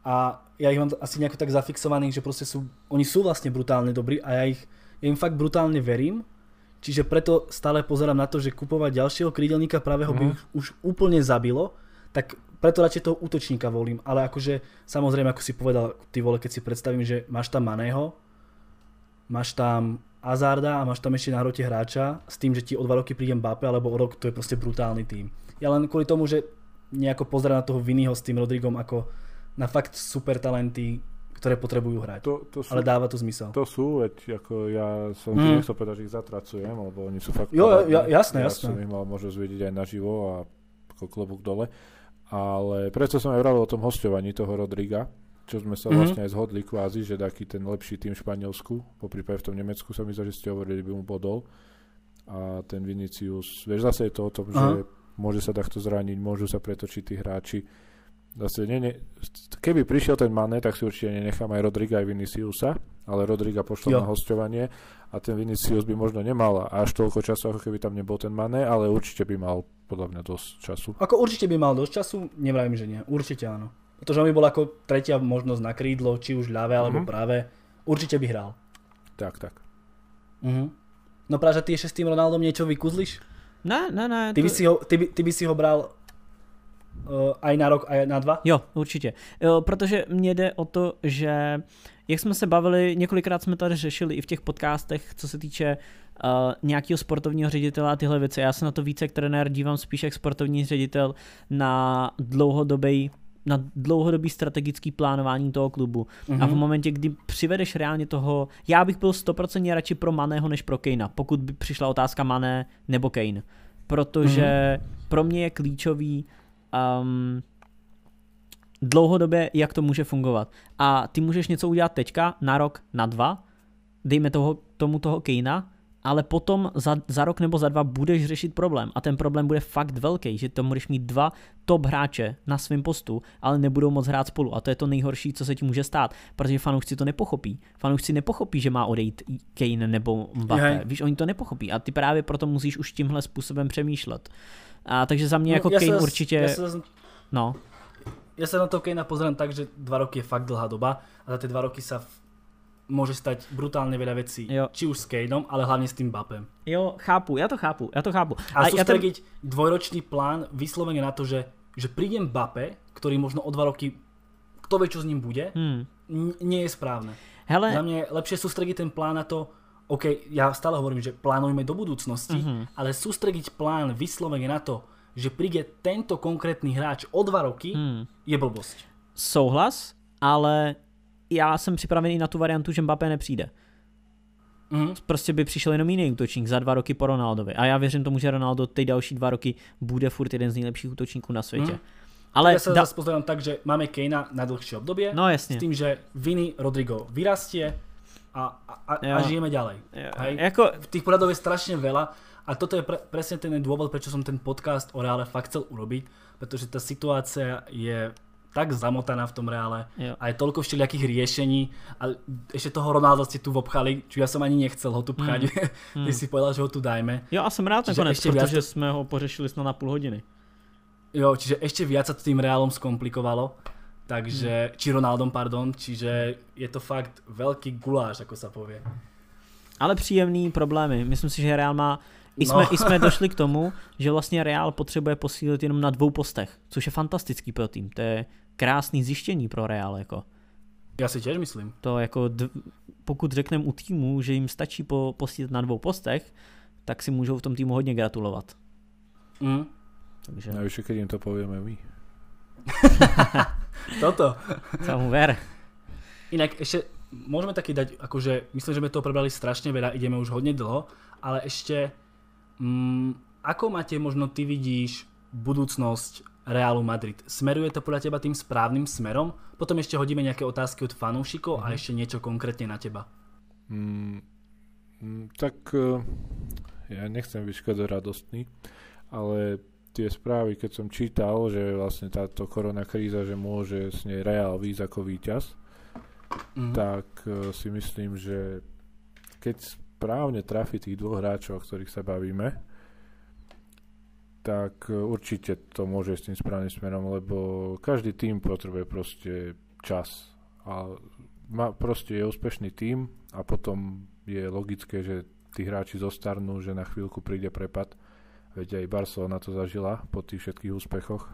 S1: a ja ich mám asi nejako tak zafixovaných, že proste sú, oni sú vlastne brutálne dobrí a ja ich, ja im fakt brutálne verím, čiže preto stále pozerám na to, že kupovať ďalšieho krídelníka práve ho by
S3: Mhm.
S1: už, už úplne zabilo, tak preto radšej toho útočníka volím, ale akože samozrejme, ako si povedal, ty vole, keď si predstavím, že máš tam Maného, máš tam Azarda a máš tam ešte na hrote hráča s tým, že ti o dva roky príde Mbappé alebo o rok, to je proste brutálny tým. Ja len kvôli tomu, že nejako pozerám na toho Vinnyho s tým Rodrigom ako na fakt super talenty, ktoré potrebujú hrať.
S3: To, to, sú,
S1: Ale dáva to zmysel.
S3: to sú, veď ako ja som
S1: Mm.
S3: nechcel povedať, že ich zatracujem, lebo oni sú fakt
S1: Jo, ja- jasné,
S3: ja
S1: jasné.
S3: som ich mal možnosť vidieť aj naživo a klobúk dole. Ale preto som aj vravil o tom hostovaní toho Rodriga, čo sme sa
S1: Mhm.
S3: vlastne aj zhodli kvázi, že taký ten lepší tým v Španielsku, po prípade v tom Nemecku sa mi zdá, že ste hovorili, by mu bodol. A ten Vinicius, vieš, zase je to o tom,
S1: Aha.
S3: že môže sa takto zraniť, môžu sa pretočiť tí hráči. Zase, nie, nie, keby prišiel ten Mane, tak si určite nenechám aj Rodriga aj Viniciusa, ale Rodriga pošlo
S1: Jo.
S3: na hostovanie a ten Vinicius by možno nemal až toľko času, ako keby tam nebol ten Mane, ale určite by mal podľa mňa dosť času.
S1: Ako určite by mal dosť času, nevravím, že nie. Určite áno. Pretože on by bol ako tretia možnosť na krídlo, či už ľavé alebo
S3: Mhm.
S1: práve. Určite by hral.
S3: Tak, tak.
S1: Mhm. No práve, že ty ešte s tým Ronaldom niečo vykuzliš?
S2: Ne, ne, ne.
S1: Ty by
S2: to-
S1: si ho, ty by, ty by si ho bral uh, aj na rok, aj na dva?
S2: Jo, určitě. Jo, protože mně jde o to, že jak jsme se bavili, několikrát jsme tady řešili i v těch podcastech, co se týče uh, nějakého sportovního ředitele a tyhle věci. Já se na to více jak trenér dívám spíš jak sportovní ředitel na dlouhodobý na dlouhodobý strategický plánování toho klubu.
S1: Mhm.
S2: A v momentě, kdy přivedeš reálně toho, já bych byl 100% radši pro Maného než pro Kejna, pokud by přišla otázka Mané nebo Kane. Protože pro mě je klíčový um, dlouhodobě, jak to může fungovat. A ty můžeš něco udělat teďka, na rok, na dva, dejme toho, tomu toho Kejna, ale potom za, za rok nebo za dva budeš řešit problém. A ten problém bude fakt velký, že tam budeš mít dva top hráče na svém postu, ale nebudou moc hrát spolu. A to je to nejhorší, co se ti může stát, protože fanoušci to nepochopí. Fanoušci nepochopí, že má odejít Kane nebo Mbappé. Víš, oni to nepochopí. A ty právě proto musíš už tímhle způsobem přemýšlet. A takže za mě
S1: No,
S2: jako
S1: ja
S2: Kane
S1: sa,
S2: určitě,
S1: Ja sa,
S2: no,
S1: ja sa na to Kejna pozerám tak, že dva roky je fakt dlhá doba a za tie dva roky sa v, môže stať brutálne veľa vecí.
S2: Jo.
S1: Či už s Kejnom, ale hlavne s tým Bapem.
S2: jo, chápu, já to chápu, já to chápu.
S1: A
S2: ten,
S1: sústrediť dvojročný plán vyslovene na to, že, že príde Mbappé, ktorý možno o dva roky, kto vie, čo s ním bude,
S2: Hmm.
S1: n- nie je správne.
S2: Hele,
S1: Za mňa je lepšie sústrediť ten plán na to, OK, ja stále hovorím, že plánujme do budúcnosti,
S2: Mhm.
S1: ale sústrediť plán vyslovene na to, že príde tento konkrétny hráč o dva roky,
S2: hmm.
S1: je blbosť.
S2: souhlas, ale já jsem připravený na tu variantu, že Mbappé nepřijde.
S1: Mhm.
S2: Prostě by přišel jenom jiný útočník za dva roky po Ronaldovi. A já věřím tomu, že Ronaldo ty další dva roky bude furt jeden z nejlepších útočníků na světě.
S1: Mhm.
S2: Ale
S1: Ja sa
S2: da-
S1: zase pozerám tak, že máme Kejna na dlhšie obdobie,
S2: No
S1: s
S2: jasně.
S1: tým, že Viny Rodrigo vyrastie a, a, a, a žijeme ďalej.
S2: Jo,
S1: Hej?
S2: Jako,
S1: Tých poradov je strašne veľa a toto je pre, presne ten dôvod, prečo som ten podcast o Reále fakt chcel urobiť, pretože tá situácia je tak zamotaná v tom Reále
S2: Jo.
S1: a je toľko všelijakých riešení a ešte toho Ronalda ste tu vobchali, čo ja som ani nechcel ho tu pchať, mm. Ty si povedal, že ho tu dajme.
S2: jo a jsem rád
S1: Čiže
S2: nakonec,
S1: ještě viac
S2: jsme ho pořešili snad na půl hodiny.
S1: Jo, čiže ešte viac sa tým Reálom skomplikovalo. Takže, či Ronaldom, pardon, čiže je to fakt veľký guláš, ako sa povie.
S2: Ale příjemný problémy. Myslím si, že Real má i jsme,
S1: No.
S2: I jsme došli k tomu, že vlastně Real potřebuje posílit jenom na dvou postech, což je fantastický pro tým. To je krásný zjištění pro Real. Jako.
S1: Ja si tiež myslím.
S2: To jako pokud řekneme u týmu, že jim stačí po, posílit na dvou postech, tak si můžou v tom týmu hodně gratulovat.
S1: Mm.
S2: Takže
S3: Najvyššie, keď im to povieme my.
S1: Toto.
S2: tomu ver.
S1: Inak ešte môžeme taký dať, akože myslím, že sme toho prebrali strašne veľa, ideme už hodne dlho, ale ešte mm, ako máte, možno ty vidíš budúcnosť Realu Madrid? Smeruje to podľa teba tým správnym smerom? Potom ešte hodíme nejaké otázky od fanúšikov a ešte niečo konkrétne na teba.
S3: Mm, mm, tak eh, ja nechcem byť radostný, ale tie správy, keď som čítal, že vlastne táto korona kríza, že môže s nej Real výjsť ako víťaz,
S1: Mhm.
S3: tak eh, si myslím, že keď správne trafi tých dvoch hráčov, o ktorých sa bavíme, tak eh, určite to môže s tým správnym smerom, lebo každý tým potrebuje proste čas. A má, proste je úspešný tým a potom je logické, že tí hráči zostarnú, že na chvíľku príde prepad. Veď aj Barcelona to zažila po tých všetkých úspechoch.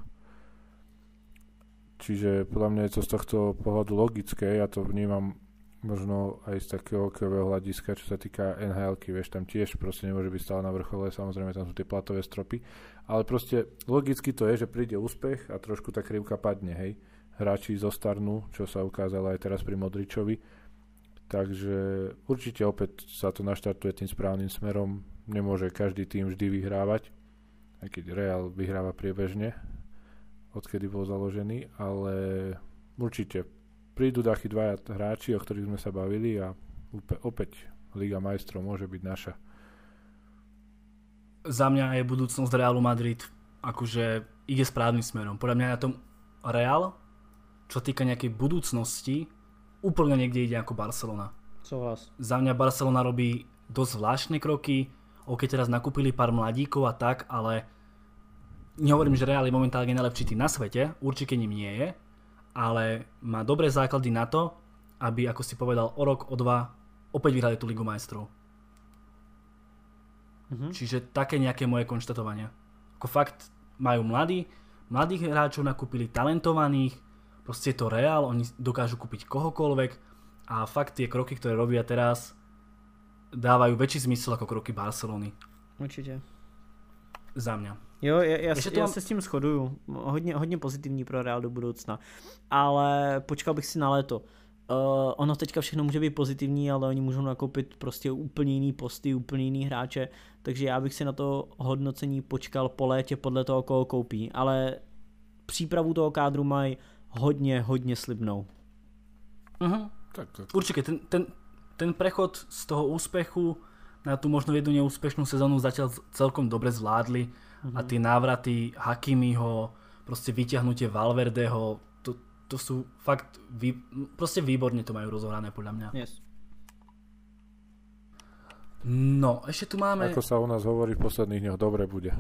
S3: Čiže podľa mňa je to z tohto pohľadu logické, ja to vnímam možno aj z takého hokejového hľadiska, čo sa týka nhl vieš, tam tiež proste nemôže byť stále na vrchole, samozrejme tam sú tie platové stropy, ale proste logicky to je, že príde úspech a trošku tá krivka padne, hej. Hráči zostarnú, čo sa ukázalo aj teraz pri Modričovi, takže určite opäť sa to naštartuje tým správnym smerom, nemôže každý tým vždy vyhrávať, aj keď Real vyhráva priebežne, odkedy bol založený, ale určite prídu takí dvaja hráči, o ktorých sme sa bavili a opäť Liga majstrov môže byť naša.
S1: Za mňa je budúcnosť Realu Madrid akože ide správnym smerom. Podľa mňa na tom Real, čo týka nejakej budúcnosti, úplne niekde ide ako Barcelona.
S2: Souhlas.
S1: Za mňa Barcelona robí dosť zvláštne kroky, OK, teraz nakúpili pár mladíkov a tak, ale nehovorím, že Real je momentálne najlepší tým na svete, určite ním nie je, ale má dobré základy na to, aby, ako si povedal, o rok, o dva opäť vyhrali tú Ligu majstrov.
S2: Mhm.
S1: Čiže také nejaké moje konštatovania. Ako fakt majú mladí, mladých hráčov nakúpili talentovaných, proste je to Real, oni dokážu kúpiť kohokoľvek a fakt tie kroky, ktoré robia teraz, dávajú väčší zmysel ako kroky Barcelony.
S2: Určitě.
S1: Za mňa.
S2: Jo, já, já, se,
S1: tu
S2: já
S1: mám-
S2: se s tím shoduju. Hodně, hodně pozitivní pro Real do budoucna. Ale počkal bych si na léto. Uh, ono teďka všechno může být pozitivní, ale oni můžou nakoupit prostě úplně jiný posty, úplně jiný hráče, takže já bych si na to hodnocení počkal po létě podle toho, koho koupí. Ale přípravu toho kádru mají hodně, hodně slibnou.
S1: Uh-huh.
S3: Tak, tak.
S1: Určite, ten, ten, ten prechod z toho úspechu na tú možno jednu neúspešnú sezónu zatiaľ celkom dobre zvládli
S2: Mhm.
S1: a tie návraty Hakimiho, proste vyťahnutie Valverdeho, to, to sú fakt, vý, proste výborne to majú rozohrané podľa mňa.
S2: Yes.
S1: No, ešte tu máme...
S3: Ako sa u nás hovorí v posledných dňoch, dobre bude.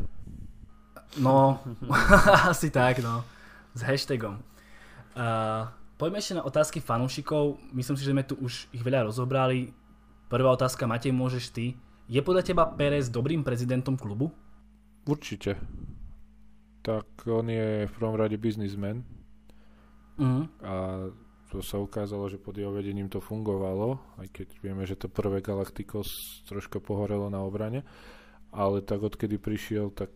S1: No, asi tak, no. S hashtagom. Uh, poďme ešte na otázky fanúšikov. Myslím si, že sme tu už ich veľa rozobrali. Prvá otázka, Matej, môžeš ty. Je podľa teba Pérez dobrým prezidentom klubu?
S3: Určite. Tak on je v prvom rade biznismen
S1: Mhm.
S3: a to sa ukázalo, že pod jeho vedením to fungovalo, aj keď vieme, že to prvé Galacticos troška pohorelo na obrane, ale tak odkedy prišiel, tak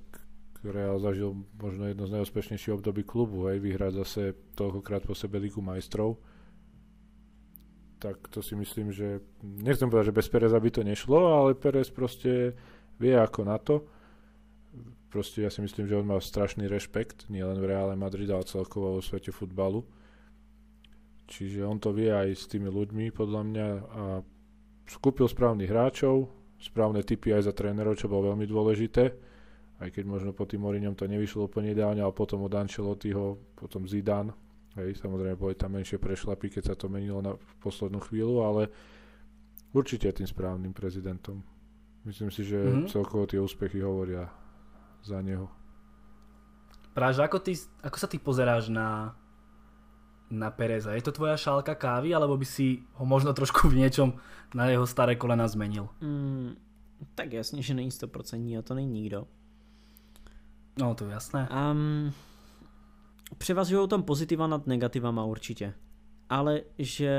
S3: Real zažil možno jedno z najúspešnejších období klubu, hej, vyhrať zase toľkokrát po sebe Ligu majstrov. Tak to si myslím, že nechcem povedať, že bez Pereza by to nešlo, ale Perez proste vie ako na to. Proste ja si myslím, že on má strašný rešpekt, nielen v Reále Madrid, ale celkovo vo svete futbalu Čiže on to vie aj s tými ľuďmi, podľa mňa. A skúpil správnych hráčov, správne typy aj za trénerov, čo bolo veľmi dôležité. Aj keď možno po tým Moriňom to nevyšlo úplne ideálne, ale potom od Ancelottiho, potom Zidane. Hej, samozrejme boli tam menšie prešlapy, keď sa to menilo na poslednú chvíľu, ale určite tým správnym prezidentom. Myslím si, že mm-hmm. celkovo tie úspechy hovoria za neho.
S1: Práve, ako, ty, ako sa ty pozeráš na na Pereza. Je to tvoja šálka kávy, alebo by si ho možno trošku v niečom na jeho staré kolena zmenil?
S2: Mm, tak jasně, že není 100% a to není nikdo.
S1: No to je jasné.
S2: Um, převažují tam pozitiva nad negativama určitě. Ale že...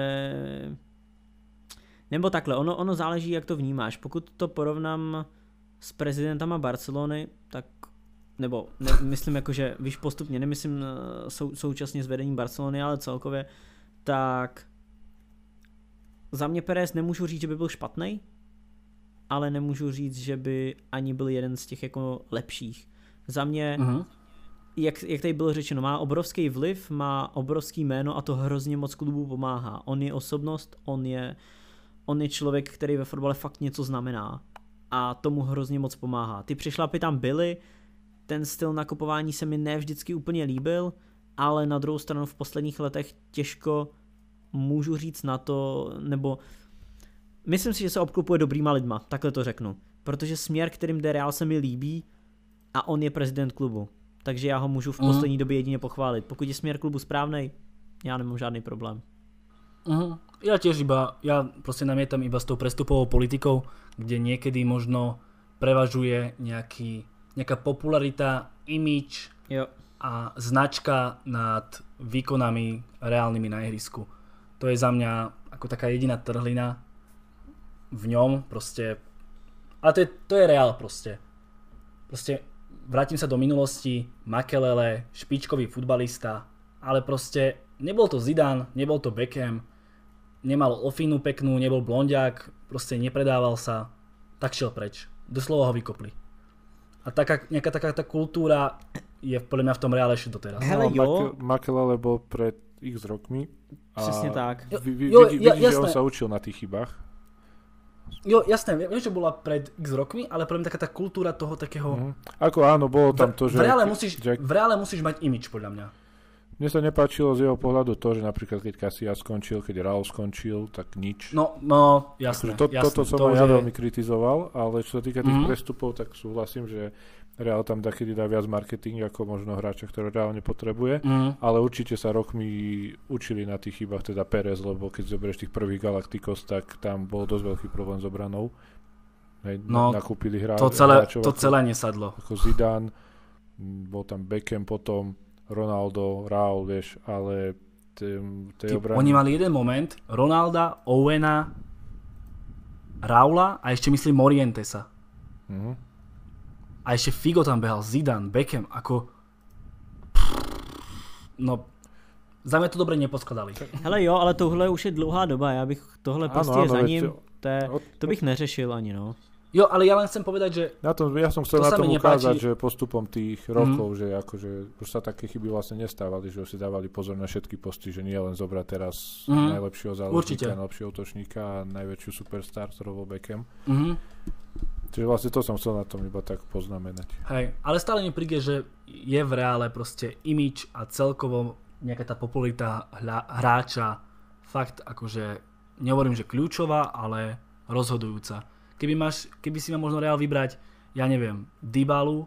S2: Nebo takhle, ono, ono záleží, jak to vnímáš. Pokud to porovnám s prezidentama Barcelony, tak nebo ne, myslím jako, že víš postupně, nemyslím eh, sou, současně s vedením Barcelony, ale celkově, tak za mě Perez nemůžu říct, že by byl špatný, ale nemůžu říct, že by ani byl jeden z těch jako lepších. Za mě, uh-huh. jak, jak tady bylo řečeno, má obrovský vliv, má obrovský jméno a to hrozně moc klubů pomáhá. On je osobnost, on je, on je člověk, který ve fotbale fakt něco znamená a tomu hrozně moc pomáhá. Ty přešlapy tam byly, ten styl nakupování se mi ne vždycky úplně líbil, ale na druhou stranu v posledních letech těžko můžu říct na to, nebo myslím si, že se obklopuje dobrýma lidma, takhle to řeknu. Protože směr, kterým jde Real se mi líbí a on je prezident klubu. Takže já ho můžu v mhm. poslední době jedině pochválit. Pokud je směr klubu správný, já nemám žádný problém.
S1: Uh-huh. Ja tiež iba, ja proste namietam iba s tou prestupovou politikou, kde niekedy možno prevažuje nejaký nejaká popularita, imič
S2: jo.
S1: a značka nad výkonami reálnymi na ihrisku. To je za mňa ako taká jediná trhlina v ňom, proste. Ale to je, to je reál proste. Proste vrátim sa do minulosti, Makelele, špičkový futbalista, ale proste nebol to Zidane, nebol to Beckham, nemal ofinu peknú, nebol blondiak, proste nepredával sa, tak šiel preč. Doslova ho vykopli. A taká, nejaká taká tá kultúra je podľa mňa v tom reále ešte doteraz.
S2: Hele, no, jo.
S3: Makelele bol pred x rokmi.
S2: A Přesne tak.
S3: Vy, vy, jo, vidí, ja, vidí, že on sa učil na tých chybách.
S1: Jo, jasné, viem, že bola pred x rokmi, ale podľa mňa taká tá kultúra toho takého... Mm-hmm.
S3: Ako áno, bolo tam to, že...
S1: V reále musíš, Jack... v reále musíš mať imič, podľa mňa.
S3: Mne sa nepáčilo z jeho pohľadu to, že napríklad keď Kasia skončil, keď Raul skončil, tak nič.
S1: No, no, jasné.
S3: to,
S1: jasné
S3: toto som to, aj ja veľmi kritizoval, ale čo sa týka tých mm-hmm. prestupov, tak súhlasím, že Real tam takedy dá viac marketing ako možno hráča, ktoré reálne potrebuje, mm. ale určite sa rokmi učili na tých chybách, teda Perez, lebo keď zoberieš tých prvých Galacticos, tak tam bol dosť veľký problém s obranou. Hej,
S1: no,
S3: nakúpili hra,
S1: to celé, hráčov to celé nesadlo.
S3: Ako Zidane, bol tam Beckham potom, Ronaldo, Raul, vieš, ale tej, tej obrany...
S1: Oni mali jeden moment, Ronalda, Owena, Raula a ešte myslím Morientesa. Uh-huh. A ešte Figo tam behal, Zidane, Beckham, ako... No, za mě to dobře neposkladali.
S2: Hele jo, ale tohle už je dlouhá doba, já bych tohle ano, prostě ano, za ním, to, je, to bych neřešil ani no.
S1: Jo, ale ja len chcem povedať, že...
S3: Na tom, ja som chcel to na tom ukázať, že postupom tých rokov, mm. že akože už sa také chyby vlastne nestávali, že si dávali pozor na všetky posty, že nie len zobrať teraz mm. najlepšieho záležníka, najlepšieho útočníka a najväčšiu superstar, ktorou bol Beckham. Mm. Čiže vlastne to som chcel na tom iba tak poznamenať.
S1: Hej, ale stále mi príde, že je v reále proste imič a celkovo nejaká tá popularita hráča fakt akože, nehovorím, že kľúčová, ale rozhodujúca. Keby, máš, keby si ma možno reál vybrať, ja neviem, Dybalu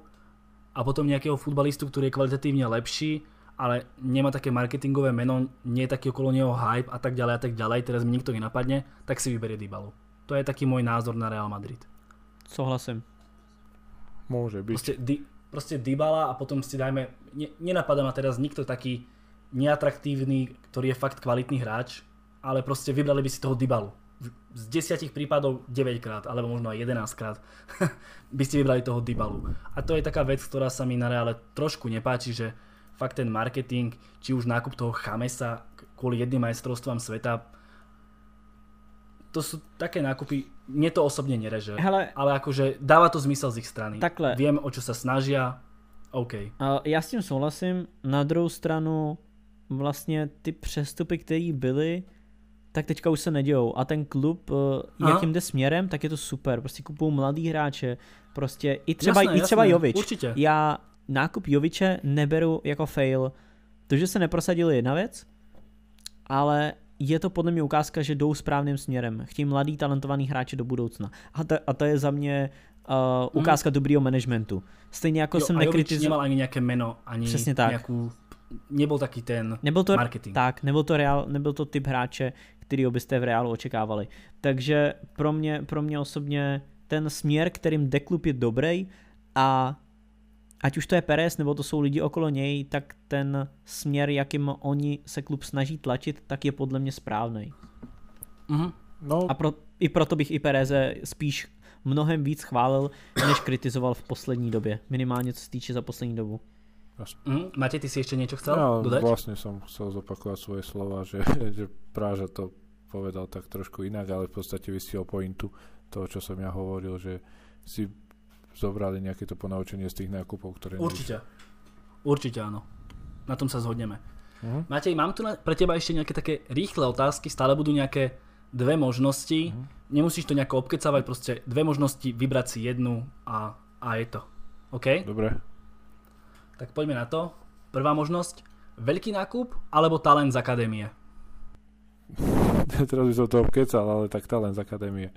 S1: a potom nejakého futbalistu, ktorý je kvalitatívne lepší, ale nemá také marketingové meno, nie je taký okolo neho hype a tak ďalej a tak ďalej, teraz mi nikto nenapadne, tak si vyberie Dybalu. To je taký môj názor na Real Madrid.
S2: Souhlasím.
S3: Môže byť.
S1: Proste, di, proste Dybala a potom si dajme, ne, nenapadá ma teraz nikto taký neatraktívny, ktorý je fakt kvalitný hráč, ale proste vybrali by si toho Dybalu. Z desiatich prípadov 9 krát, alebo možno aj 11 krát by ste vybrali toho Dybalu. A to je taká vec, ktorá sa mi na reále trošku nepáči, že fakt ten marketing, či už nákup toho Chamesa kvôli jedným majstrovstvám sveta, to sú také nákupy, mne to osobne nereže,
S2: Hele,
S1: ale akože dáva to zmysel z ich strany.
S2: Takhle.
S1: Viem, o čo sa snažia, OK.
S2: A Já s tím souhlasím. Na druhou stranu vlastně ty přestupy, které byly, tak teďka už se nedějou. A ten klub, eh,
S1: Aha.
S2: jakým jde směrem, tak je to super. Prostě kupují mladý hráče. Prostě i třeba,
S1: Jasné,
S2: i třeba
S1: jasné,
S2: Jovič.
S1: určitě.
S2: Já nákup Joviče neberu jako fail. To, že se neprosadili je jedna věc, ale je to podle mě ukázka, že jdou správným směrem. Chtějí mladý, talentovaný hráče do budoucna. A to, a to je za mě uh, ukázka dobrýho managementu. Stejně jako
S1: Jo,
S2: jsem nekritizoval.
S1: nemal ani nejaké meno, ani
S2: Přesně tak.
S1: nejakú... Nebol taký ten
S2: Nebyl to,
S1: marketing.
S2: tak, nebyl to, reál, nebyl to typ hráče, kterýho byste v reálu očekávali. Takže pro mě, pro mě osobně ten směr, kterým jde klub je dobrý a ať už to je Perez, nebo to jsou lidi okolo něj, tak ten směr, jakým oni se klub snaží tlačit, tak je podle mě správný.
S1: Mhm.
S3: No,
S2: A pro, i proto bych i Pereze spíš mnohem víc chválil, než kritizoval v poslední době. Minimálně co se týče za poslední dobu.
S1: Mhm. Matej, ty si ešte niečo chcel
S3: ja
S1: dodať?
S3: vlastne som chcel zopakovať svoje slova, že, že Práža to povedal tak trošku inak, ale v podstate vystiel pointu toho, čo som ja hovoril, že si zobrali nejaké to ponaučenie z tých nákupov, ktoré...
S1: Určite. Určite áno. Na tom sa zhodneme.
S3: Mhm.
S1: Matej, mám tu na, pre teba ešte nejaké také rýchle otázky, stále budú nejaké dve možnosti.
S3: Mhm.
S1: Nemusíš to nejako obkecavať, proste dve možnosti, vybrať si jednu a, a je to. OK?
S3: Dobre.
S1: Tak poďme na to. Prvá možnosť, veľký nákup alebo talent z akadémie?
S3: Teraz by som to obkecal, ale tak talent z akadémie.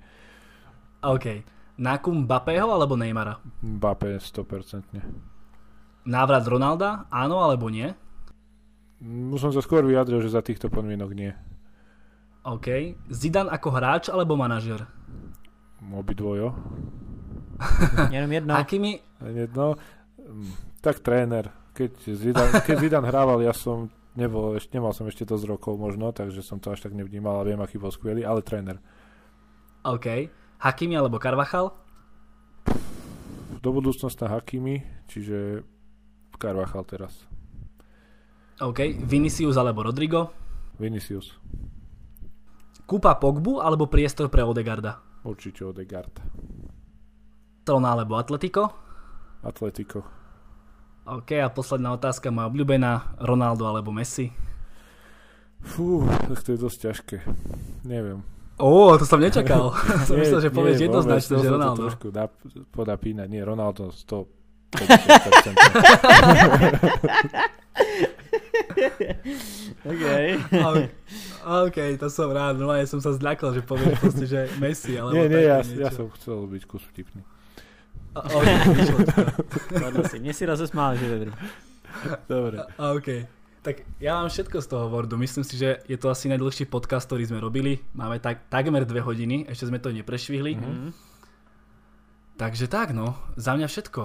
S1: OK. Nákup Mbappého alebo Neymara?
S3: Mbappé 100%.
S1: Návrat Ronalda, áno alebo nie?
S3: Už som sa skôr vyjadril, že za týchto podmienok nie.
S1: OK. Zidane ako hráč alebo manažer?
S3: Obidvojo.
S2: Jenom jedno.
S1: Akými,
S3: Jedno. Tak tréner. Keď Zidane, keď Zidane hrával, ja som nebol, ešte, nemal som ešte dosť rokov možno, takže som to až tak nevnímal a viem, aký bol skvelý, ale tréner.
S1: OK. Hakimi alebo Carvachal?
S3: Do budúcnosti Hakimi, čiže Carvajal teraz.
S1: OK. Vinicius alebo Rodrigo?
S3: Vinicius.
S1: Kúpa Pogbu alebo priestor pre Odegarda?
S3: Určite Odegaard.
S1: Trona alebo Atletico?
S3: Atletico.
S1: OK, a posledná otázka, moja obľúbená, Ronaldo alebo Messi?
S3: Fú, tak to je dosť ťažké. Neviem.
S1: Ó, to som nečakal. som
S3: Nie,
S1: myslel, že povieš jednoznačne, že
S3: som to
S1: Ronaldo.
S3: trošku nap- podapínať. Nie, Ronaldo 100
S2: OK.
S1: OK, OK, to som rád, no ja som sa zľakol, že povieš proste, že Messi, alebo
S3: Nie, nie, ja,
S1: niečo.
S3: ja som chcel byť kus vtipný.
S1: To.
S2: Ladno si. Mně si rozesmál, že je dobrý.
S3: Dobre.
S1: A- OK. Tak ja mám všetko z toho Wordu. Myslím si, že je to asi najdlhší podcast, ktorý sme robili. Máme tak, takmer dve hodiny, ešte sme to neprešvihli.
S2: Mhm.
S1: Takže tak, no. Za mňa všetko.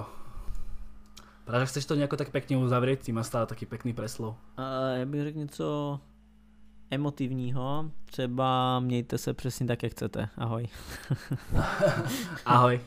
S1: Práve chceš to nejako tak pekne uzavrieť? Ty máš stále taký pekný preslov.
S2: Uh, já bych řekl něco emotivního. Třeba mějte se přesně tak, jak chcete. Ahoj.
S1: Ahoj.